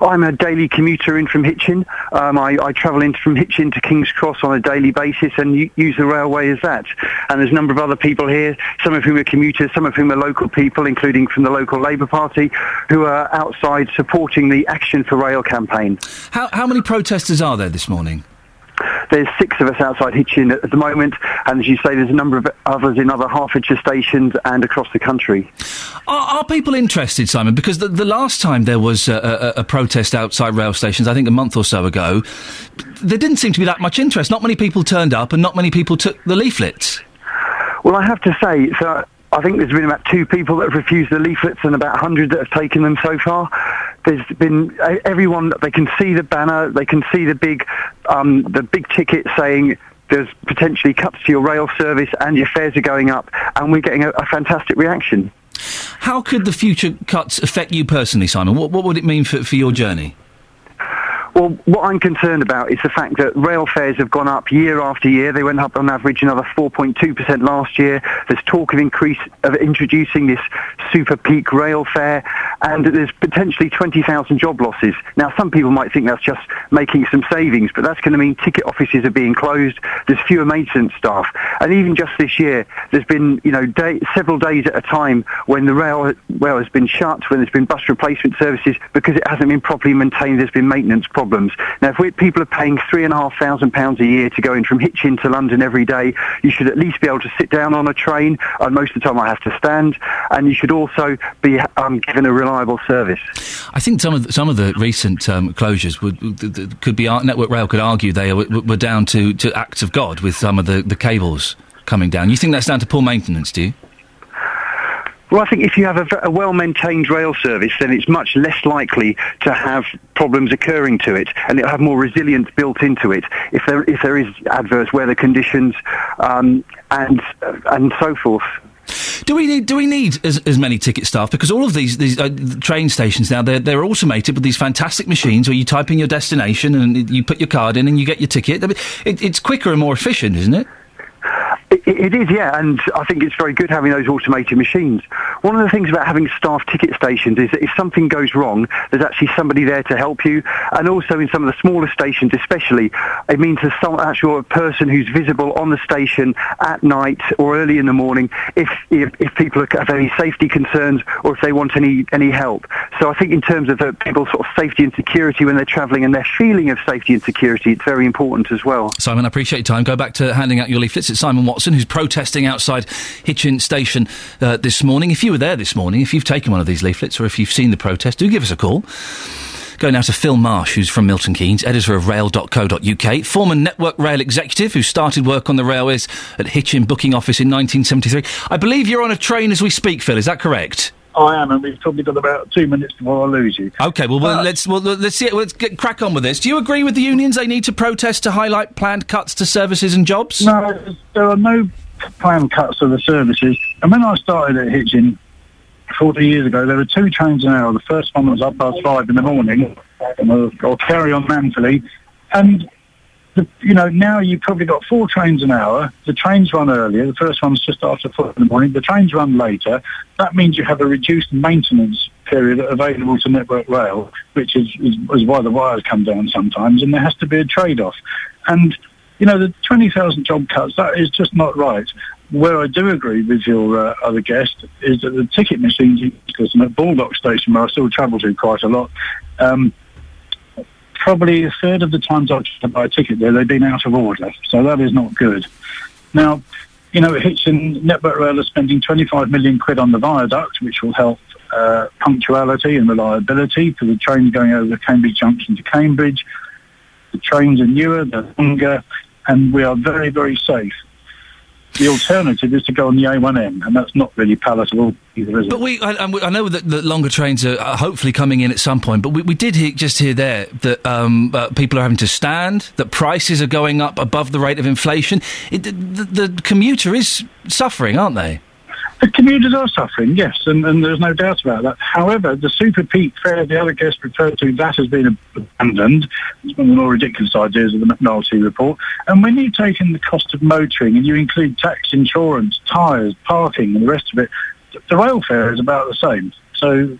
I'm a daily commuter in from Hitchin. Um, I, I, travel in from Hitchin to King's Cross on a daily basis and use the railway as that. And there's a number of other people here, some of whom are commuters, some of whom are local people, including from the local Labour Party, who are outside supporting the Action for Rail campaign. How, how many protesters are there this morning? There's six of us outside Hitchin at the moment, and as you say, there's a number of others in other Hertfordshire stations and across the country. Are, are people interested, Simon? Because the, the last time there was a, a, a protest outside rail stations, I think a month or so ago, there didn't seem to be that much interest. Not many people turned up, and not many people took the leaflets. Well, I have to say, so I think there's been about two people that have refused the leaflets and about 100 that have taken them so far. There's been uh, everyone, they can see the banner, they can see the big, um, the big ticket saying there's potentially cuts to your rail service and your fares are going up, and we're getting a, a fantastic reaction. How could the future cuts affect you personally, Simon? What, what would it mean for, for your journey? Well, what I'm concerned about is the fact that rail fares have gone up year after year. They went up on average another 4.2% last year. There's talk of increase of introducing this super peak rail fare, and there's potentially 20,000 job losses. Now, some people might think that's just making some savings, but that's going to mean ticket offices are being closed. There's fewer maintenance staff, and even just this year, there's been you know day, several days at a time when the rail rail has been shut, when there's been bus replacement services because it hasn't been properly maintained. There's been maintenance problems. Now, if people are paying three and a half thousand pounds a year to go in from Hitchin to London every day, you should at least be able to sit down on a train. And most of the time, I have to stand, and you should also be um, given a reliable service. I think some of the, some of the recent um, closures would, could be Network Rail could argue they were, were down to, to acts of God with some of the, the cables coming down. You think that's down to poor maintenance? Do you? Well, I think if you have a well-maintained rail service, then it's much less likely to have problems occurring to it, and it'll have more resilience built into it if there if there is adverse weather conditions um, and uh, and so forth. Do we need do we need as, as many ticket staff? Because all of these these uh, train stations now they're they're automated with these fantastic machines where you type in your destination and you put your card in and you get your ticket. It, it's quicker and more efficient, isn't it? It, is, yeah, and I think it's very good having those automated machines. One of the things about having staff ticket stations is that if something goes wrong, there's actually somebody there to help you. And also in some of the smaller stations especially, it means there's some actual person who's visible on the station at night or early in the morning if, if, if people have any safety concerns or if they want any, any help. So I think in terms of uh, people's sort of safety and security when they're travelling and their feeling of safety and security, it's very important as well. Simon, I appreciate your time. Go back to handing out your leaflets. It's Simon who's protesting outside Hitchin Station uh, this morning. If you were there this morning, if you've taken one of these leaflets or if you've seen the protest, do give us a call. Go now to Phil Marsh, who's from Milton Keynes, editor of rail.co.uk, former Network Rail executive who started work on the railways at Hitchin Booking Office in 1973. I believe you're on a train as we speak, Phil, is that correct? I am, and we've probably got about two minutes before I lose you. Okay, well, well let's well, let's see. Let's get crack on with this. Do you agree with the unions? They need to protest to highlight planned cuts to services and jobs. No, there are no planned cuts to the services. And when I started at Hitchin 40 years ago, there were two trains an hour. The first one was up past five in the morning, I'll carry on manfully. And the, you know, now you've probably got four trains an hour. The trains run earlier. The first one's just after four in the morning. The trains run later. That means you have a reduced maintenance period available to Network Rail, which is, is, is why the wires come down sometimes, and there has to be a trade-off. And, you know, the 20,000 job cuts, that is just not right. Where I do agree with your uh, other guest is that the ticket machines, because at Baldock Station, where I still travel to quite a lot, um, probably a third of the times I've tried to buy a ticket there, they've been out of order. So that is not good. Now, you know, Hitchin Network Rail are spending 25 million quid on the viaduct, which will help uh, punctuality and reliability for the trains going over the Cambridge Junction to Cambridge. The trains are newer, they're longer, and we are very, very safe. The alternative is to go on the A1M, and that's not really palatable either, is it? But we, I, I know that, that longer trains are hopefully coming in at some point. But we, we did hear, just hear there that um, uh, people are having to stand, that prices are going up above the rate of inflation. It, the, the, the commuter is suffering, aren't they? The commuters are suffering, yes, and, and there's no doubt about that. However, the super peak fare the other guest referred to, that has been abandoned. It's one of the more ridiculous ideas of the McNulty report. And when you take in the cost of motoring and you include tax, insurance, tyres, parking and the rest of it, th- the rail fare is about the same. So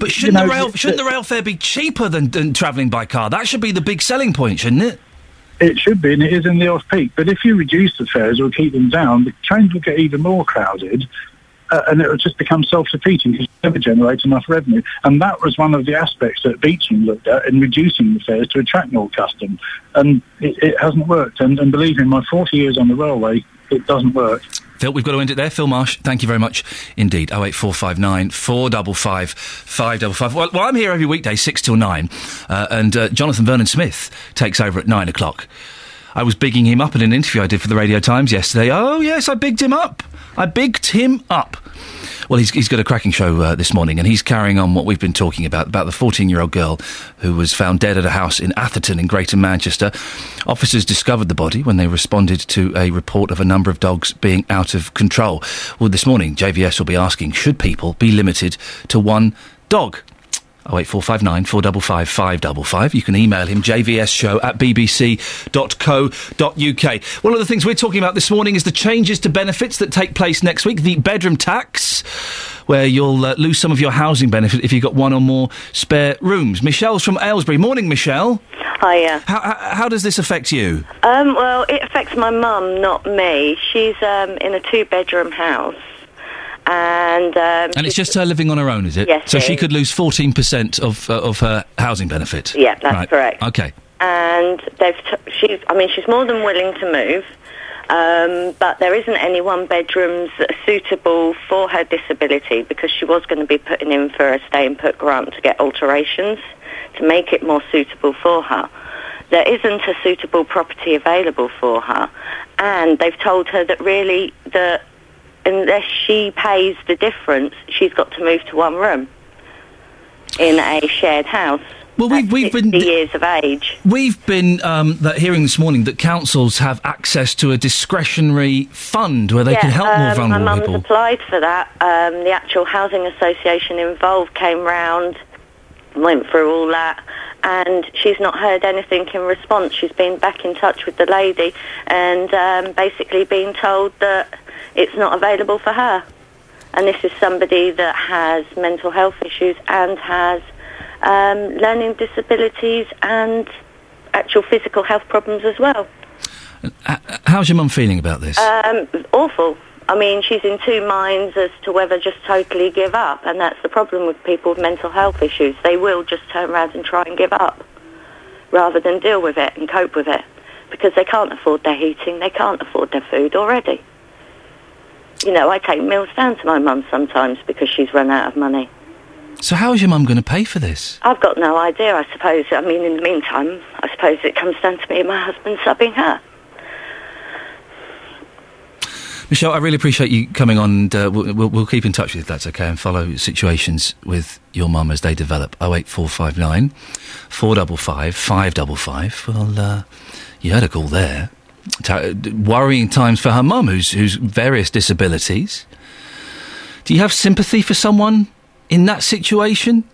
But shouldn't, know, the rail, shouldn't the rail fare be cheaper than, than travelling by car? That should be the big selling point, shouldn't it? It should be, and it is in the off-peak. But if you reduce the fares or keep them down, the trains will get even more crowded. uh, and it will just become self-defeating because it never generate enough revenue. And that was one of the aspects that Beeching looked at in reducing the fares to attract more custom. And it, it hasn't worked. And, and believe me, my 40 years on the railway, it doesn't work. Phil, we've got to end it there. Phil Marsh, thank you very much indeed. 08459 455 555. Well, well, I'm here every weekday, 6 till 9, uh, and uh, Jonathan Vernon Smith takes over at 9 o'clock. I was bigging him up in an interview I did for the Radio Times yesterday. Oh, yes, I bigged him up. I bigged him up. Well, he's, he's got a cracking show uh, this morning, and he's carrying on what we've been talking about about the 14 year old girl who was found dead at a house in Atherton in Greater Manchester. Officers discovered the body when they responded to a report of a number of dogs being out of control. Well, this morning, JVS will be asking should people be limited to one dog? 08459 455 555. You can email him, jvsshow at bbc.co.uk. One of the things we're talking about this morning is the changes to benefits that take place next week. The bedroom tax, where you'll uh, lose some of your housing benefit if you've got one or more spare rooms. Michelle's from Aylesbury. Morning, Michelle. Hiya. How, how, how does this affect you? Um, well, it affects my mum, not me. She's um, in a two-bedroom house, and um, And it's just her living on her own, is it? Yes, So she could lose 14% of, uh, of her housing benefit? Yeah, that's Right. correct. Okay. and they've t- she's I mean she's more than willing to move um, but there isn't any one bedrooms suitable for her disability because she was going to be putting in for a stay and put grant to get alterations to make it more suitable for her. There isn't a suitable property available for her and they've told her that really that unless she pays the difference she's got to move to one room in a shared house. Well, we've, we've been years of age. We've been um, that hearing this morning that councils have access to a discretionary fund where they can help more um, vulnerable my mum's people. applied for that. Um, the actual housing association involved came round, went through all that, and she's not heard anything in response. She's been back in touch with the lady and um, basically been told that it's not available for her. And this is somebody that has mental health issues and has um, learning disabilities and actual physical health problems as well. How's your mum feeling about this? Um, awful. I mean, she's in two minds as to whether just totally give up, and that's the problem with people with mental health issues. They will just turn around and try and give up rather than deal with it and cope with it because they can't afford their heating, they can't afford their food already. You know, I take meals down to my mum sometimes because she's run out of money. so how is your mum going to pay for this? I've got no idea, I suppose. I mean, in the meantime, I suppose it comes down to me and my husband subbing her. Michelle, I really appreciate you coming on. And, uh, we'll, we'll, we'll keep in touch with you if that's okay and follow situations with your mum as they develop. 08459 455 555. Well, uh, you heard a call there. Ta- worrying times for her mum, who's, who's various disabilities. Do you have sympathy for someone in that situation?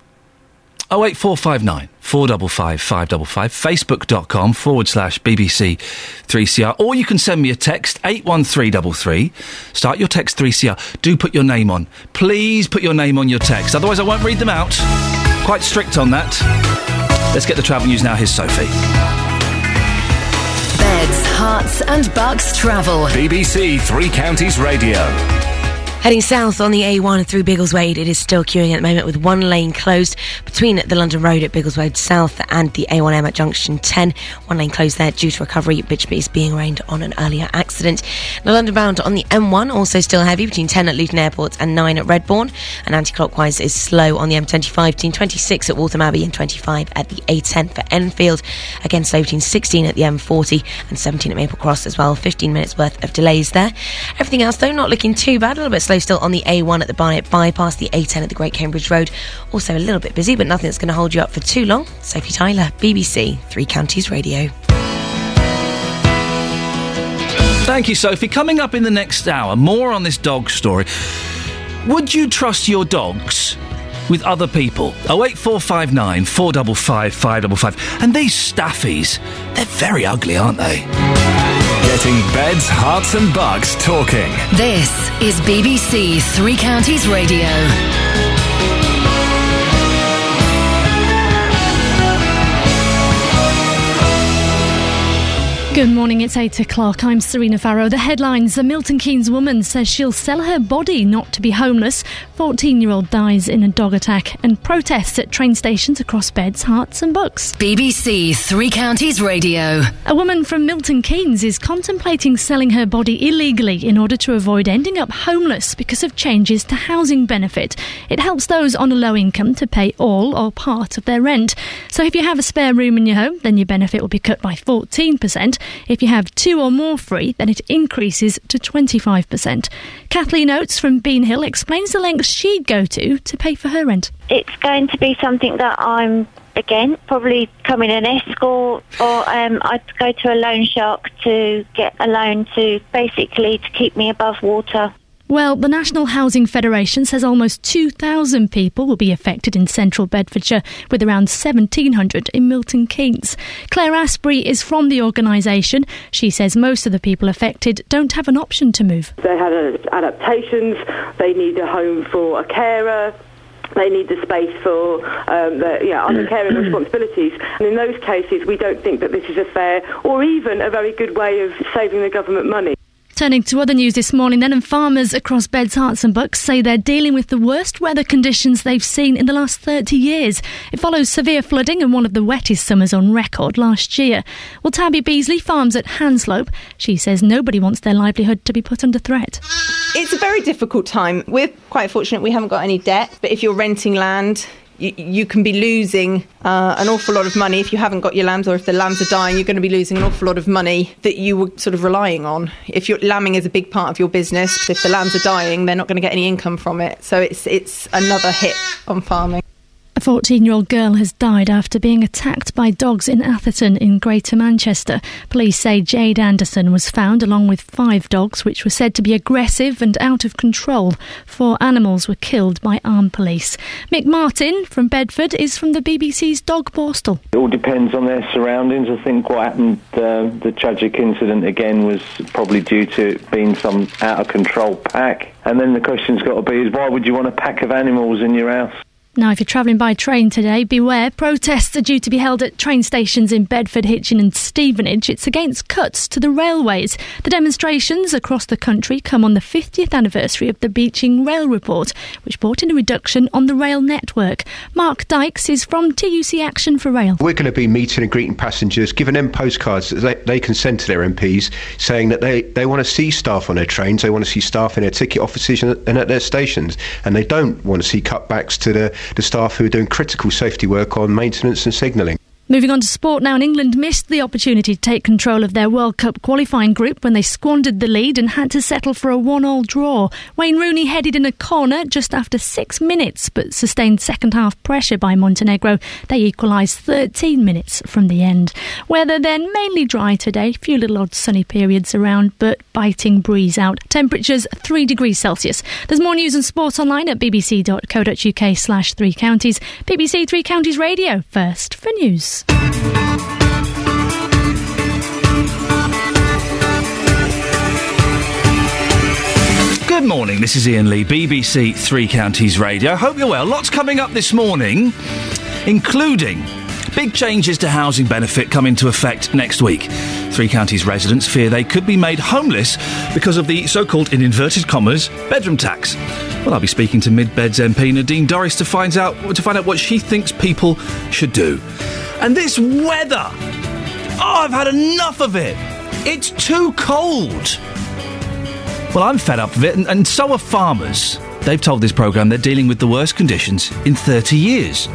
08459 455 555, facebook.com forward slash BBC 3CR. Or you can send me a text, 81333. Start your text 3CR. Do put your name on. Please put your name on your text, otherwise I won't read them out. Quite strict on that. Let's get the travel news now. Here's Sophie. And Bucks travel. BBC Three Counties Radio. Heading south on the A1 through Biggleswade, it is still queuing at the moment with one lane closed between the London Road at Biggleswade South and the A1M at junction 10. One lane closed there due to recovery, which is being rained on an earlier accident. Now, London bound on the M1 also still heavy between 10 at Luton Airport and 9 at Redbourn. And anti-clockwise is slow on the M25 between 26 at Waltham Abbey and 25 at the A10 for Enfield. Again, slow between 16 at the M40 and 17 at Maple Cross as well. 15 minutes worth of delays there. Everything else, though, not looking too bad. A little bit slow still on the A1 at the Barnet bypass, the A10 at the Great Cambridge Road. Also a little bit busy, but nothing that's going to hold you up for too long. Sophie Tyler, BBC Three Counties Radio. Thank you, Sophie. Coming up in the next hour, more on this dog story. Would you trust your dogs with other people? 08459 455 555. And these staffies, they're very ugly, aren't they? Getting beds, herts, and bucks talking. This is BBC Three Counties Radio. Good morning, it's 8 o'clock. I'm Serena Farrow. The headlines A Milton Keynes woman says she'll sell her body not to be homeless. 14 year old dies in a dog attack. And protests at train stations across beds, herts, and Bucks. BBC Three Counties Radio. A woman from Milton Keynes is contemplating selling her body illegally in order to avoid ending up homeless because of changes to housing benefit. It helps those on a low income to pay all or part of their rent. So if you have a spare room in your home, then your benefit will be cut by 14%. If you have two or more free, then it increases to 25%. Kathleen Oates from Bean Hill explains the lengths she'd go to to pay for her rent. It's going to be something that I'm again probably coming an escort or um, I'd go to a loan shark to get a loan to basically to keep me above water. Well, the National Housing Federation says almost 2,000 people will be affected in central Bedfordshire, with around 1,700 in Milton Keynes. Claire Asprey is from the organisation. She says most of the people affected don't have an option to move. They had adaptations, they need a home for a carer, they need the space for um, the, yeah, other <coughs> caring responsibilities. And in those cases, we don't think that this is a fair or even a very good way of saving the government money. Turning to other news this morning, then, and farmers across Beds, Herts, and Bucks say they're dealing with the worst weather conditions they've seen in the last 30 years. It follows severe flooding and one of the wettest summers on record last year. Well, Tabby Beasley farms at Hanslope. She says nobody wants their livelihood to be put under threat. It's a very difficult time. We're quite fortunate we haven't got any debt, but if you're renting land, you, you can be losing uh, an awful lot of money if you haven't got your lambs, or if the lambs are dying, you're going to be losing an awful lot of money that you were sort of relying on. If your lambing is a big part of your business, if the lambs are dying, they're not going to get any income from it. So it's it's another hit on farming. A 14 year old girl has died after being attacked by dogs in Atherton in Greater Manchester. Police say Jade Anderson was found along with five dogs, which were said to be aggressive and out of control. Four animals were killed by armed police. Mick Martin from Bedford is from the BBC's Dog Borstal. It all depends on their surroundings. I think what happened, uh, the tragic incident again, was probably due to it being some out of control pack. And then the question's got to be is why would you want a pack of animals in your house? Now, if you're travelling by train today, beware. Protests are due to be held at train stations in Bedford, Hitchin, and Stevenage. It's against cuts to the railways. The demonstrations across the country come on the 50th anniversary of the Beeching Rail Report, which brought in a reduction on the rail network. Mark Dykes is from TUC Action for Rail. We're going to be meeting and greeting passengers, giving them postcards that they, can send to their MPs, saying that they, they want to see staff on their trains, they want to see staff in their ticket offices and at their stations, and they don't want to see cutbacks to the the staff who are doing critical safety work on maintenance and signalling. Moving on to sport now, and England missed the opportunity to take control of their World Cup qualifying group when they squandered the lead and had to settle for a one-all draw. Wayne Rooney headed in a corner just after six minutes, but sustained second-half pressure by Montenegro. They equalised 13 minutes from the end. Weather then mainly dry today, few little odd sunny periods around, but biting breeze out. Temperatures 3 degrees Celsius. There's more news and sport online at bbc.co.uk slash three counties. BBC Three Counties Radio, first for news. Good morning, this is Iain Lee, BBC Three Counties Radio. Hope you're well. Lots coming up this morning, including big changes to housing benefit come into effect next week. Three Counties residents fear they could be made homeless because of the so called, in inverted commas, bedroom tax. Well, I'll be speaking to Mid Beds MP Nadine Dorries to find out to find out what she thinks people should do. And this weather, oh, I've had enough of it. It's too cold. Well, I'm fed up of it, and, and so are farmers. They've told this programme they're dealing with the worst conditions in 30 years.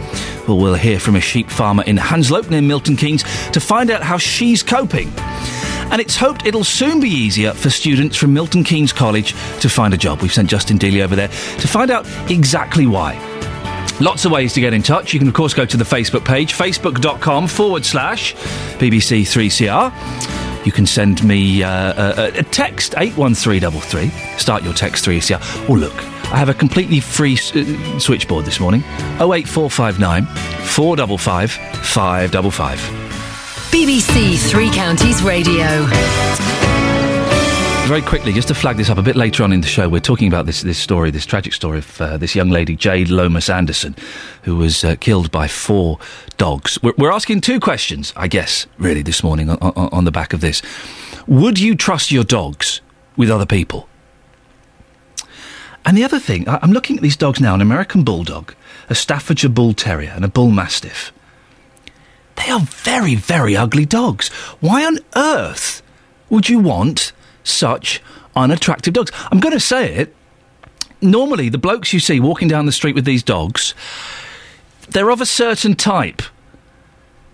Well, we'll hear from a sheep farmer in Hanslope near Milton Keynes to find out how she's coping. And it's hoped it'll soon be easier for students from Milton Keynes College to find a job. We've sent Justin Dealey over there to find out exactly why. Lots of ways to get in touch. You can, of course, go to the Facebook page, facebook.com forward slash BBC3CR. You can send me uh, a, a, text, 81333. Start your text 3CR. Oh, look, I have a completely free uh, switchboard this morning 08459 455 555. BBC Three Counties Radio. Very quickly, just to flag this up a bit later on in the show, we're talking about this, this story, this tragic story of uh, this young lady, Jade Lomas Anderson, who was uh, killed by four dogs. We're, we're asking two questions, I guess, really, this morning on, on, on the back of this. Would you trust your dogs with other people? And the other thing, I'm looking at these dogs now an American Bulldog, a Staffordshire Bull Terrier, and a Bull Mastiff. They are very, very ugly dogs. Why on earth would you want such unattractive dogs? I'm going to say it. Normally, the blokes you see walking down the street with these dogs, they're of a certain type.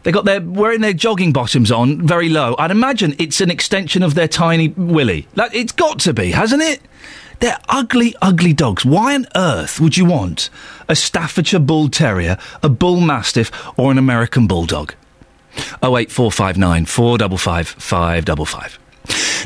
They got their wearing their jogging bottoms on very low. I'd imagine it's an extension of their tiny willy. Like it's got to be, hasn't it? They're ugly, ugly dogs. Why on earth would you want a Staffordshire Bull Terrier, a Bull Mastiff, or an American Bulldog? 08459 455 555.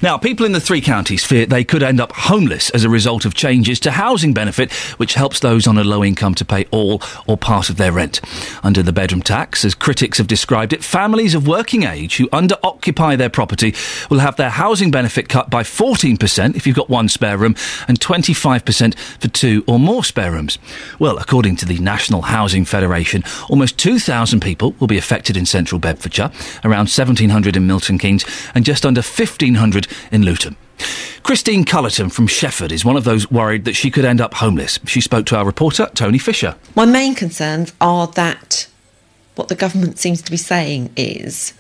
Now, people in the three counties fear they could end up homeless as a result of changes to housing benefit, which helps those on a low income to pay all or part of their rent. Under the bedroom tax, as critics have described it, families of working age who under occupy their property will have their housing benefit cut by 14% if you've got one spare room and 25% for two or more spare rooms. Well, according to the National Housing Federation, almost 2,000 people will be affected in central Bedfordshire, around 1,700 in Milton Keynes, and just under 1,500 in Luton. Christine Cullerton from Shefford is one of those worried that she could end up homeless. She spoke to our reporter, Tony Fisher. My main concerns are that what the government seems to be saying is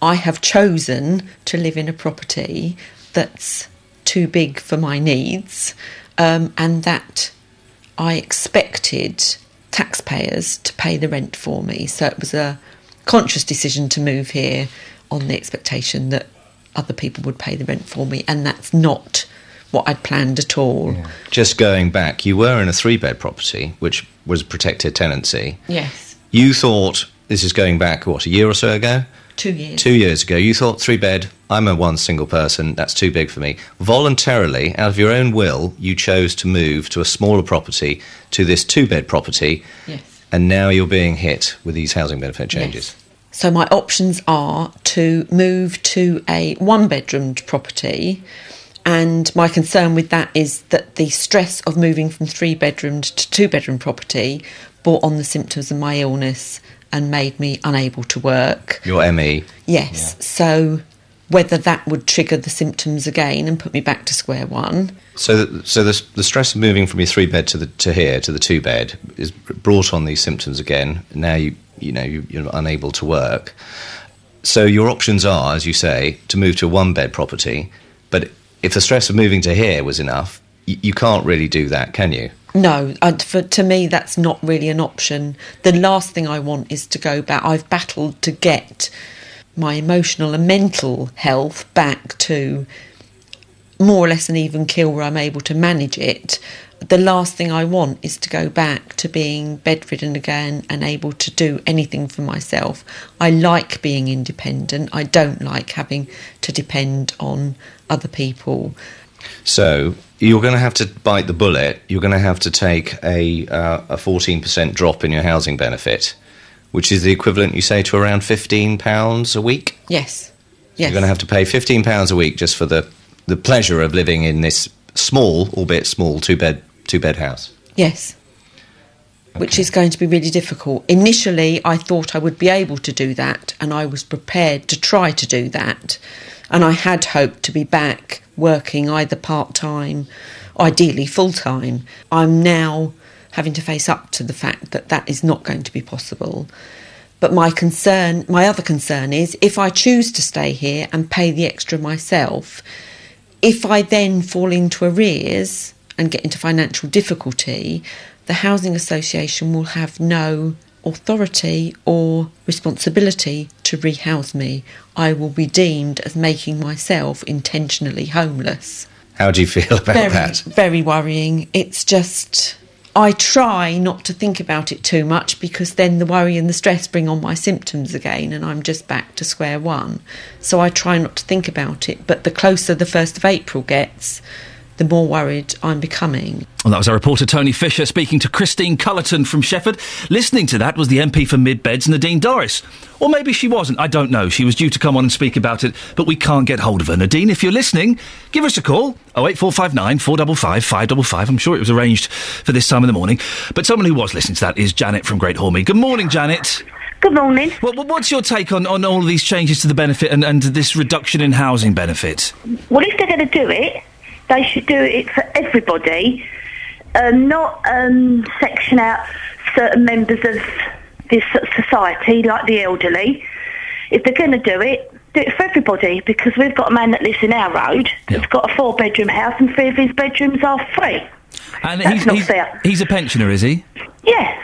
I have chosen to live in a property that's too big for my needs um, and that I expected taxpayers to pay the rent for me. So it was a conscious decision to move here on the expectation that other people would pay the rent for me, and that's not what I'd planned at all. Just going back, you were in a three bed property, which was protected tenancy. Yes, You thought, this is going back, what, a year or so ago? two years. Two years ago, you thought three bed, I'm a one single person, that's too big for me. Voluntarily, out of your own will, you chose to move to a smaller property, to this two bed property, Yes. and now you're being hit with these housing benefit changes. So my options are to move to a one bedroomed property. And my concern with that is that the stress of moving from three bedroomed to two bedroom property brought on the symptoms of my illness and made me unable to work. Your. ME. Yes. So whether that would trigger the symptoms again and put me back to square one. So, th- so the, the stress of moving from your three bed to the to here to the two bed is brought on these symptoms again. Now you you know you, you're unable to work. So your options are, as you say, to move to a one bed property. But if the stress of moving to here was enough, y- you can't really do that, can you? No, I, for, to me, that's not really an option. The last thing I want is to go back. I've battled to get my emotional and mental health back to more or less an even keel where I'm able to manage it. The last thing I want is to go back to being bedridden again and able to do anything for myself. I like being independent. I don't like having to depend on other people. So you're going to have to bite the bullet. You're going to have to take a uh, a 14% drop in your housing benefit, which is the equivalent, you say, to around 15 pounds a week. Yes. You're going to have to pay fifteen pounds a week just for the, the pleasure of living in this small, albeit small, two bed two bed house. Yes. Which is going to be really difficult. Initially, I thought I would be able to do that, and I was prepared to try to do that. And I had hoped to be back working either part time, ideally full time. I'm now having to face up to the fact that that is not going to be possible. But my concern, my other concern is if I choose to stay here and pay the extra myself, if I then fall into arrears and get into financial difficulty, the Housing Association will have no authority or responsibility to rehouse me. I will be deemed as making myself intentionally homeless. How do you feel about very, that? very worrying. It's just. I try not to think about it too much because then the worry and the stress bring on my symptoms again and I'm just back to square one. So I try not to think about it. But the closer the 1st of April gets, the more worried I'm becoming. Well, that was our reporter Tony Fisher speaking to Christine Cullerton from Shefford. Listening to that was the MP for Mid Beds, Nadine Dorries. Or maybe she wasn't. I don't know. She was due to come on and speak about it, but we can't get hold of her. Nadine, if you're listening, give us a call. 08459 455 555. I'm sure it was arranged for this time in the morning. But someone who was listening to that is Janet from Great Hornby. Good morning, Janet. Good morning. Well, what's your take on, on all of these changes to the benefit and, and this reduction in housing benefit? Well, if they're going to do it, they should do it for everybody, um, not um, section out certain members of this society, like the elderly. If they're going to do it, do it for everybody because we've got a man that lives in our road that's got a four bedroom house and three of his bedrooms are free. And That's he's, not he's, fair. he's a pensioner, is he? Yeah.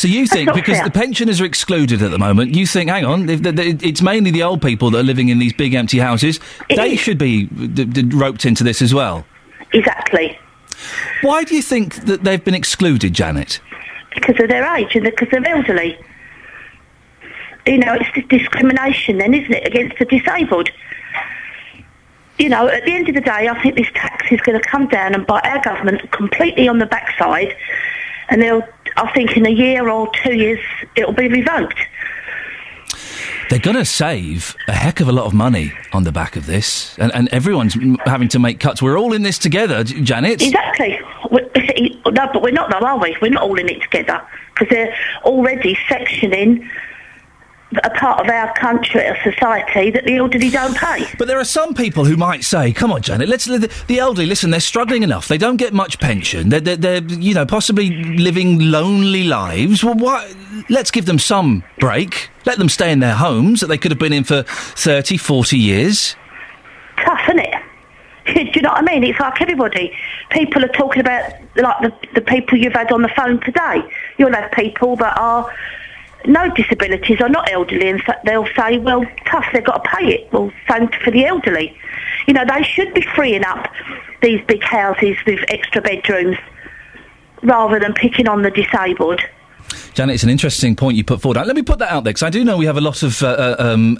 So you think because fair. the pensioners are excluded at the moment, you think, hang on, if the, the, it's mainly the old people that are living in these big empty houses. they should be d- d- roped into this as well. Exactly. Why do you think that they've been excluded, Janet? Because of their age and because they're elderly. You know, it's discrimination then, isn't it, against the disabled? You know, at the end of the day, I think this tax is going to come down and bite our government completely on the backside, and they'll, I think in a year or two years, it'll be revoked. They're going to save a heck of a lot of money on the back of this, and, and everyone's having to make cuts. We're all in this together, Janet. Exactly. We- <laughs> No, but we're not though, are we? We're not all in it together because they're already sectioning a part of our country, our society, that the elderly don't pay. But there are some people who might say, "Come on, Janet, let's the, the elderly. Listen, they're struggling enough. They don't get much pension. They're, they're, they're you know possibly living lonely lives. Well, why? Let's give them some break. Let them stay in their homes that they could have been in for 30, 40 years. Tough, isn't it? <laughs> Do you know what I mean? It's like everybody. People are talking about like the the people you've had on the phone today. You'll have people that are no disabilities are not elderly, and so they'll say, "Well, tough, they've got to pay it." Well, same for the elderly. You know, they should be freeing up these big houses with extra bedrooms rather than picking on the disabled. Janet, it's an interesting point you put forward. Let me put that out there because I do know we have a lot of uh, uh, um,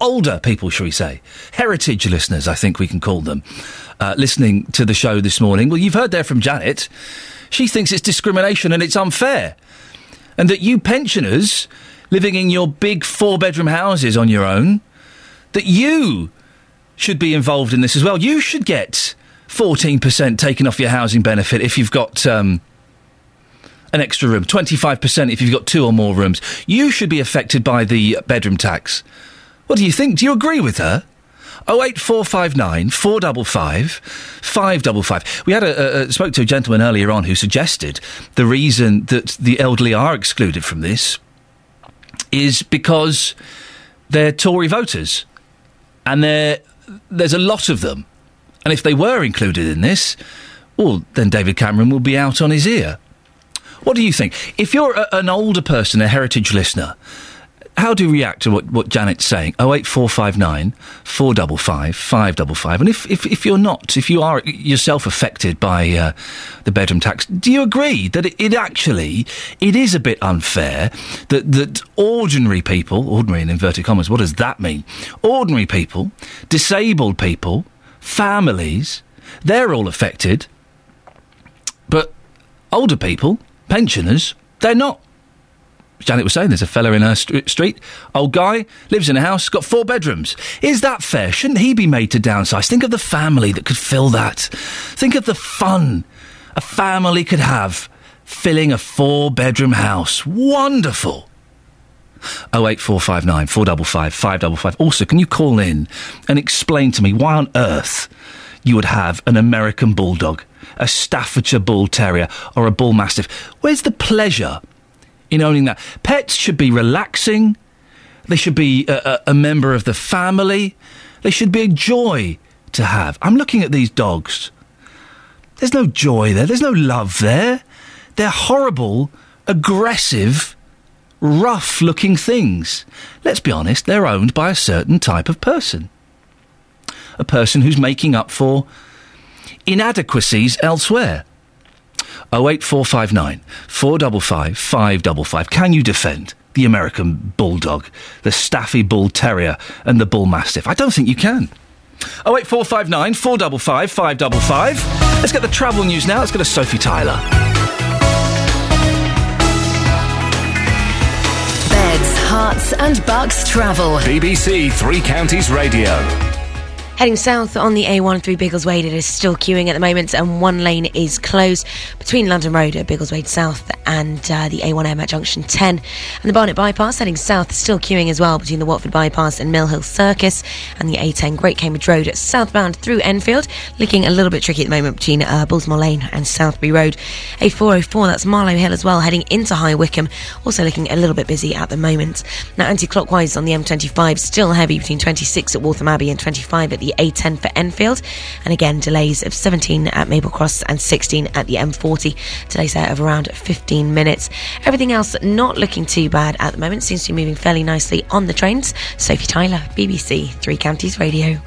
older people, shall we say, heritage listeners, I think we can call them, uh, listening to the show this morning. Well, you've heard there from Janet. She thinks it's discrimination and it's unfair, and that you pensioners living in your big four-bedroom houses on your own, that you should be involved in this as well. You should get fourteen percent taken off your housing benefit if you've got. Um, an extra room, 25% if you've got two or more rooms. You should be affected by the bedroom tax. What do you think? Do you agree with her? 08459 455 555. We had a, a, spoke to a gentleman earlier on who suggested the reason that the elderly are excluded from this is because they're Tory voters. And there's a lot of them. And if they were included in this, well, then David Cameron will be out on his ear. What do you think? If you're a, an older person, a heritage listener, how do you react to what, what Janet's saying? 08459 455 555. And if, if, if you're not, if you are yourself affected by uh, the bedroom tax, do you agree that it, it actually, it is a bit unfair that, that ordinary people, ordinary in inverted commas, what does that mean? Ordinary people, disabled people, families, they're all affected, but older people, pensioners, they're not. Janet was saying there's a fella in her st- street, old guy, lives in a house, got four bedrooms. Is that fair? Shouldn't he be made to downsize? Think of the family that could fill that. Think of the fun a family could have filling a four bedroom house. Wonderful. 08459 455 555. Also, can you call in and explain to me why on earth you would have an American Bulldog, a Staffordshire Bull Terrier, or a Bull Mastiff? Where's the pleasure in owning that? Pets should be relaxing. They should be a, a, a member of the family. They should be a joy to have. I'm looking at these dogs. There's no joy there. There's no love there. They're horrible, aggressive, rough looking things. Let's be honest, they're owned by a certain type of person. A person who's making up for inadequacies elsewhere. 08459 455 555. Can you defend the American Bulldog, the Staffy Bull Terrier, and the Bull Mastiff? I don't think you can. Oh eight four five nine four double five five double five. Let's get the travel news now. Let's go to Sophie Tyler. Beds, Herts and Bucks travel. BBC Three Counties Radio. Heading south on the A1 through Biggleswade, it is still queuing at the moment, and one lane is closed between London Road at Biggleswade South and uh, the A1M at Junction 10. And the Barnet Bypass heading south, still queuing as well between the Watford Bypass and Mill Hill Circus, and the A10 Great Cambridge Road southbound through Enfield, looking a little bit tricky at the moment between uh, Bullsmoor Lane and Southbury Road. A404, that's Marlow Hill as well, heading into High Wycombe, also looking a little bit busy at the moment. Now, anti clockwise on the M25, still heavy between 26 at Waltham Abbey and 25 at the A10 for Enfield. And again, delays of 17 at Maple Cross and 16 at the M40. Delays there of around 15 minutes. Everything else not looking too bad at the moment. Seems to be moving fairly nicely on the trains. Sophie Tyler, BBC Three Counties Radio.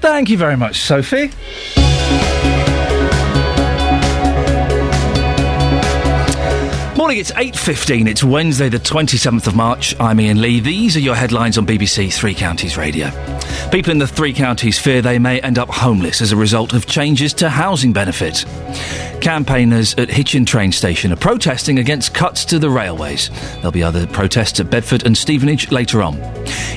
Thank you very much, Sophie. Morning, it's 8.15. It's Wednesday, the 27th of March. I'm Iain Lee. These are your headlines on BBC Three Counties Radio. People in the three counties fear they may end up homeless as a result of changes to housing benefit. Campaigners at Hitchin train station are protesting against cuts to the railways. There'll be other protests at Bedford and Stevenage later on.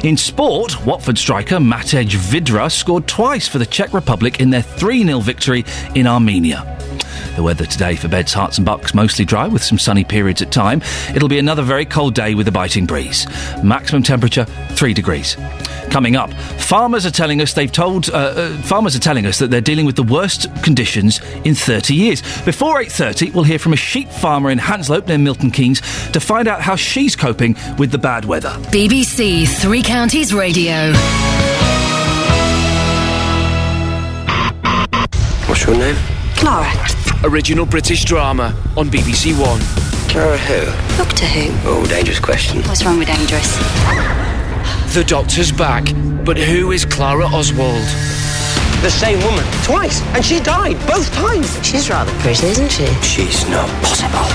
In sport, Watford striker Matej Vydra scored twice for the Czech Republic in their 3 0 victory in Armenia. The weather today for Beds, Herts and Bucks mostly dry with some sunny periods at time. It'll be another very cold day with a biting breeze. Maximum temperature 3 degrees. Coming up, farmers are telling us they've told uh, uh, farmers are telling us that they're dealing with the worst conditions in 30 years. Before 8:30, we'll hear from a sheep farmer in Hanslope near Milton Keynes to find out how she's coping with the bad weather. BBC Three Counties Radio. What's your name? Clara. Original British drama on BBC One. Clara who? Doctor Who. Oh, dangerous question. What's wrong with dangerous? The Doctor's back, but who is Clara Oswald? The same woman, twice, and she died both times. She's rather pretty, isn't she? She's not possible.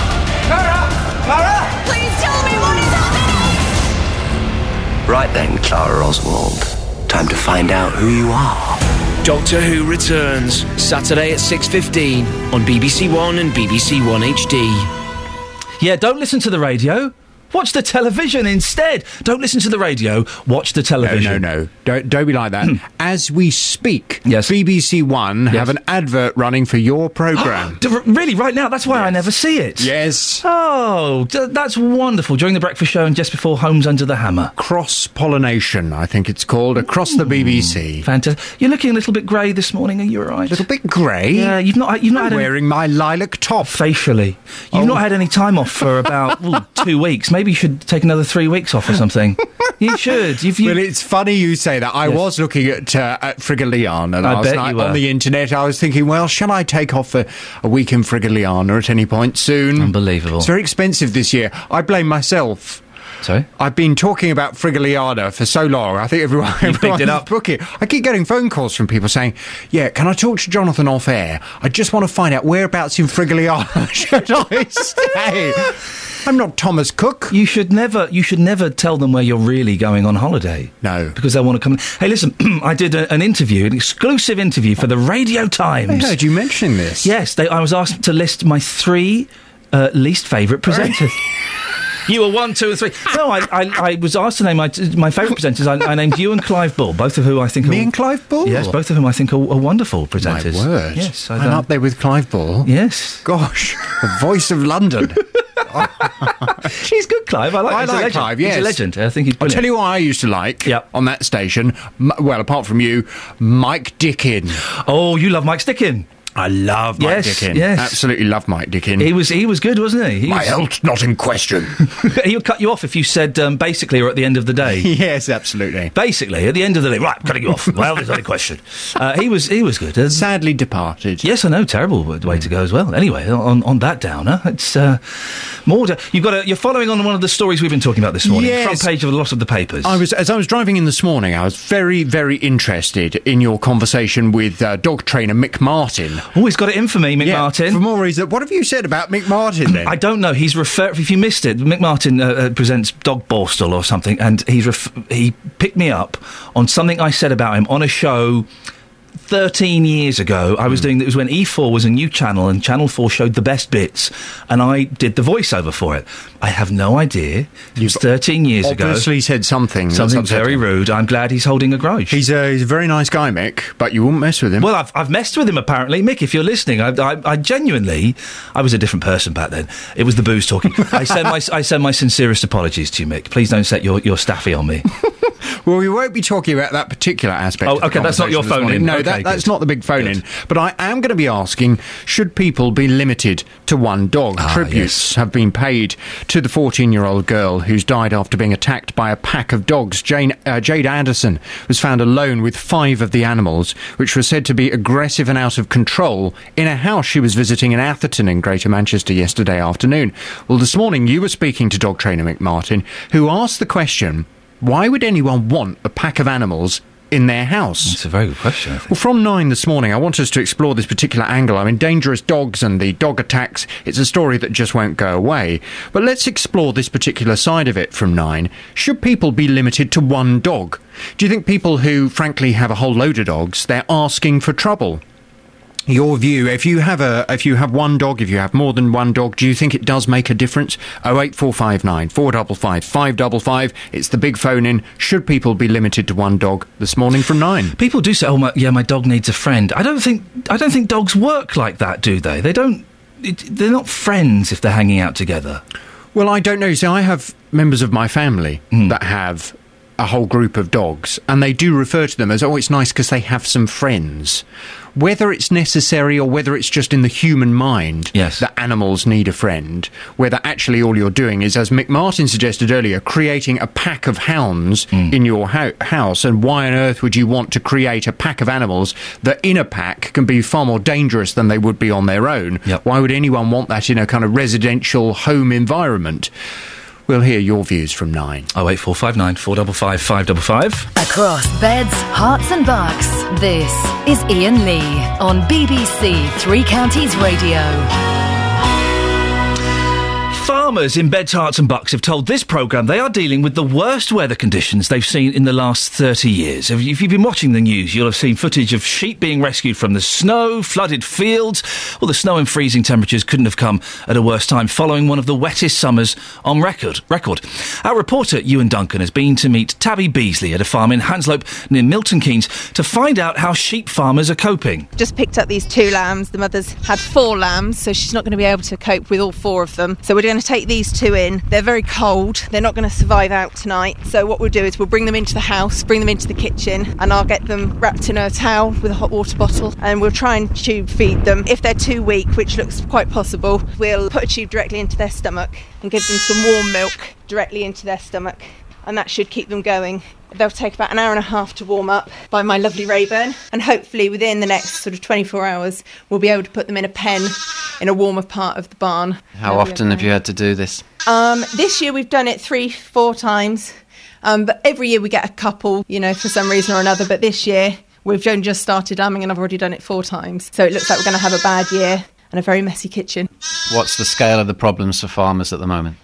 Clara! Clara! Please tell me what is happening! Right then, Clara Oswald. Time to find out who you are. Doctor Who returns Saturday at 6:15 on BBC One and BBC One HD. Yeah, don't listen to the radio. Watch the television instead. Don't listen to the radio. Watch the television. No, no, no. Don't, don't be like that. Hmm. As we speak, yes. BBC One have an advert running for your programme. <gasps> Really, right now? That's why I never see it. Yes. Oh, d- that's wonderful. During the breakfast show and just before Homes Under the Hammer. Cross pollination, I think it's called, across the hmm. BBC. Fantastic. You're looking a little bit grey this morning. Are you all right? A little bit grey? Yeah, you've not. You've not I'm had any- wearing my lilac top. facially. You've Oh. not had any time off for about ooh, <laughs> two weeks. Maybe you should take another three weeks off or something. <laughs> you should. You've, you Well, it's funny you say that. I was looking at uh, at last night on the internet. I was thinking, well, shall I take off a, a week in Frigiliana at any point soon? Unbelievable. It's very expensive this year. I blame myself. Sorry? I've been talking about Frigiliana for so long. I think everyone You've picked it up. booking. I keep getting phone calls from people saying, "Yeah, can I talk to Jonathan off air? I just want to find out whereabouts in Frigiliana <laughs> should I stay." I'm not Thomas Cook. You should never. You should never tell them where you're really going on holiday. No, because they want to come. Hey, listen. <clears throat> I did a, an interview, an exclusive interview for the Radio Times. I heard you mentioning this. Yes, they, I was asked to list my three uh, least favourite presenters. <laughs> You were one, two, and three. No, I, I, I was asked to name my, my favourite presenters. I, I named you and Clive Bull, both of who I think Me are, and Clive Bull? Yes, both of whom I think are, are wonderful presenters. My word. Yes, I I'm don't- up there with Clive Bull. Yes. Gosh, the voice of London. <laughs> <laughs> He's good, Clive. I like. I like. Clive, yes. He's a legend. I think he's I'll tell you what I used to like on that station. M- well, apart from you, Mike Dickin. Oh, you love Mike Stickin. I love Mike Yes, Dickin. yes. Absolutely love Mike Dickin. He was he was good, wasn't he? he My was, health's not in question. <laughs> he would cut you off if you said um, basically or at the end of the day. <laughs> yes, absolutely. Basically, at the end of the day, right, cutting you off. <laughs> Well, there's not a question. Uh, he was he was good. Uh, Sadly departed. Yes, I know. Terrible way to go as well. Anyway, on, on that downer, it's uh, more. You've got a, you're following on one of the stories we've been talking about this morning. Yes. Front page of a lot of the papers. I was as I was driving in this morning. I was very, very interested in your conversation with uh, dog trainer Mick Martin Oh, he's got it in for me, Mick Martin. For more reason, what have you said about Mick Martin then? I don't know. He's refer. If you missed it, Mick Martin uh, uh, presents Dog Borstal or something, and he's ref- he picked me up on something I said about him on a show. 13 years ago, I was Hmm. doing it was when E4 was a new channel and Channel 4 showed the best bits, and I did the voiceover for it. I have no idea. It was 13 years ago. Obviously said something. Something very rude. I'm glad he's holding a grudge. He's a, he's a very nice guy, Mick, but you wouldn't mess with him. Well, I've, I've messed with him apparently. Mick, if you're listening, I, I, I genuinely, I was a different person back then. It was the booze talking. <laughs> I send my, I send my sincerest apologies to you, Mick. Please don't set your, your staffy on me. <laughs> Well, we won't be talking about that particular aspect. Oh, of the okay, that's not your this phone-in. No, Okay, that, that's not the big phone in. But I am going to be asking: Should people be limited to one dog? Ah, Tributes have been paid to the 14-year-old girl who's died after being attacked by a pack of dogs. Jane uh, Jade Anderson was found alone with five of the animals, which were said to be aggressive and out of control, in a house she was visiting in Atherton in Greater Manchester yesterday afternoon. Well, this morning you were speaking to dog trainer Mick Martin, who asked the question. Why would anyone want a pack of animals in their house? It's a very good question. I think. Well, from nine this morning, I want us to explore this particular angle. I mean, dangerous dogs and the dog attacks, it's a story that just won't go away. But let's explore this particular side of it from nine. Should people be limited to one dog? Do you think people who, frankly, have a whole load of dogs, they're asking for trouble? Your view, if you have a, if you have one dog, if you have more than one dog, do you think it does make a difference? Oh eight four five nine four double five five double five. It's the big phone in. Should people be limited to one dog this morning from nine? People do say, "Oh, my, yeah, my dog needs a friend." I don't think I don't think dogs work like that, do they? They don't. It, they're not friends if they're hanging out together. Well, I don't know. See, I have members of my family hmm. that have a whole group of dogs, and they do refer to them as, oh, it's nice because they have some friends. Whether it's necessary or whether it's just in the human mind Yes. that animals need a friend, whether actually all you're doing is, as Mick Martin suggested earlier, creating a pack of hounds mm. in your hou- house, and why on earth would you want to create a pack of animals that in a pack can be far more dangerous than they would be on their own? Why would anyone want that in a kind of residential home environment? We'll hear your views from nine. Oh eight four five nine four double five five double five. Across beds, herts, and bucks, this is Iain Lee on BBC Three Counties Radio. Farmers in Beds, Herts and Bucks have told this programme they are dealing with the worst weather conditions they've seen in the last 30 years. If you- if you've been watching the news, you'll have seen footage of sheep being rescued from the snow, flooded fields. Well, the snow and freezing temperatures couldn't have come at a worse time following one of the wettest summers on record. record. Our reporter, Ewan Duncan, has been to meet Tabby Beasley at a farm in Hanslope near Milton Keynes to find out how sheep farmers are coping. Just picked up these two lambs. The mother's had four lambs, so she's not going to be able to cope with all four of them. So we're going to take these two in. They're very cold. They're not going to survive out tonight. So what we'll do is we'll bring them into the house, bring them into the kitchen, and I'll get them wrapped in a towel with a hot water bottle, and we'll try and tube feed them. If they're too weak, which looks quite possible, we'll put a tube directly into their stomach and give them some warm milk directly into their stomach, and that should keep them going. They'll take about an hour and a half to warm up by my lovely Rayburn, and hopefully within the next sort of 24 hours, we'll be able to put them in a pen in a warmer part of the barn. How often have you had to do this? Um, this year we've done it three, four times, um, but every year we get a couple, you know, for some reason or another. But this year we've only just started lambing, and I've already done it four times. So it looks like we're going to have a bad year and a very messy kitchen. What's the scale of the problems for farmers at the moment?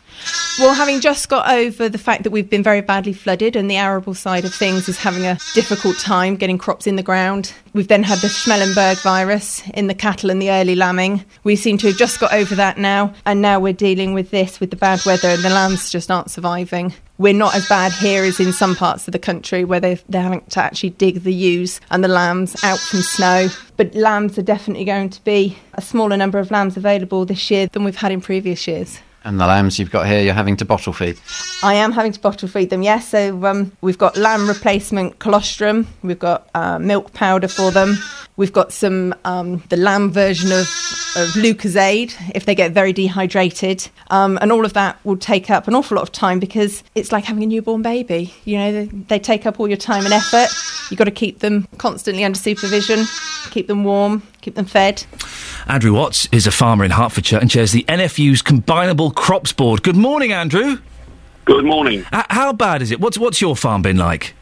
Well, having just got over the fact that we've been very badly flooded and the arable side of things is having a difficult time getting crops in the ground, we've then had the Schmallenberg virus in the cattle and the early lambing. We seem to have just got over that now, and now we're dealing with this with the bad weather, and the lambs just aren't surviving. We're not as bad here as in some parts of the country where they've, they're having to actually dig the ewes and the lambs out from snow. But lambs are definitely going to be a smaller number of lambs available this year than we've had in previous years. And the lambs you've got here, you're having to bottle feed. I am having to bottle feed them, yes. So um, we've got lamb replacement colostrum, we've got uh, milk powder for them, we've got some um, the lamb version of, of Lucozade if they get very dehydrated, um, and all of that will take up an awful lot of time because it's like having a newborn baby. You know, they, they take up all your time and effort. You've got to keep them constantly under supervision, keep them warm, keep them fed. Andrew Watts is a farmer in Hertfordshire and chairs the NFU's Combinable Crops Board. Good morning, Andrew. Good morning. H- how bad is it? What's what's your farm been like?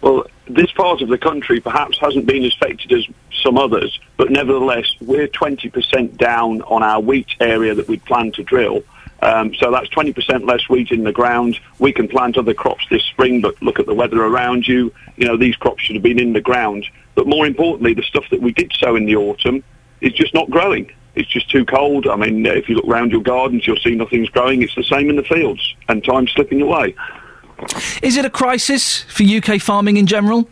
Well, this part of the country perhaps hasn't been as affected as some others, but nevertheless, we're 20% down on our wheat area that we plan to drill. Um, so that's 20% less wheat in the ground. We can plant other crops this spring, but look at the weather around you. You know, these crops should have been in the ground. But more importantly, the stuff that we did sow in the autumn is just not growing. It's just too cold. I mean, if you look around your gardens, you'll see nothing's growing. It's the same in the fields, and time's slipping away. Is it a crisis for UK farming in general?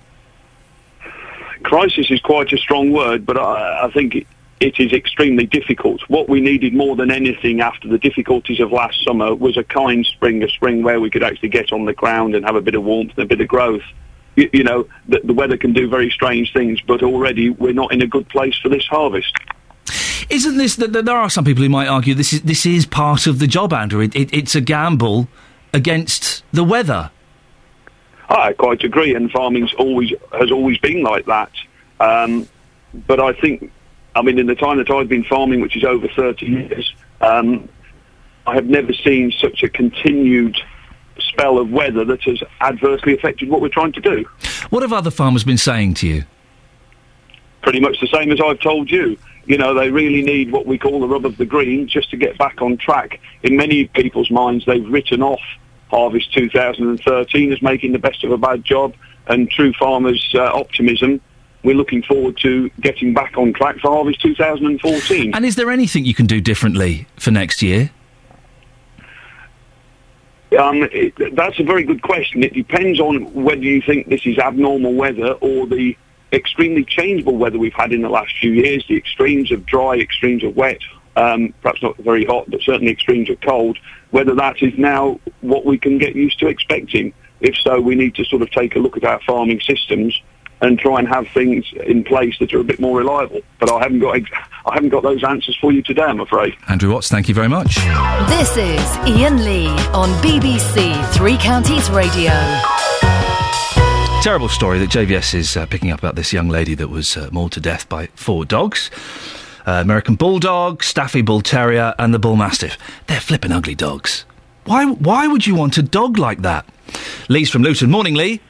crisis is quite a strong word, but I, I think it, it is extremely difficult. What we needed more than anything after the difficulties of last summer was a kind spring, a spring where we could actually get on the ground and have a bit of warmth and a bit of growth. You, you know, the, the weather can do very strange things, but already we're not in a good place for this harvest. Isn't this that there are some people who might argue this is this is part of the job, Andrew? It, it, it's a gamble against the weather. I quite agree, and farming's always has always been like that. Um, but I think, I mean, in the time that I've been farming, which is over 30 years, um, I have never seen such a continued spell of weather that has adversely affected what we're trying to do. What have other farmers been saying to you? Pretty much the same as I've told you. You know, they really need what we call the rub of the green just to get back on track. In many people's minds, they've written off Harvest 2013 as making the best of a bad job, and True Farmers' uh, optimism. We're looking forward to getting back on track for Harvest 2014. And is there anything you can do differently for next year? Um, it, that's a very good question. It depends on whether you think this is abnormal weather or the extremely changeable weather we've had in the last few years, the extremes of dry, extremes of wet, um, perhaps not very hot, but certainly extremes of cold, whether that is now what we can get used to expecting. If so, we need to sort of take a look at our farming systems and try and have things in place that are a bit more reliable. But I haven't got ex- I haven't got those answers for you today, I'm afraid. Andrew Watts, thank you very much. This is Iain Lee on BBC Three Counties Radio. Terrible story that JVS is uh, picking up about this young lady that was uh, mauled to death by four dogs. Uh, American Bulldog, Staffy Bull Terrier, and the Bull Mastiff. They're flipping ugly dogs. Why, why would you want a dog like that? Lee's from Luton. Morning, Lee.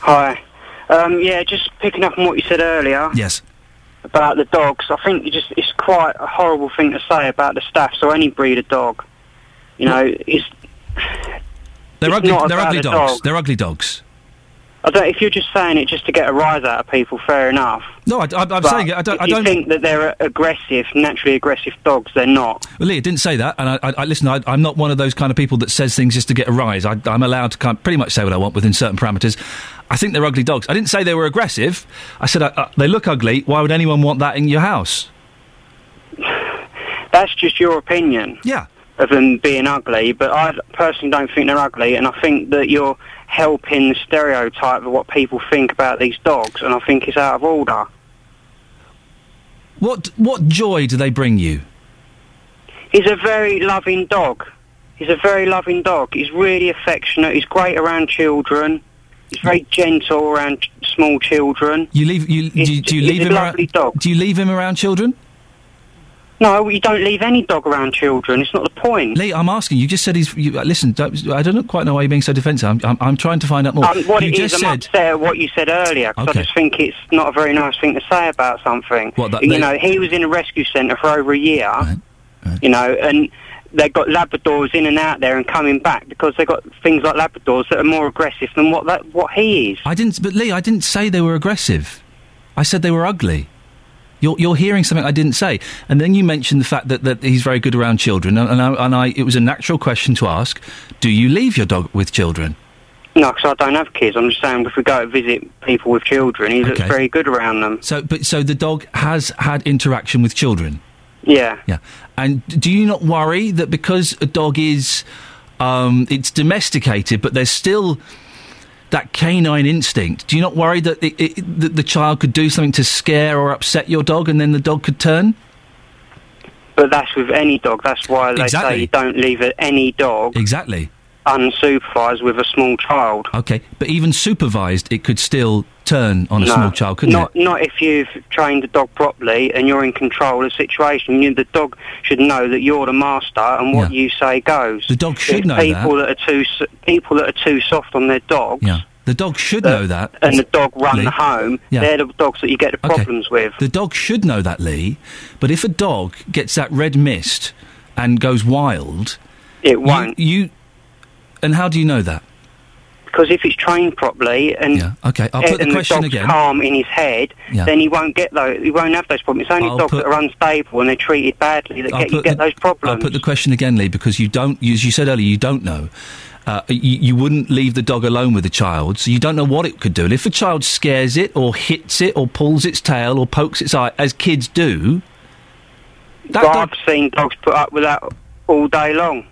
Hi. Um, yeah, just picking up on what you said earlier. Yes. About the dogs, I think you just it's quite a horrible thing to say about the staff. So any breed of dog, you know, it's They're It's ugly. They're ugly dogs. dog. They're ugly dogs. I don't. If you're just saying it just to get a rise out of people, fair enough. No, I, am saying it. I don't. If you don't think that they're aggressive, naturally aggressive dogs, they're not. Well, Lee, I didn't say that, and I, I, I listen. I, I'm not one of those kind of people that says things just to get a rise. I, I'm allowed to kind of pretty much say what I want within certain parameters. I think they're ugly dogs. I didn't say they were aggressive. I said uh, uh, they look ugly. Why would anyone want that in your house? <sighs> That's just your opinion. Yeah. Of them being ugly, but I personally don't think they're ugly, and I think that you're helping the stereotype of what people think about these dogs, and I think it's out of order. What what joy do they bring you? He's a very loving dog. He's a very loving dog. He's really affectionate. He's great around children. He's very gentle around small children. You leave you do, you- do you leave a him lovely around? dog. Do you leave him around children? No, you don't leave any dog around children. It's not the point. Lee, I'm asking. You just said he's. You, uh, listen, don't, I don't quite know why you're being so defensive. I'm, I'm, I'm trying to find out more. Um, what you it is, just I'm upset at what you said earlier because Okay. I just think it's not a very nice thing to say about something. What, that you they- know, he was in a rescue centre for over a year. You know, and they've got Labradors in and out there and coming back because they've got things like Labradors that are more aggressive than what that what he is. I didn't. But Lee, I didn't say they were aggressive. I said they were ugly. You're, you're hearing something I didn't say, and then you mentioned the fact that, that he's very good around children, and, and, I, and I, it was a natural question to ask: Do you leave your dog with children? No, because I don't have kids. I'm just saying if we go to visit people with children, he looks Okay. very good around them. So, but so the dog has had interaction with children. Yeah. Yeah. And do you not worry that because a dog is, um, it's domesticated, but there's still that canine instinct? Do you not worry that, it, it, that the child could do something to scare or upset your dog, and then the dog could turn? But that's with any dog. That's why they Exactly. say you don't leave any dog Exactly. unsupervised with a small child. Okay, but even supervised, it could still turn on a No, small child, couldn't not, it? Not if you've trained the dog properly and you're in control of the situation. You, the dog should know that you're the master and what you say goes. The dog should If know people that. are too people that are too soft on their dogs. Yeah. The dog should Uh, know that. and the dog run Lee. home, Yeah. they're the dogs that you get the Okay. problems with. The dog should know that, Lee. But if a dog gets that red mist and goes wild, It won't. You, you and how do you know that? Because if it's trained properly and Yeah. Okay. I'll put the and question the dog's again. calm in his head, Yeah. then he won't get those. He won't have those problems. It's only I'll dogs put- that are unstable and they're treated badly that I'll get you get the- those problems. I'll put the question again, Lee, because you don't. As you said earlier, you don't know. Uh, you, you wouldn't leave the dog alone with the child, so you don't know what it could do. And if a child scares it, or hits it, or pulls its tail, or pokes its eye, as kids do, But I've seen dogs put up with that all day long.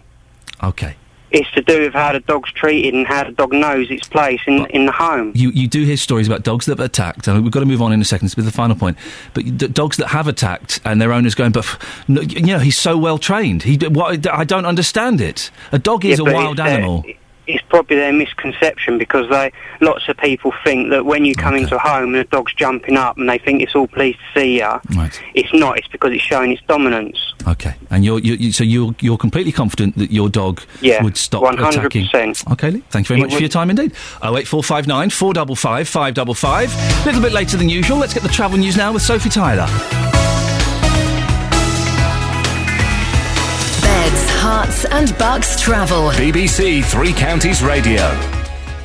okay. It's to do with how the dog's treated and how the dog knows its place in in the home. You you do hear stories about dogs that have attacked, and we've got to move on in a second with the final point. But d- dogs that have attacked and their owners going, but f- no, you know he's so well trained. He what, I don't understand it. A dog is Yeah, a wild their- uh, animal. It's probably their misconception because they lots of people think that when you come into a home and the dog's jumping up and they think it's all pleased to see you. Right. It's not. It's because it's showing its dominance. Okay, and you're, you you so you're you're completely confident that your dog Yeah, would stop 100%. attacking. Okay, Lee, thank you very It much for your time indeed. Oh eight four five nine four double five five double five. A little bit later than usual. Let's get the travel news now with Sophie Tyler. Herts and Bucks travel. BBC Three Counties Radio.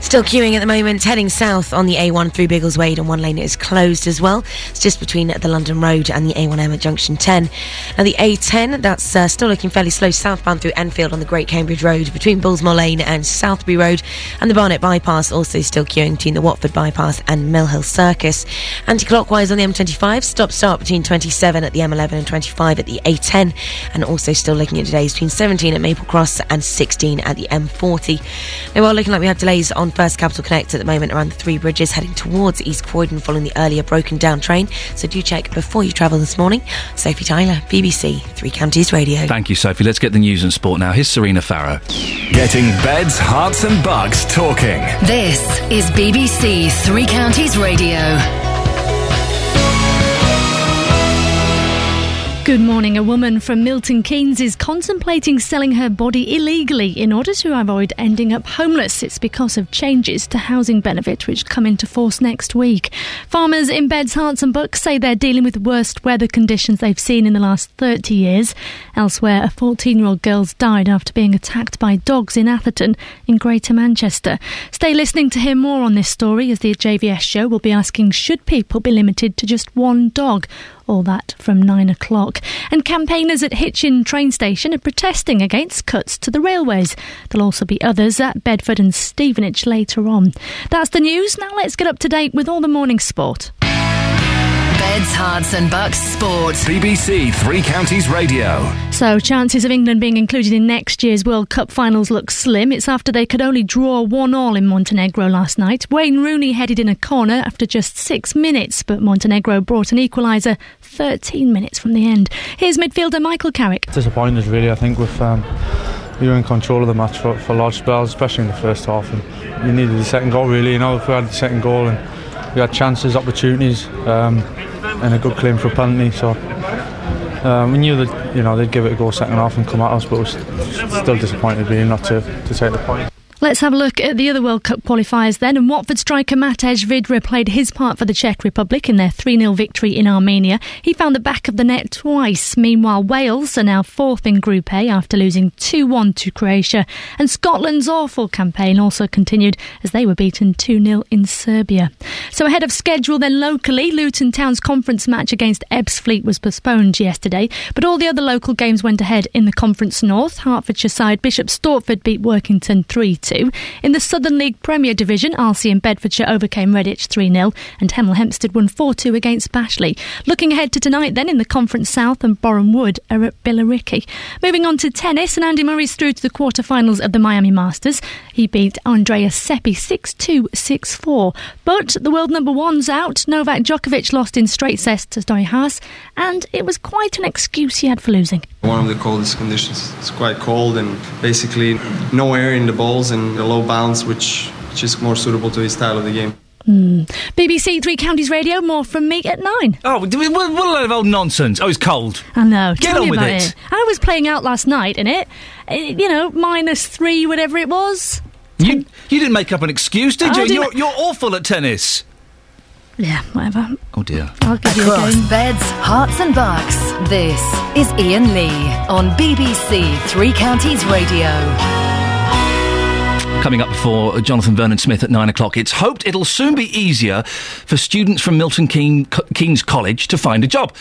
Still queuing at the moment, heading south on the A1 through Biggleswade, and one lane is closed as well. It's just between the London Road and the A1M at junction 10. And the A10, that's uh, still looking fairly slow southbound through Enfield on the Great Cambridge Road, between Bullsmoor Lane and Southbury Road. And the Barnet Bypass also still queuing between the Watford Bypass and Mill Hill Circus. Anti clockwise on the M25, stop start between 27 at the M11 and 25 at the A10. And also still looking at delays between 17 at Maple Cross and 16 at the M40. Now, well, looking like we have delays on First Capital Connect at the moment around the three bridges heading towards East Croydon following the earlier broken down train. So do check before you travel this morning. Sophie Tyler, BBC Three Counties Radio. Thank you, Sophie. Let's get the news and sport now. Here's Serena Farrow. Getting beds, herts, and bucks talking. This is BBC Three Counties Radio. Good morning. A woman from Milton Keynes is contemplating selling her body illegally in order to avoid ending up homeless. It's because of changes to housing benefit which come into force next week. Farmers in Beds, Herts and Bucks say they're dealing with worst weather conditions they've seen in the last 30 years. Elsewhere, a 14 year old girl's died after being attacked by dogs in Atherton in Greater Manchester. Stay listening to hear more on this story as the JVS show will be asking should people be limited to just one dog? All that from nine o'clock. And campaigners at Hitchin train station are protesting against cuts to the railways. There'll also be others at Bedford and Stevenage later on. That's the news. Now let's get up to date with all the morning sport. Beds, Herts and Bucks Sport. BBC Three Counties Radio. So, chances of England being included in next year's World Cup finals look slim. It's after they could only draw 1 all in Montenegro last night. Wayne Rooney headed in a corner after just six minutes, but Montenegro brought an equaliser 13 minutes from the end. Here's midfielder Michael Carrick. disappointed really I think with um, we were in control of the match for, for large spells especially in the first half and you needed the second goal really you know if we had the second goal and we had chances opportunities um, and a good claim for a penalty so um, we knew that you know they'd give it a go second half and come at us but we're s- still disappointed really not to, to take the point Let's have a look at the other World Cup qualifiers then. And Watford striker Matej Vydra played his part for the Czech Republic in their 3 0 victory in Armenia. He found the back of the net twice. Meanwhile, Wales are now fourth in Group A after losing 2 1 to Croatia. And Scotland's awful campaign also continued as they were beaten 2 0 in Serbia. So ahead of schedule then locally, Luton Town's conference match against Ebbsfleet was postponed yesterday. But all the other local games went ahead in the Conference North. Hertfordshire side Bishop Stortford beat Workington 3 2. In the Southern League Premier Division, and Bedfordshire overcame Redditch 3 0, and Hemel Hempstead won 4 2 against Bashley. Looking ahead to tonight, then in the Conference South, and Boreham Wood are at Billericay. Moving on to tennis, and Andy Murray's through to the quarterfinals of the Miami Masters. He beat Andreas Seppi 6 2 6 4. But the world number one's out. Novak Djokovic lost in straight sets to Tommy Haas, and it was quite an excuse he had for losing. One of the coldest conditions. It's quite cold and basically no air in the balls and a low bounce, which, which is more suitable to his style of the game. Hmm. BBC Three Counties Radio, more from me at nine. Oh, what, what a load of old nonsense. Oh, it's cold. I know. Get Tell on with about it. I was playing out last night, in it, you know, minus three, whatever it was. You you didn't make up an excuse, did I you? You're, you're awful at tennis. Yeah, whatever. Oh dear. I'll give you a Across beds, herts, and bucks. This is Iain Lee on BBC Three Counties Radio. Coming up before Jonathan Vernon Smith at nine o'clock, it's hoped it'll soon be easier for students from Milton Keynes College to find a job.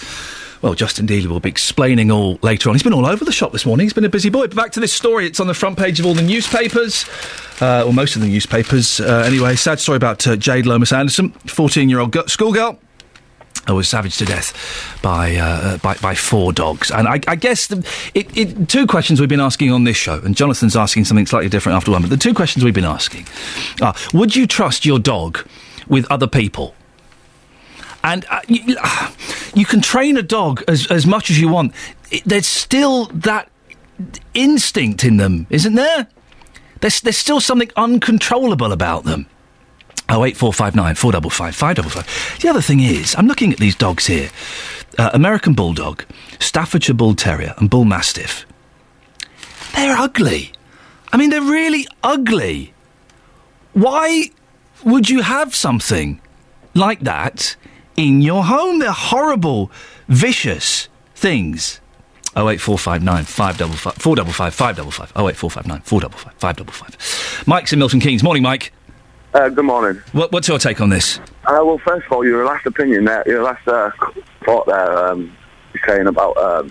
Well, Justin Dealey will be explaining all later on. He's been all over the shop this morning. He's been a busy boy. But back to this story. It's on the front page of all the newspapers, uh, or most of the newspapers. Uh, anyway, sad story about uh, Jade Lomas Anderson, 14 year old schoolgirl. who was savaged to death by uh, by, by four dogs, and I, I guess the, it, it, two questions we've been asking on this show, and Jonathan's asking something slightly different after one. But the two questions we've been asking are: Would you trust your dog with other people? And uh, you, you can train a dog as, as much as you want. It, there's still that instinct in them, isn't there? There's, there's still something uncontrollable about them. Oh eight four five nine four double five five double five. The other thing is, I'm looking at these dogs here: uh, American Bulldog, Staffordshire Bull Terrier, and Bull Mastiff. They're ugly. I mean, they're really ugly. Why would you have something like that in your home? They're horrible, vicious things. Oh eight four five nine five double five four double five five double five. Oh eight four five nine four double five five double five. Mike's in Milton Keynes. Morning, Mike. Uh, good morning. What, what's your take on this? Uh, well, first of all, your last opinion there, your last uh, thought there, um, you're saying about um,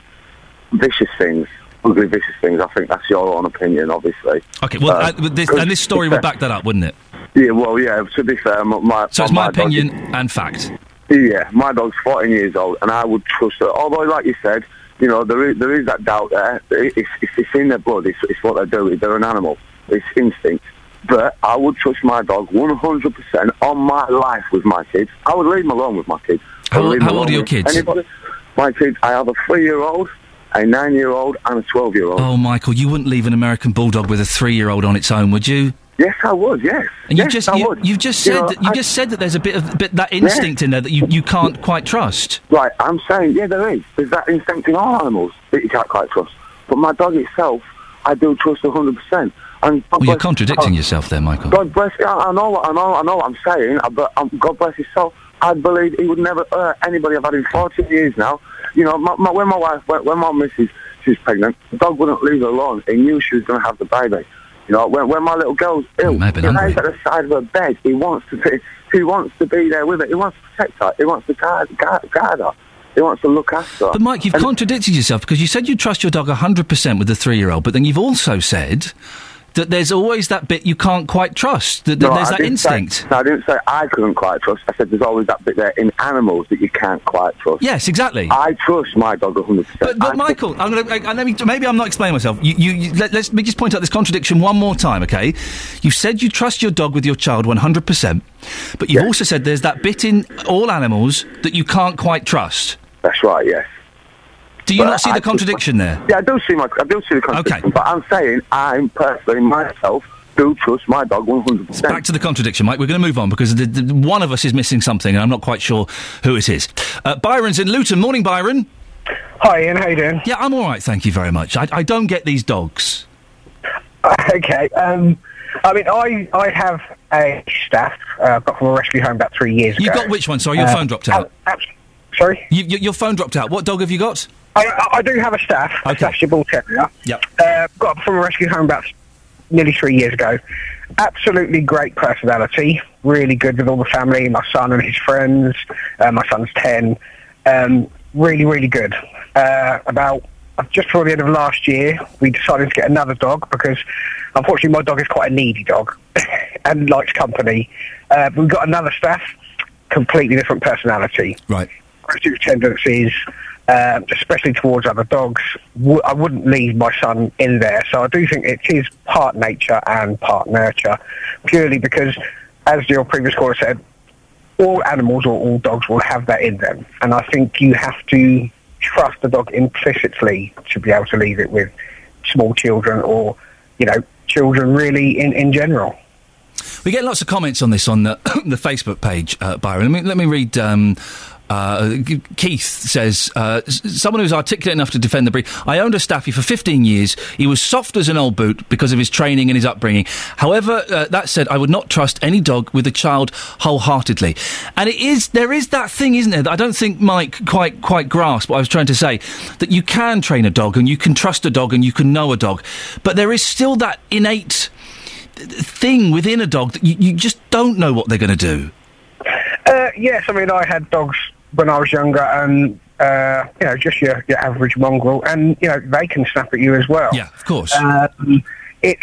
vicious things, ugly vicious things. I think that's your own opinion, obviously. Okay, well, Uh, uh, but this, and this story would back that up, wouldn't it? Yeah, well, yeah. To be fair, my, my So it's my dog is- opinion and fact. Yeah, my dog's 14 years old, and I would trust her. Although, like you said, you know, there is, there is that doubt there. It's, it's, it's in their blood. It's, it's what they do. They're an animal. It's instinct. But I would trust my dog 100% on my life with my kids. I would leave them alone with my kids. How- would leave them how old are your kids? Anybody. My kids, I have a three-year-old, a nine-year-old, and a 12-year-old. Oh, Michael, you wouldn't leave an American bulldog with a three-year-old on its own, would you? Yes, I was. Yes. And you yes, just I you, you've just You said know, that, you I- just said that there's a bit of bit that instinct in there that you, you can't quite trust. Right, I'm saying, yeah, there is. There's that instinct in all animals that you can't quite trust. But my dog itself, I do trust 100%. And God Well, you're contradicting yourself there, Michael. God bless. I, I know. what- I know. I know what I'm saying. uh, But um, God bless his soul. I believe he would never hurt anybody. I've had him 40 years now. You know, my, my, when my wife, when, when my missus, she's pregnant, the dog wouldn't leave her alone. He knew she was going to have the baby. You know, when, when my little girl's ill, he lays at the side of her bed. He wants to be. He wants to be there with her. He wants to protect her. He wants to guard, guard, guard her. He wants to look after her. But Mike, you've And- contradicted yourself because you said you trust your dog 100% with the three-year-old, but then you've also said that there's always that bit you can't quite trust. That, that No, there's I that didn't say- instinct. no, I didn't say I couldn't quite trust. I said there's always that bit there in animals that you can't quite trust. Yes, exactly. I trust my dog 100%. But, but Michael, I'm gonna, I, I- let me, maybe I'm not explaining myself. You, you, you, let, let's me just point out this contradiction one more time, okay? You said you trust your dog with your child 100%, but you've also said there's that bit in all animals that you can't quite trust. That's right, yes. Do you But not see I the just- contradiction there? Yeah, I do see my, I do see the contradiction. Okay. But I'm saying I'm personally myself do trust my dog 100%. Back to the contradiction, Mike. We're going to move on because the, the, one of us is missing something, and I'm not quite sure who it is. Uh, Byron's in Luton. Morning, Byron. Hi, Iain. How you doing? Yeah, I'm all right. Thank you very much. I, I don't get these dogs. <laughs> okay. Um, I mean, I I have a staff. Uh, got from a rescue home about three years You ago. got which one? Sorry, your Uh, phone dropped out. ab- ab- sorry, you, you, your phone dropped out. What dog have you got? I, I- do have a staff. A Staffordshire Bull Terrier. Yep. Uh, got from a rescue home about nearly three years ago. Absolutely great personality. Really good with all the family. My son and his friends. Uh, my son's ten. Um, really, really good. Uh, about just before the end of last year, we decided to get another dog because, unfortunately, my dog is quite a needy dog <laughs> and likes company. Uh, we got another staff, completely different personality. Right. Aggressive tendencies, um, especially towards other dogs. W- I wouldn't leave my son in there, so I do think it is part nature and part nurture, purely because, as your previous caller said, all animals or all dogs will have that in them, and I think you have to trust the dog implicitly to be able to leave it with small children or, you know, children really in, in general. We get lots of comments on this on the, <coughs> the Facebook page, uh, Byron. Let me, let me read um, Uh, Keith says, uh, someone who's articulate enough to defend the breed. I owned a Staffy for 15 years. He was soft as an old boot because of his training and his upbringing. However, uh, that said, I would not trust any dog with a child wholeheartedly. And it is, there is that thing, isn't there, that I don't think Mike quite, quite grasped what I was trying to say. That you can train a dog and you can trust a dog and you can know a dog. But there is still that innate thing within a dog that you, you just don't know what they're going to do. Uh, yes, I mean, I had dogs when I was younger, and uh, you know, just your, your average mongrel, and you know, they can snap at you as well. Yeah, of course. Um, it's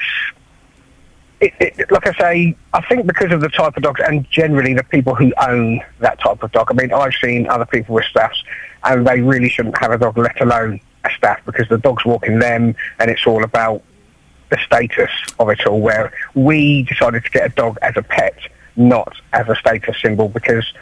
it, it, like I say, I think because of the type of dog and generally the people who own that type of dog. I mean, I've seen other people with staffs, and they really shouldn't have a dog, let alone a staff, because the dog's walking them, and it's all about the status of it all. Where we decided to get a dog as a pet, not as a status symbol, because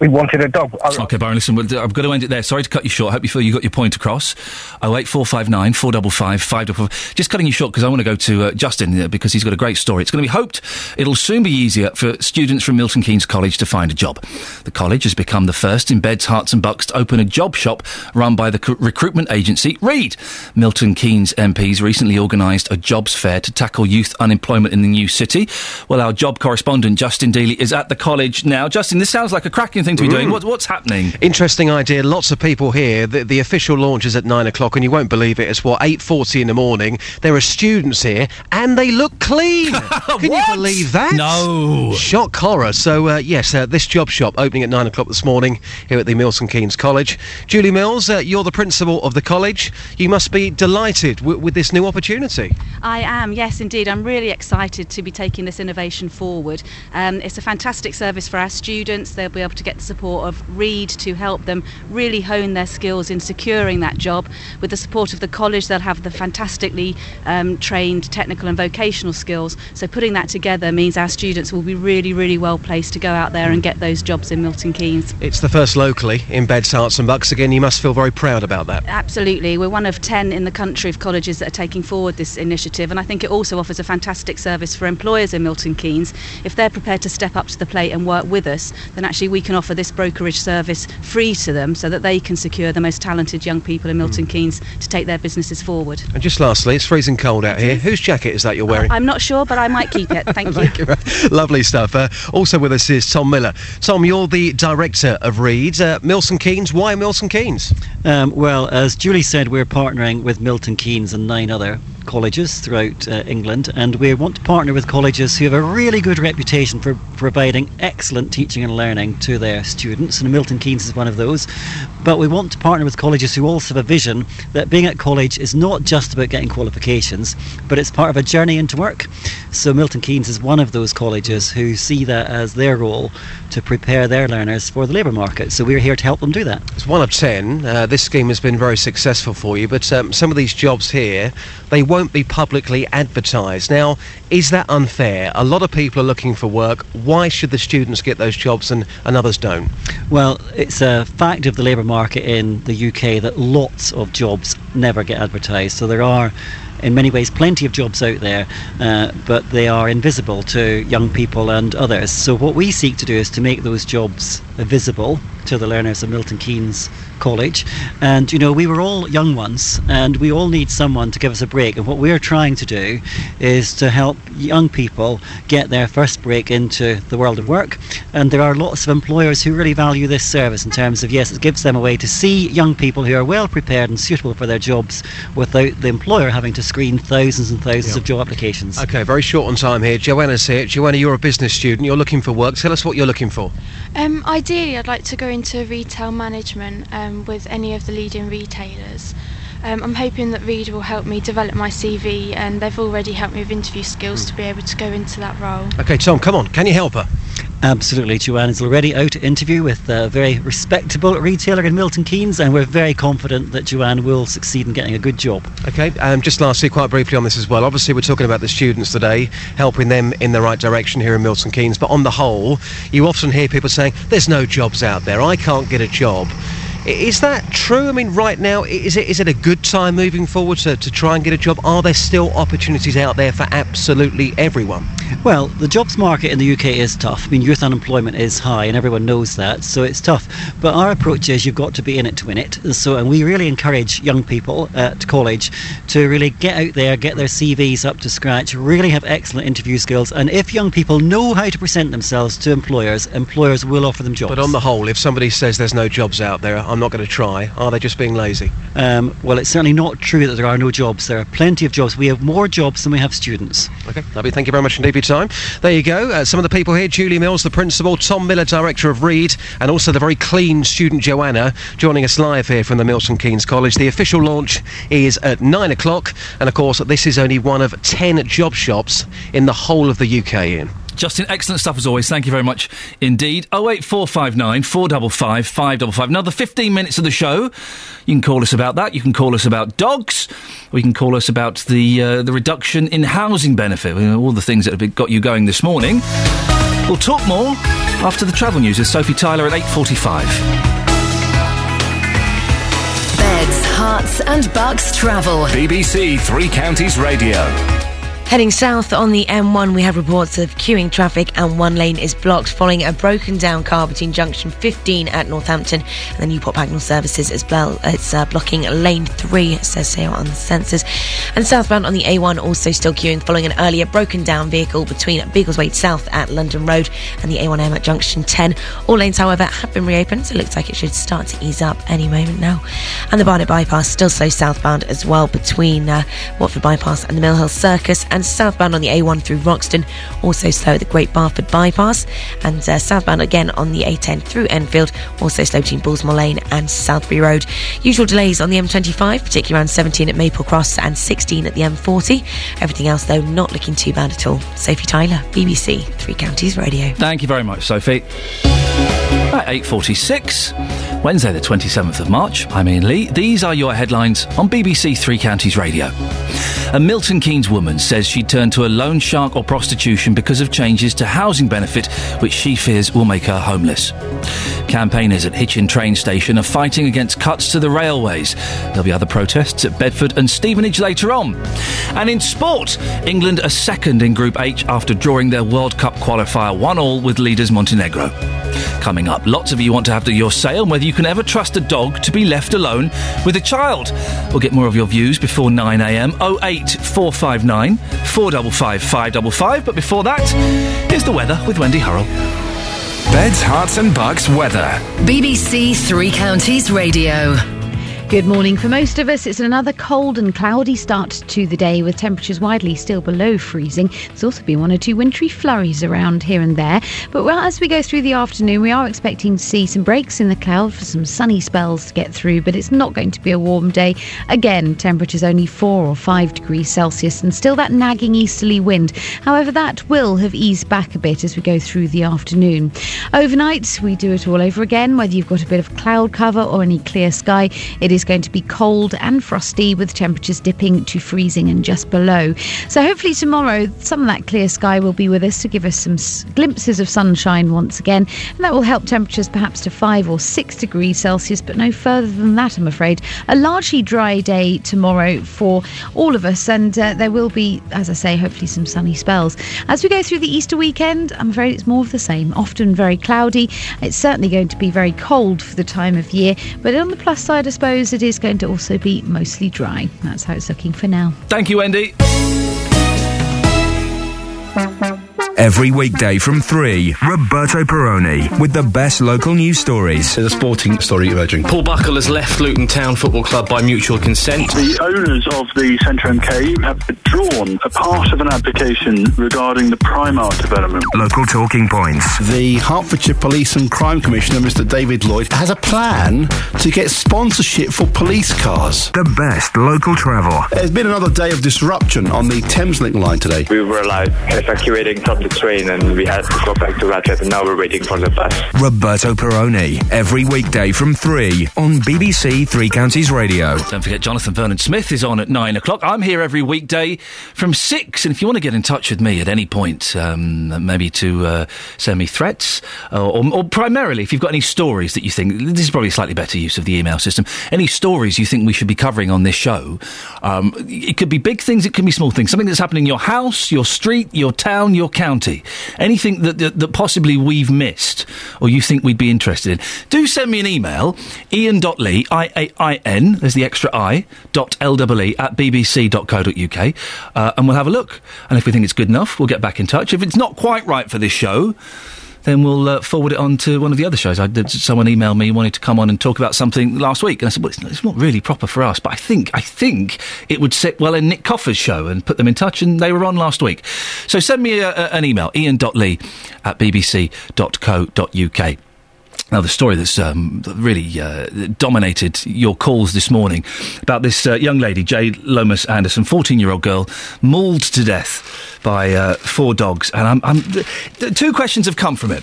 we wanted a dog. Okay, Baron, listen, I've got to end it there. Sorry to cut you short. I hope you feel you got your point across. Oh eight four five nine four double five five double five. Just cutting you short because I want to go to uh, Justin uh, because he's got a great story. It's going to be hoped it'll soon be easier for students from Milton Keynes College to find a job. The college has become the first in Beds, Herts and Bucks to open a job shop run by the recruitment agency Reed. Milton Keynes MPs recently organised a jobs fair to tackle youth unemployment in the new city. Well, our job correspondent Justin Dealey is at the college now. Justin, this sounds like a cracking thing to be doing. Mm. What, what's happening? Interesting idea. Lots of people here. The, the official launch is at nine o'clock, and you won't believe it. It's what eight forty in the morning. There are students here, and they look clean. <laughs> Can you believe that? No. Shock horror. So uh, yes, uh, this job shop opening at nine o'clock this morning here at the Milton Keynes College. Julie Mills, uh, you're the principal of the college. You must be delighted w- with this new opportunity. I am, yes, indeed. I'm really excited to be taking this innovation forward. Um, it's a fantastic service for our students. They'll be able to get the support of Reed to help them really hone their skills in securing that job. With the support of the college, they'll have the fantastically um, trained technical and vocational skills. So putting that together means our students will be really, really well placed to go out there and get those jobs in Milton Keynes. It's the first locally in Beds, Herts and Bucks. Again, you must feel very proud about that. Absolutely. We're one of 10 in the country of colleges that are taking forward this initiative, and I think it also offers a fantastic service for employers in Milton Keynes. If they're prepared to step up to the plate and work with us, then actually we can offer this brokerage service free to them so that they can secure the most talented young people in Milton Keynes to take their businesses forward. And just lastly, it's freezing cold out here. Whose jacket is that you're wearing? I'm not sure, but I might keep it. Thank <laughs> you. <laughs> Lovely stuff. Uh, also with us is Tom Miller. Tom, you're the director of Reed. Uh, Milton Keynes. Why Milton Keynes? Um, well, as Julie said, we're partnering with Milton Keynes and nine other colleges throughout uh, England, and we want to partner with colleges who have a really good reputation for providing excellent teaching and learning to their students, and Milton Keynes is one of those. But we want to partner with colleges who also have a vision that being at college is not just about getting qualifications, but it's part of a journey into work. So Milton Keynes is one of those colleges who see that as their role to prepare their learners for the labour market. So we're here to help them do that. It's one of ten. Uh, this scheme has been very successful for you, but um, some of these jobs here, they won't be publicly advertised. Now, is that unfair? A lot of people are looking for work. Why should the students get those jobs and, and others don't? Well, it's a fact of the labour market in the UK that lots of jobs never get advertised. So there are, in many ways, plenty of jobs out there, uh, but they are invisible to young people and others. So what we seek to do is to make those jobs visible to the learners of Milton Keynes College. And you know, we were all young once, and we all need someone to give us a break. And what we're trying to do is to help young people get their first break into the world of work. And there are lots of employers who really value this service in terms of yes, it gives them a way to see young people who are well prepared and suitable for their jobs without the employer having to screen thousands and thousands of job applications. Okay, very short on time here. Joanna's here. Joanna, you're a business student. You're looking for work. Tell us what you're looking for. Um, ideally, I'd like to go into retail management um, with any of the leading retailers. Um, I'm hoping that Reed will help me develop my CV, and they've already helped me with interview skills to be able to go into that role. Okay, Tom, come on. Can you help her? Absolutely, Joanne is already out to interview with a very respectable retailer in Milton Keynes, and we're very confident that Joanne will succeed in getting a good job. Okay, um, just lastly, quite briefly on this as well. Obviously, we're talking about the students today, helping them in the right direction here in Milton Keynes. But on the whole, you often hear people saying, "There's no jobs out there. I can't get a job." Is that true? I mean, right now, is it is it a good time moving forward to, to try and get a job? Are there still opportunities out there for absolutely everyone? Well, the jobs market in the UK is tough. I mean, youth unemployment is high, and everyone knows that, so it's tough. But our approach is you've got to be in it to win it. So, and we really encourage young people at college to really get out there, get their CVs up to scratch, really have excellent interview skills, and if young people know how to present themselves to employers, employers will offer them jobs. But on the whole, if somebody says there's no jobs out there, I'm not going to try. Are they just being lazy? Um, well, it's certainly not true that there are no jobs. There are plenty of jobs. We have more jobs than we have students. Okay, lovely. Thank you very much indeed your time. There you go. Uh, some of the people here Julie Mills, the principal, Tom Miller, director of Reed, and also the very clean student Joanna, joining us live here from the Milton Keynes College. The official launch is at nine o'clock, and of course, this is only one of ten job shops in the whole of the UK, Iain. Justin, excellent stuff as always. Thank you very much indeed. 08459 455 555. Another 15 minutes of the show. You can call us about that. You can call us about dogs. We can call us about the, uh, the reduction in housing benefit. You know, all the things that have got you going this morning. We'll talk more after the travel news with Sophie Tyler at 8.45. Beds, Herts and Bucks travel. BBC Three Counties Radio. Heading south on the M1, we have reports of queuing traffic and one lane is blocked following a broken down car between junction 15 at Northampton and the Newport Pagnell services as well. It's uh, blocking lane 3, says so on the sensors. And southbound on the A1 also still queuing following an earlier broken down vehicle between Biggleswade South at London Road and the A1M at junction 10. All lanes, however, have been reopened, so it looks like it should start to ease up any moment now. And the Barnet bypass still slow southbound as well between uh, Watford bypass and the Mill Hill Circus and southbound on the A1 through Roxton, also slow at the Great Barford bypass, and uh, southbound again on the A10 through Enfield, also slow between Bullsmoor Lane and Southbury Road. Usual delays on the M25, particularly around 17 at Maple Cross and 16 at the M40. Everything else, though, not looking too bad at all. Sophie Tyler, BBC Three Counties Radio. Thank you very much, Sophie. At 8.46, Wednesday the 27th of March, I'm Iain Lee. These are your headlines on BBC Three Counties Radio. A Milton Keynes woman says she turned to a loan shark or prostitution because of changes to housing benefit, which she fears will make her homeless. Campaigners at Hitchin train station are fighting against cuts to the railways. There'll be other protests at Bedford and Stevenage later on. And in sport, England are second in Group H after drawing their World Cup qualifier 1 all with leaders Montenegro. Coming up, lots of you want to have your say on whether you can ever trust a dog to be left alone with a child. We'll get more of your views before 9am. 08459 455 555. But before that, here's the weather with Wendy Hurrell. Beds, Herts and Bucks weather. BBC Three Counties Radio. Good morning. For most of us, it's another cold and cloudy start to the day with temperatures widely still below freezing. There's also been one or two wintry flurries around here and there. But well, as we go through the afternoon, we are expecting to see some breaks in the cloud for some sunny spells to get through, but it's not going to be a warm day. Again, temperatures only 4 or 5 degrees Celsius and still that nagging easterly wind. However, that will have eased back a bit as we go through the afternoon. Overnight, we do it all over again, whether you've got a bit of cloud cover or any clear sky. It is going to be cold and frosty with temperatures dipping to freezing and just below. So hopefully tomorrow some of that clear sky will be with us to give us some glimpses of sunshine once again, and that will help temperatures perhaps to 5 or 6 degrees Celsius, but no further than that, I'm afraid. A largely dry day tomorrow for all of us, and uh, there will be, as I say, hopefully some sunny spells. As we go through the Easter weekend, I'm afraid it's more of the same, often very cloudy. It's certainly going to be very cold for the time of year, but on the plus side, I suppose it is going to also be mostly dry. That's how it's looking for now. Thank you, Wendy. Every weekday from 3, Roberto Perrone with the best local news stories. There's a sporting story emerging. Paul Buckle has left Luton Town Football Club by mutual consent. The owners of the Centre MK have withdrawn a part of an application regarding the Primark development. Local talking points. The Hertfordshire Police and Crime Commissioner, Mr. David Lloyd, has a plan to get sponsorship for police cars. The best local travel. There's been another day of disruption on the Thameslink line today. We were allowed evacuating from the the train and we had to go back to Radcliffe and now we're waiting for the bus. Roberto Perrone, every weekday from 3 on BBC Three Counties Radio. Don't forget, Jonathan Vernon Smith is on at nine o'clock. I'm here every weekday from six. And if you want to get in touch with me at any point, um, maybe to uh, send me threats, uh, or, or primarily if you've got any stories that you think this is probably a slightly better use of the email system, any stories you think we should be covering on this show, um, it could be big things, it could be small things, something that's happening in your house, your street, your town, your county, anything that, that, that possibly we've missed or you think we'd be interested in. Do send me an email, iain.lee, I-A-I-N, there's the extra I, dot L-E-E at bbc.co.uk, uh, and we'll have a look. And if we think it's good enough, we'll get back in touch. If it's not quite right for this show, then we'll uh, forward it on to one of the other shows. I did, someone emailed me wanting to come on and talk about something last week, and I said, "Well, it's not, it's not really proper for us, but I think I think it would sit well in Nick Coffer's show and put them in touch." And they were on last week, so send me a, a, an email, iain.lee at bbc.co.uk. Now, the story that's um, really uh, dominated your calls this morning about this uh, young lady, Jade Lomas Anderson, 14 year old girl, mauled to death by uh, four dogs. And I'm, I'm, th- th- two questions have come from it.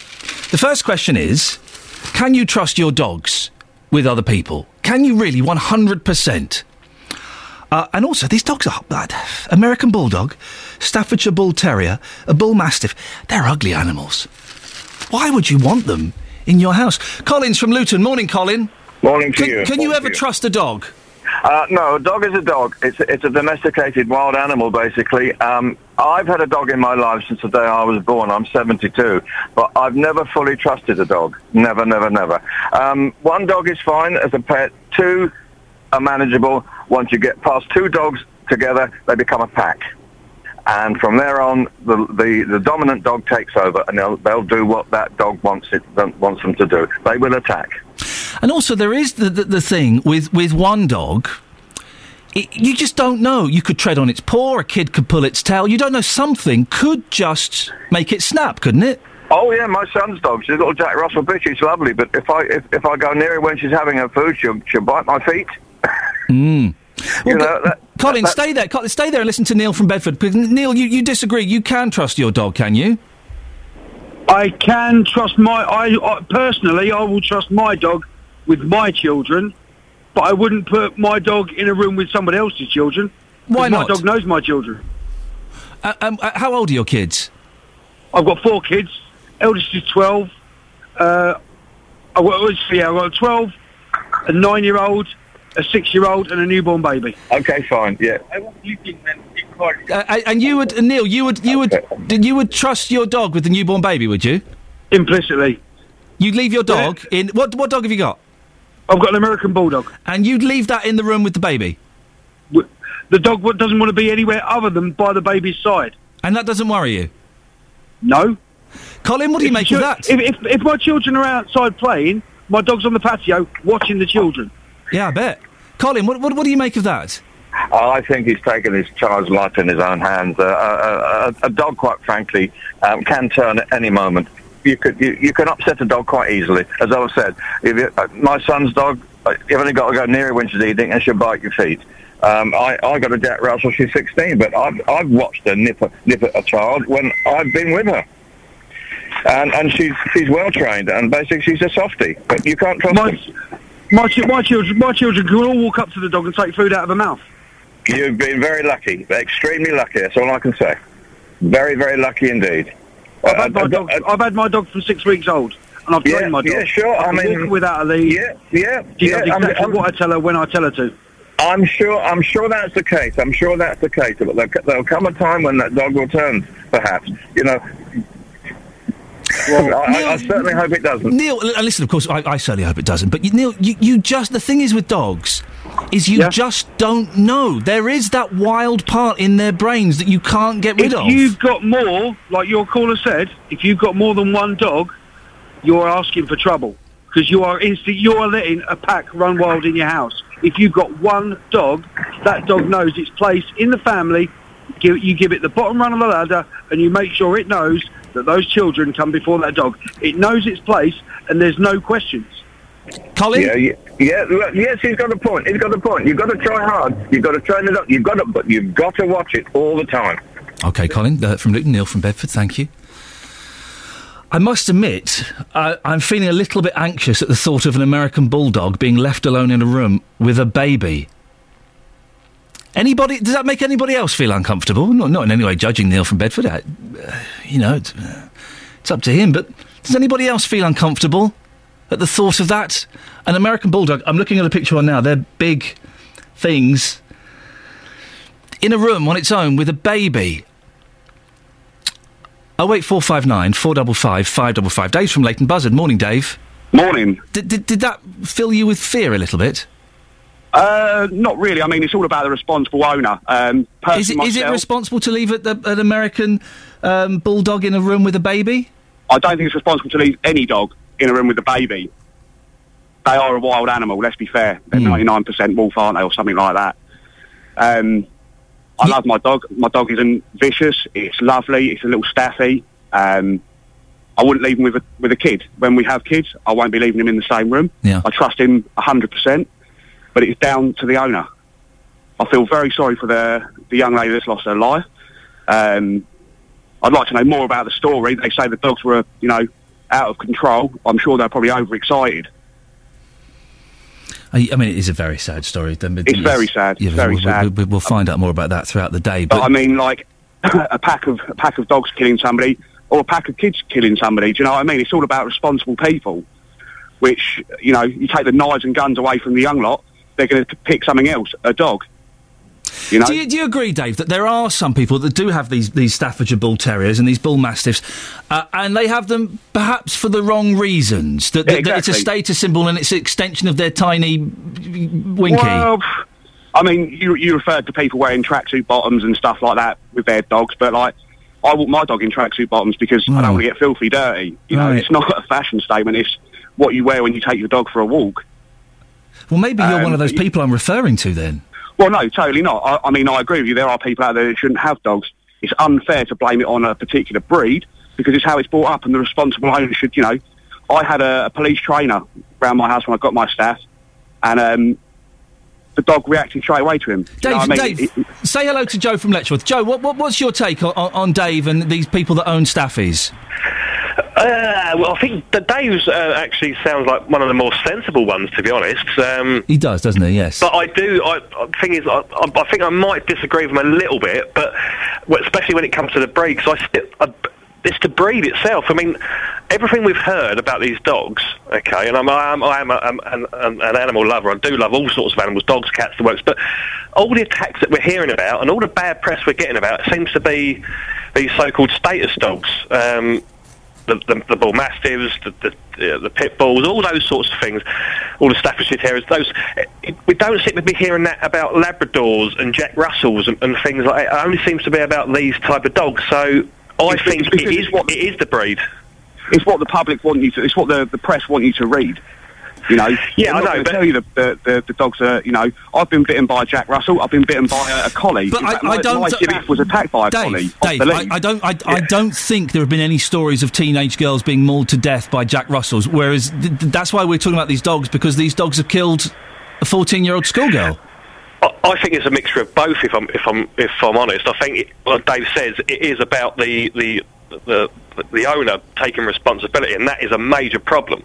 The first question is Can you trust your dogs with other people? Can you really 100%? Uh, and also, these dogs are bad. American Bulldog, Staffordshire Bull Terrier, a Bull Mastiff. They're ugly animals. Why would you want them in your house? Colin's from Luton. Morning, Colin. Morning to Can, you. can you ever you. trust a dog? Uh, no, a dog is a dog. It's it's a domesticated wild animal, basically. Um, I've had a dog in my life since the day I was born. I'm 72, but I've never fully trusted a dog. Never, never, never. Um, one dog is fine as a pet. Two are manageable. Once you get past two dogs together, they become a pack. And from there on, the, the, the dominant dog takes over, and they'll, they'll do what that dog wants it wants them to do. They will attack. And also, there is the, the, the thing with, with one dog. It, you just don't know. You could tread on its paw, a kid could pull its tail. You don't know. Something could just make it snap, couldn't it? Oh yeah, my son's dog. She's a little Jack Russell bitch. She's lovely, but if I if, if I go near her when she's having her food, she'll she'll bite my feet. Mm. You know, that, Colin, that- stay there. Colin, stay there and listen to Neil from Bedford. Because Neil, you, you disagree. You can trust your dog, can you? I can trust my. I, I personally, I will trust my dog with my children, but I wouldn't put my dog in a room with somebody else's children. Why My not? dog knows my children. Uh, um, uh, how old are your kids? I've got four kids. Eldest is twelve. Uh, I got, let's see, I've got a twelve, a nine-year-old, a six-year-old, and a newborn baby. Okay, fine. Yeah. Uh, and you would, uh, Neil, you would, you would, you would trust your dog with the newborn baby, would you? Implicitly. You'd leave your dog in. What what dog have you got? I've got an American Bulldog. And you'd leave that in the room with the baby. The dog wa- doesn't want to be anywhere other than by the baby's side. And that doesn't worry you? No. Colin, what do you make the of that? If, if, if my children are outside playing, my dog's on the patio watching the children. Yeah, I bet. Colin, what, what, what do you make of that? Oh, I think he's taken his child's life in his own hands. Uh, a, a, a dog, quite frankly, um, can turn at any moment. You could you, you can upset a dog quite easily. As I've said, if you, uh, my son's dog, uh, you've only got to go near her when she's eating, and she'll bite your feet. Um, I, I got a Jack Russell. She's 16, but I've, I've watched her nip a, nip at a child when I've been with her, and and she's she's well trained, and basically she's a softie. But you can't trust My, them. My, my children, my children can all walk up to the dog and take food out of her mouth. You've been very lucky, extremely lucky. That's all I can say. Very, very lucky indeed. I've Uh, had my uh, dog. uh, I've had my dog from six weeks old, and I've trained Yeah, my dog. yeah, sure, I can mean- without a lead. Yeah, yeah, She yeah. does I'm- exactly I'm- what I tell her when I tell her to. I'm sure. I'm sure that's the case. I'm sure that's the case. But there, there'll come a time when that dog will turn. Perhaps. You know. Well, I, I, I certainly hope it doesn't. Neil, listen, of course, I, I certainly hope it doesn't. But you, Neil, you, you just the thing is with dogs, is you just don't know. There is that wild part in their brains that you can't get rid if of. If you've got more, like your caller said, if you've got more than one dog, you're asking for trouble because you are inst- you are letting a pack run wild in your house. If you've got one dog, that dog knows its place in the family. Give, you give it the bottom run of the ladder, and you make sure it knows that those children come before that dog. It knows its place, and there's no questions. Colin? Yeah, yeah, yeah. look, Yes, he's got a point. He's got a point. You've got to try hard. You've got to train it up. You've got to, but you've got to watch it all the time. Okay, Colin uh, from Luton, Neil from Bedford. Thank you. I must admit, I, I'm feeling a little bit anxious at the thought of an American bulldog being left alone in a room with a baby. Anybody? Does that make anybody else feel uncomfortable? Not, not in any way judging Neil from Bedford. I, uh, you know, it's, uh, it's up to him. But does anybody else feel uncomfortable at the thought of that? An American bulldog. I'm looking at a picture on now. They're big things in a room on its own with a baby. Oh wait, four five nine four double five five double five. Dave's from Leighton Buzzard. Morning, Dave. Morning. Did, did did that fill you with fear a little bit? Uh, not really. I mean, it's all about the responsible owner. Um, Is it, is it responsible to leave an American um, bulldog in a room with a baby? I don't think it's responsible to leave any dog in a room with a baby. They are a wild animal. Let's be fair. They're Hmm. ninety nine percent wolf, aren't they, or something like that? Um, I love my dog. My dog isn't vicious. It's lovely. It's a little staffy. Um, I wouldn't leave him with a with a kid. When we have kids, I won't be leaving him in the same room. Yeah. I trust him hundred percent, but it's down to the owner. I feel very sorry for the the young lady that's lost her life. Um, I'd like to know more about the story. They say the dogs were, you know, out of control. I'm sure they're probably overexcited. I, I mean, it is a very sad story. Then, It's very sad, Yeah, very we'll, sad. We'll, we'll- we'll find out more about that throughout the day. But But I mean, like <laughs> a pack of a pack of dogs killing somebody, or a pack of kids killing somebody. Do you know what I mean? It's all about responsible people. Which you know, you take the knives and guns away from the young lot, they're going to pick something else, a dog. You know, do, you, do you agree, Dave, that there are some people that do have these, these Staffordshire Bull Terriers and these Bull Mastiffs, uh, and they have them perhaps for the wrong reasons? That, that, that it's a status symbol and it's an extension of their tiny winky. Well, I mean, you you referred to people wearing tracksuit bottoms and stuff like that with their dogs, but like. I walk my dog in tracksuit bottoms because I don't want to get filthy dirty. You know, Right. it's not a fashion statement. It's what you wear when you take your dog for a walk. Well, maybe you're one Um, of those people I'm referring to then. Well, no, totally not. I, I mean, I agree with you. There are people out there that shouldn't have dogs. It's unfair to blame it on a particular breed because it's how it's brought up, and the responsible owner should, you know. I had a, a police trainer around my house when I got my staff, and um, the dog reacted straight away to him. Dave, I mean? Dave It- it- say hello to Joe from Letchworth. Joe, what, what, what's your take on, on, on Dave and these people that own Staffies? Uh, well, I think that Dave's uh, actually sounds like one of the more sensible ones, to be honest. Um, He does, doesn't he? Yes. but I do. I, I thing is, I, I I think I might disagree with him a little bit, but especially when it comes to the breed, because I, sti- I, it's the breed itself. I mean, everything we've heard about these dogs, okay, and I'm I'm, I'm, I'm an, an, an animal lover. I do love all sorts of animals, dogs, cats, the works. But all the attacks that we're hearing about and all the bad press we're getting about seems to be these so-called status dogs. Um, the, the, the bull mastiffs, the, the, the pit bulls, all those sorts of things, all the Staffordshire terriers. Those we don't seem to be hearing that about Labradors and Jack Russells and, and things like that. It only seems to be about these type of dogs. So Oh, I It's- think it's because it is it is the breed. It's what the public want you to. It's what the, the press want you to read. You know. Yeah, I'm I know, but- tell you the, the, the, the dogs are. You know, I've been bitten by a Jack Russell. I've been bitten by a, a collie. But In I, fact, I my, don't. My staff was attacked by a collie. off Dave, I. I don't. I, I don't think there have been any stories of teenage girls being mauled to death by Jack Russells. Whereas th- th- that's why we're talking about these dogs because these dogs have killed a fourteen-year-old schoolgirl. I, think it's a mixture of both. If I'm if I'm if I'm honest, I think like Dave says it is about the the the the owner taking responsibility, and that is a major problem.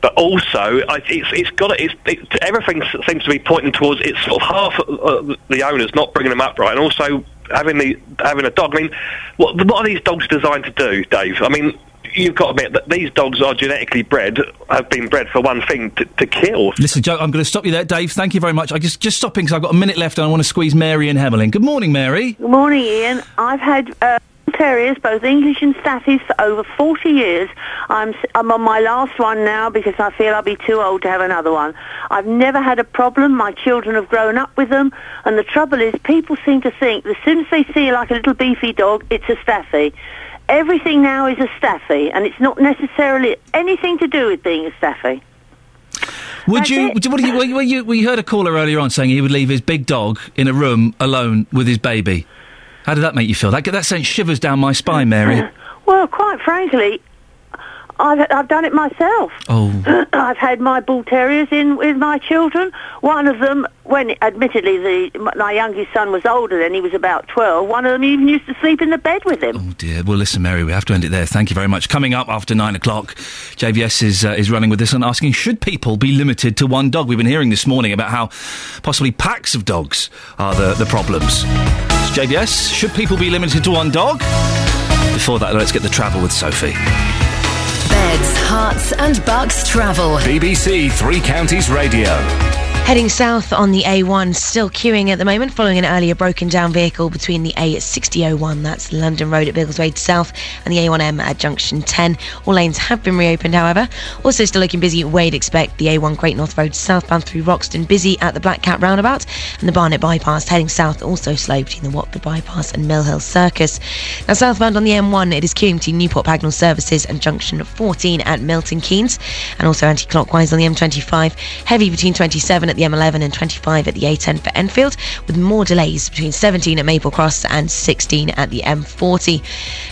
But also, it's it's got it's it, everything seems to be pointing towards it's sort of half uh, the owners not bringing them up right, and also having the having a dog. I mean, what what are these dogs designed to do, Dave? I mean. You've got to admit that these dogs are genetically bred, have been bred for one thing, to, to kill. Listen, Joe, I'm going to stop you there, Dave. Thank you very much. I just just stopping because I've got a minute left and I want to squeeze Mary and Hemelin. Good morning, Mary. Good morning, Iain. I've had uh, terriers, both English and Staffies, for over 40 years. I'm, s- I'm on my last one now because I feel I'll be too old to have another one. I've never had a problem. My children have grown up with them. And the trouble is, people seem to think that as soon as they see like a little beefy dog, it's a Staffy. Everything now is a Staffy, and it's not necessarily anything to do with being a Staffy. Would you, you, what you, well, you, we heard a caller earlier on saying he would leave his big dog in a room alone with his baby. How did that make you feel? That, that sent shivers down my spine, Mary. <laughs> Well, quite frankly, I've, I've done it myself. Oh. <clears throat> I've had my bull terriers in with my children. One of them, when admittedly the my youngest son was older then, he was about twelve. One of them even used to sleep in the bed with him. Oh dear. Well, listen, Mary, we have to end it there. Thank you very much. Coming up after nine o'clock, JVS is uh, is running with this and asking: Should people be limited to one dog? We've been hearing this morning about how possibly packs of dogs are the the problems. It's JVS, should people be limited to one dog? Before that, let's get the travel with Sophie. Beds, herts, and bucks travel. BBC Three Counties Radio. Heading south on the A1, still queuing at the moment following an earlier broken down vehicle between the A6001, that's London Road at Biggleswade South, and the A1M at Junction 10. All lanes have been reopened, however. Also still looking busy Wade Expect, the A1 Great North Road southbound through Roxton, busy at the Black Cat roundabout, and the Barnet bypass heading south also slow between the Watford bypass and Mill Hill Circus. Now southbound on the M1, it is queuing between Newport Pagnell Services and Junction 14 at Milton Keynes, and also anti-clockwise on the M25, heavy between 27 at the M11 and 25 at the A10 for Enfield, with more delays between 17 at Maple Cross and 16 at the M40.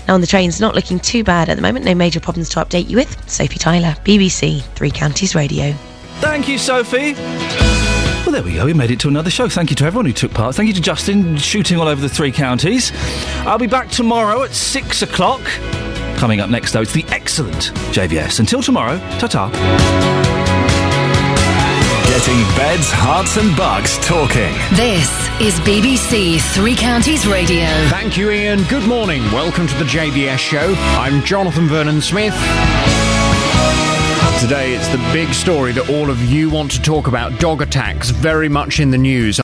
Now on the trains, not looking too bad at the moment, no major problems to update you with. Sophie Tyler, BBC Three Counties Radio. Thank you, Sophie. Well, there we go. We made it to another show. Thank you to everyone who took part. Thank you to Justin, shooting all over the three counties. I'll be back tomorrow at six o'clock. Coming up next, though, it's the excellent JVS. Until tomorrow, ta ta. Getting beds, herts, and bucks talking. This is BBC Three Counties Radio. Thank you, Iain. Good morning. Welcome to the JVS show. I'm Jonathan Vernon Smith. Today, it's the big story that all of you want to talk about dog attacks, very much in the news.